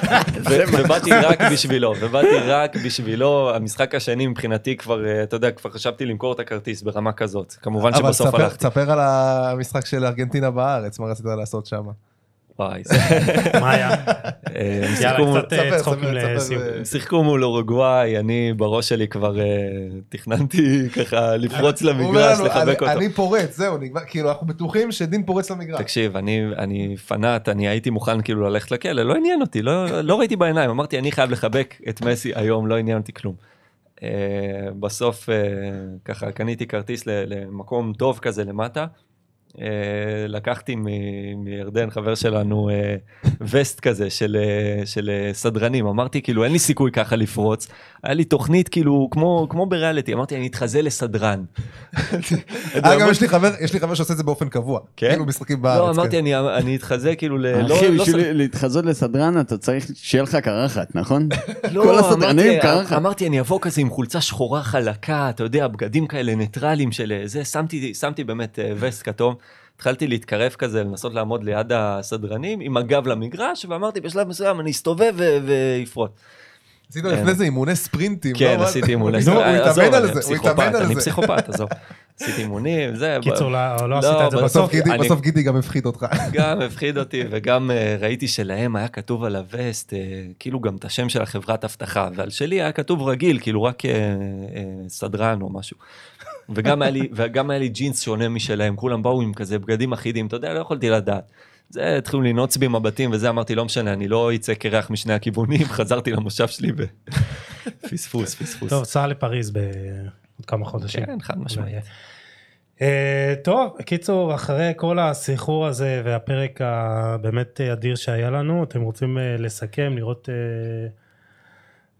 ובאתי רק בשבילו, ובאתי רק בשבילו, המשחק השני מבחינתי כבר, אתה יודע, כבר חשבתי למכור את הכרטיס ברמה כזאת. כמובן אבל שבסוף הלכתי. תספר על המשחק של ארגנטינה בארץ, מה רצית לעשות שם. זה... מה היה? אה, הם שיחקו יאללה, מול- קצת אה, צחוקים לסיום. הם שיחקו מול אורוגוואי, אני בראש שלי כבר אה, תכננתי ככה לפרוץ למגרש, לחבק "אני- אותו. אני פורץ, זהו, כאילו, אנחנו בטוחים שדין פורץ למגרש. תקשיב, אני, אני פנאט, אני הייתי מוכן כאילו ללכת לכלא, לא עניין אותי, לא, לא ראיתי בעיניים, אמרתי אני חייב לחבק את מסי היום, לא עניין אותי כלום. בסוף ככה קניתי כרטיס ל- למקום טוב כזה למטה. Uh, לקחתי מירדן חבר שלנו uh, וסט כזה של, uh, של סדרנים אמרתי כאילו אין לי סיכוי ככה לפרוץ היה לי תוכנית כאילו כמו כמו בריאליטי אמרתי אני אתחזה לסדרן. אגב, יש לי חבר, יש לי חבר שעושה את זה באופן קבוע. כן? כאילו משחקים בארץ. לא כן. אמרתי אני אני אתחזה כאילו ל... לא- אחי, לא בשביל להתחזות לסדרן אתה צריך שיהיה לך קרחת, נכון? לא, כל הסדרנים אמרתי, קרחת. אמרתי אני אבוא כזה עם חולצה שחורה חלקה, אתה יודע, בגדים כאלה ניטרלים של אה, זה, שמתי, שמתי באמת אה, וסט כתום. התחלתי להתקרב כזה, לנסות לעמוד ליד הסדרנים עם הגב למגרש, ואמרתי בשלב מסוים אני אסתובב ו- ואפרוט. עשית לפני זה אימוני ספרינטים. כן, לא? עשיתי אימוני. נו, הוא התאמן על אני זה, הוא התאמן על אני זה. פסיכופת, עזוב. עשיתי אימונים, זה. קיצור, לא לא לא, עשית את זה בסוף בסוף. גידי- אני- גם הפחיד אותך. גם הפחיד אותי וגם אה, ראיתי שלהם היה כתוב על הווסט אה, כאילו גם את השם של החברת אבטחה ועל שלי היה כתוב רגיל כאילו רק אה, סדרן או משהו. וגם היה לי וגם היה לי ג'ינס שונה משלהם כולם באו עם כזה בגדים אחידים אתה יודע לא יכולתי לדעת. זה התחילו לנעוץ בי מבטים וזה אמרתי לא משנה אני לא אצא קרח משני הכיוונים חזרתי למושב שלי ופספוס פספוס. טוב, סע לפריז בעוד כמה חודשים. כן חד משמעית. אה, טוב, קיצור, אחרי כל הסחרור הזה והפרק הבאמת אדיר שהיה לנו, אתם רוצים אה, לסכם, לראות אה,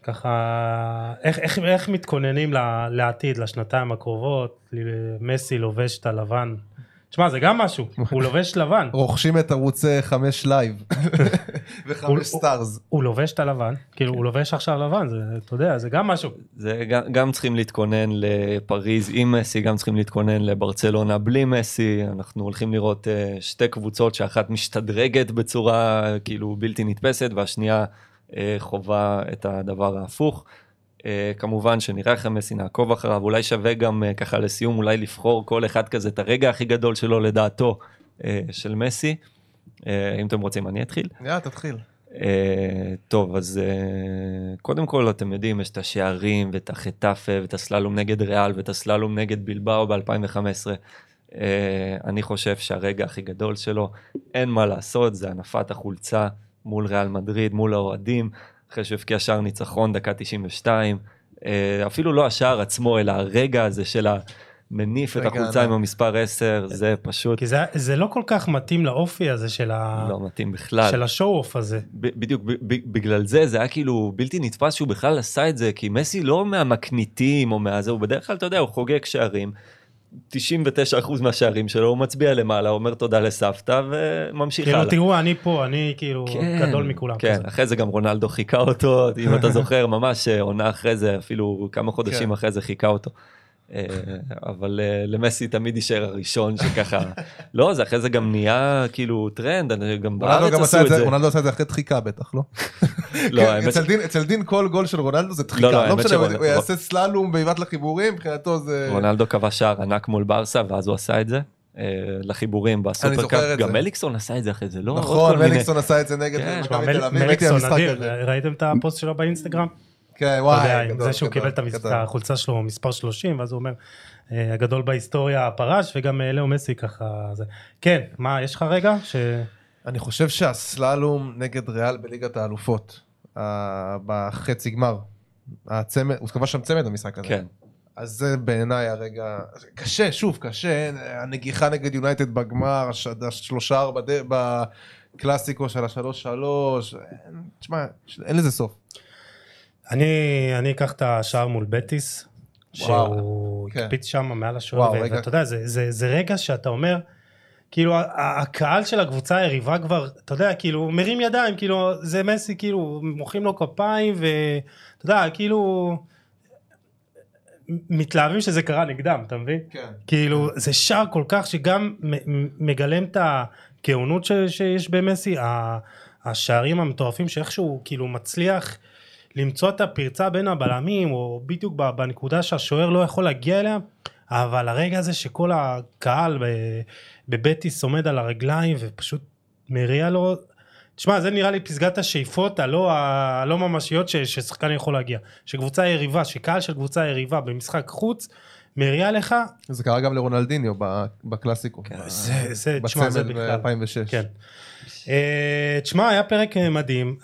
ככה, איך, איך, איך מתכוננים ל- לעתיד, לשנתיים הקרובות, ל- מסי לובש את הלבן. תשמע, זה גם משהו, הוא לובש לבן, רוכשים את ערוצי חמש Live. הוא- וחמש Stars. הוא לובש את הלבן, כאילו הוא לובש עכשיו לבן, זה, אתה יודע, זה גם משהו. זה גם, גם צריכים להתכונן לפריז עם מסי, גם צריכים להתכונן לברצלונה בלי מסי. אנחנו הולכים לראות אה, שתי קבוצות שאחת משתדרגת בצורה כאילו בלתי נתפסת והשנייה חווה את הדבר ההפוך. Uh, כמובן שנראה אחרי מסי, נעקוב אחריו, אולי שווה גם uh, ככה לסיום אולי לבחור כל אחד כזה את הרגע הכי גדול שלו לדעתו uh, של מסי. Uh, אם אתם רוצים אני אתחיל. יאללה, תתחיל. Uh, טוב, אז uh, קודם כל אתם יודעים, יש את השערים ואת החטאפה ואת הסללום נגד ריאל ואת הסללום נגד בלבאו ב-2015. Uh, אני חושב שהרגע הכי גדול שלו, אין מה לעשות, זה הנפת החולצה מול ריאל מדריד, מול האוהדים, אחרי שהבקיע שער ניצחון דקה 92. Uh, אפילו לא השער עצמו, אלא הרגע הזה של המניף את החולצה. עם המספר 10, זה פשוט כי זה, זה לא כל כך מתאים לאופי הזה של, ה... לא מתאים בכלל. של השואו-אוף הזה. ב- בדיוק ב- ב- בגלל זה זה היה כאילו בלתי נתפס שהוא בכלל עשה את זה כי מסי לא מהמקניטים או מהזה הוא בדרך כלל אתה יודע הוא חוגג שערים. 99% מהשערים שלו הוא מצביע למעלה אומר תודה לסבתא וממשיך כאילו, הלאה. תראו, אני פה, אני כאילו גדול מכולם. כן, כזה. אחרי זה גם רונלדו חיכה אותו, אם אתה זוכר, ממש אה, עונה אחרי זה, אפילו כמה חודשים כן. אחרי זה חיכה אותו. אה, אבל אה, למסי תמיד יישאר הראשון שככה, לא, זה אחרי זה גם נהיה כאילו טרנד, גם בארץ עשו את זה. רונלדו עשה את זה אחרי דחיקה בטח, לא? לא, כן, האמת אצל דין- כל גול של רונלדו זה לא, דחיקה, לא האמת משנה, שרונלדו- הוא יעשה סללום בעיבת לחיבורים, מבחינתו זה... רונלדו כבש שער ענק מול ברסה ואז הוא עשה את זה אה, לחיבורים בסופרקאפ גם. מליקסון עשה את זה אחרי זה לא נכון, מליקסון עשה את זה נגד כן, מכבי תל אביב. ראיתם את הפוסט שלו באינסטגרם? כן, אתה וואי, יודע, גדול, זה שהוא גדול, קיבל את גדול. החולצה שלו מספר 30, ואז הוא אומר, "אה, הגדול בהיסטוריה פרש, וגם אה, לאו מסי ככה, זה. כן, מה, יש לך רגע? ש... אני חושב שהסללום נגד ריאל בליגת האלופות, אה, בחצי גמר, הצמד, הוא כבש שם צמד במשחק הזה. כן. אז זה בעיניי הרגע, קשה, שוב, קשה, הנגיחה נגד יונייטד בגמר, הש- השלושה ארבע בקלאסיקו של השלוש שלוש, תשמע, אין לזה סוף. אני, אני אקח את השער מול בטיס, שהוא כן. הקפיץ שם מעל השוער. ואתה יודע, זה, זה, זה רגע שאתה אומר, כאילו הקהל של הקבוצה היריבה כבר, אתה יודע, כאילו מרים ידיים, כאילו זה מסי, כאילו מוחאים לו כפיים, ואתה יודע, כאילו מתלהבים שזה קרה נגדם, אתה מבין? כן. כאילו זה שער כל כך שגם מגלם את הגאונות שיש במסי, השערים המטורפים שאיכשהו כאילו מצליח למצוא את הפרצה בין הבלמים, או בדיוק בנקודה שהשוער לא יכול להגיע אליה, אבל הרגע הזה שכל הקהל בבטיס עומד על הרגליים ופשוט מריע לו, תשמע זה נראה לי פסגת השאיפות הלא, הלא ממשיות ש, ששחקן יכול להגיע, שקבוצה יריבה, שקהל של קבוצה יריבה במשחק חוץ, מריע לך, זה קרה גם לרונלדיניו בקלאסיקו. כן. זה- זה- תשמע, זה בצמד בכלל. ב-2006. כן. אה, תשמע, היה פרק אה, מדהים.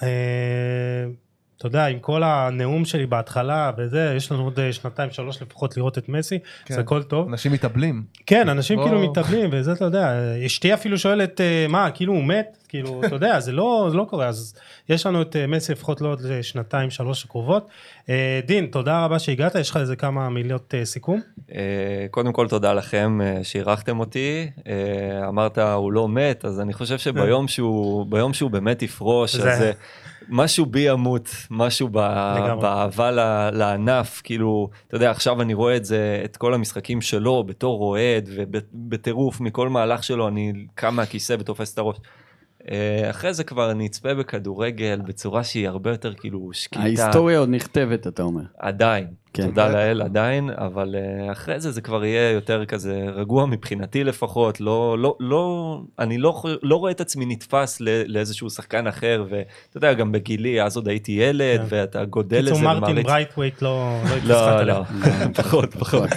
אתה יודע, עם כל הנאום שלי בהתחלה וזה, יש לנו עוד אה, שנתיים שלוש לפחות לראות את מסי, כן. זה הכל טוב. אנשים מתאבלים. כן, אנשים בוא. כאילו מתאבלים, וזה אתה יודע, אשתי אפילו שואלת, אה, מה, כאילו הוא מת? כאילו, אתה יודע, זה לא, זה לא קורה, אז יש לנו את אה, מסי לפחות לעוד אה, שנתיים, שלוש הקרובות. דין, תודה רבה שהגעת, יש לך איזה כמה מילות סיכום? קודם כל תודה לכם שאירחתם אותי. אמרת הוא לא מת, אז אני חושב שביום שהוא, שהוא באמת יפרוש, אז משהו בי ימות, משהו ב-. באהבה לענף, כאילו, אתה יודע, עכשיו אני רואה את זה, את כל המשחקים שלו בתור אוהד ובטירוף מכל מהלך שלו, אני קם מהכיסא ותופס את הראש. אה, אחרי זה כבר אני אצפה בכדורגל בצורה שהיא הרבה יותר כאילו שקטה. ההיסטוריה עוד נכתבת, אתה אומר. עדיין, כן. תודה לאל עדיין, אבל אה, אחרי זה זה כבר יהיה יותר כזה רגוע מבחינתי לפחות, לא, לא, לא, אני לא, לא רואה את עצמי נתפס ל- לאיזשהו שחקן אחר, ואתה יודע, גם בגילי, אז עוד הייתי ילד, כן. ואתה גדל לזה. בקיצור, מרטין ברייטווייט לא לא יתפס לך לא, לא. פחות, פחות.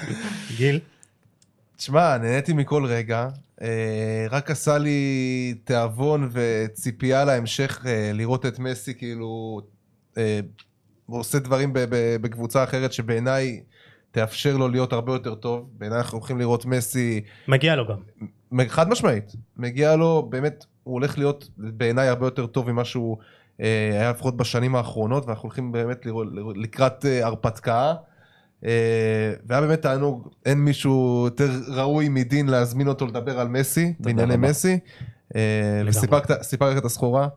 גיל? תשמע, נהניתי מכל רגע, אה, רק עשה לי תיאבון וציפייה להמשך אה, לראות את מסי כאילו אה, עושה דברים בקבוצה אחרת שבעיניי תאפשר לו להיות הרבה יותר טוב. בעיניי אנחנו הולכים לראות מסי מגיע לו גם. חד משמעית, מגיע לו, באמת, הוא הולך להיות בעיניי הרבה יותר טוב ממה שהוא היה לפחות בשנים האחרונות, ואנחנו הולכים באמת לראות, לקראת הרפתקה. אה, והיה באמת תענוג, אין מישהו יותר ראוי מדין להזמין אותו לדבר על מסי, בענייני. מסי. אה, וסיפקת סיפקת את הסחורה,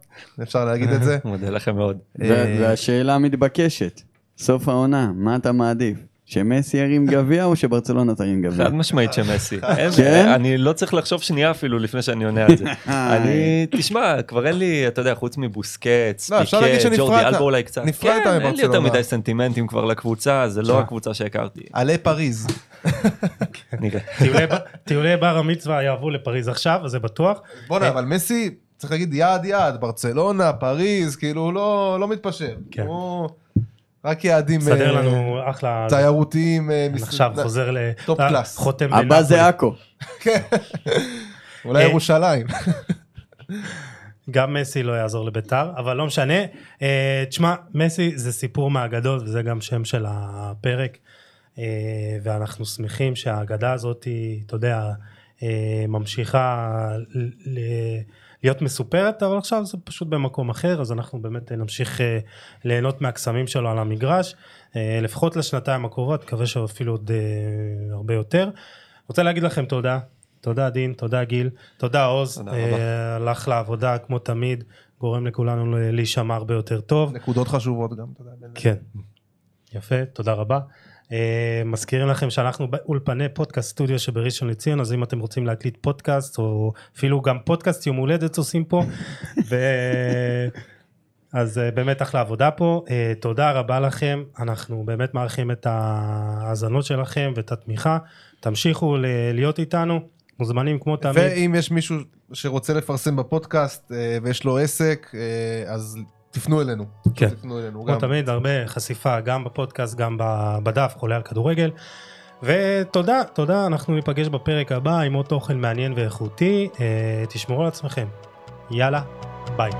אפשר להגיד את זה. מודה לכם מאוד. והשאלה המתבקשת, סוף העונה, מה אתה מעדיף? שמסי ירים גביע או שברצלונה תרים גביע? חד משמעית שמסי. כן? אני לא צריך לחשוב שנייה אפילו לפני שאני עונה על זה. אני, תשמע, כבר אין לי, אתה יודע, חוץ מבוסקטס, לא, שנפרדת. ג'ורדי אלבו אולי קצת. נפרדת כן, אין לי יותר מברצלונה. מדי סנטימנטים כבר לקבוצה, זה לא. הקבוצה שהכרתי. עלי פריז. טיולי בר המצווה יעברו לפריז עכשיו, זה בטוח. בואנה, אה. אבל מסי, צריך להגיד יעד יעד, ברצלונה, פריז, כאילו הוא לא לא מתפשר. כן. רק יעדים מסדר אה, לנו אחלה... תיירותיים. אה, כן, עכשיו חוזר ל... טופ אה, קלאס. חותם הבא בנאפולי. זה עכו. אולי אה, ירושלים. גם מסי לא יעזור לביתר, אבל לא משנה. תשמע, מסי זה סיפור מהאגדות, וזה גם שם של הפרק. ואנחנו שמחים שהאגדה הזאת, אתה יודע, ממשיכה להיות מסופרת, אבל עכשיו זה פשוט במקום אחר, אז אנחנו באמת נמשיך אה, ליהנות מהקסמים שלו על המגרש, אה, לפחות לשנתיים הקרובות, מקווה שאפילו עוד אה, הרבה יותר. רוצה להגיד לכם תודה. תודה דין, תודה גיל, תודה עוז, תודה אה, הלך לעבודה כמו תמיד, גורם לכולנו להישמע הרבה יותר טוב. נקודות חשובות גם. בין- כן. יפה, תודה רבה. Uh, מזכירים לכם שאנחנו באולפני פודקאסט סטודיו שבראשון לציון, אז אם אתם רוצים להקליט פודקאסט, או אפילו גם פודקאסט יום הולדת עושים פה, ו... אז uh, באמת אחלה עבודה פה. Uh, תודה רבה לכם, אנחנו באמת מעריכים את ההאזנות שלכם ואת התמיכה. תמשיכו להיות איתנו, מוזמנים כמו תמיד. ואם יש מישהו שרוצה לפרסם בפודקאסט אה, ויש לו עסק, אה, אז תפנו אלינו. כן. תפנו אלינו כמו גם. תמיד, הרבה חשיפה גם בפודקאסט, גם בדף, חולה על כדורגל. ותודה, תודה, אנחנו ניפגש בפרק הבא עם עוד תוכן מעניין ואיכותי. אה, תשמרו על עצמכם. יאללה, ביי.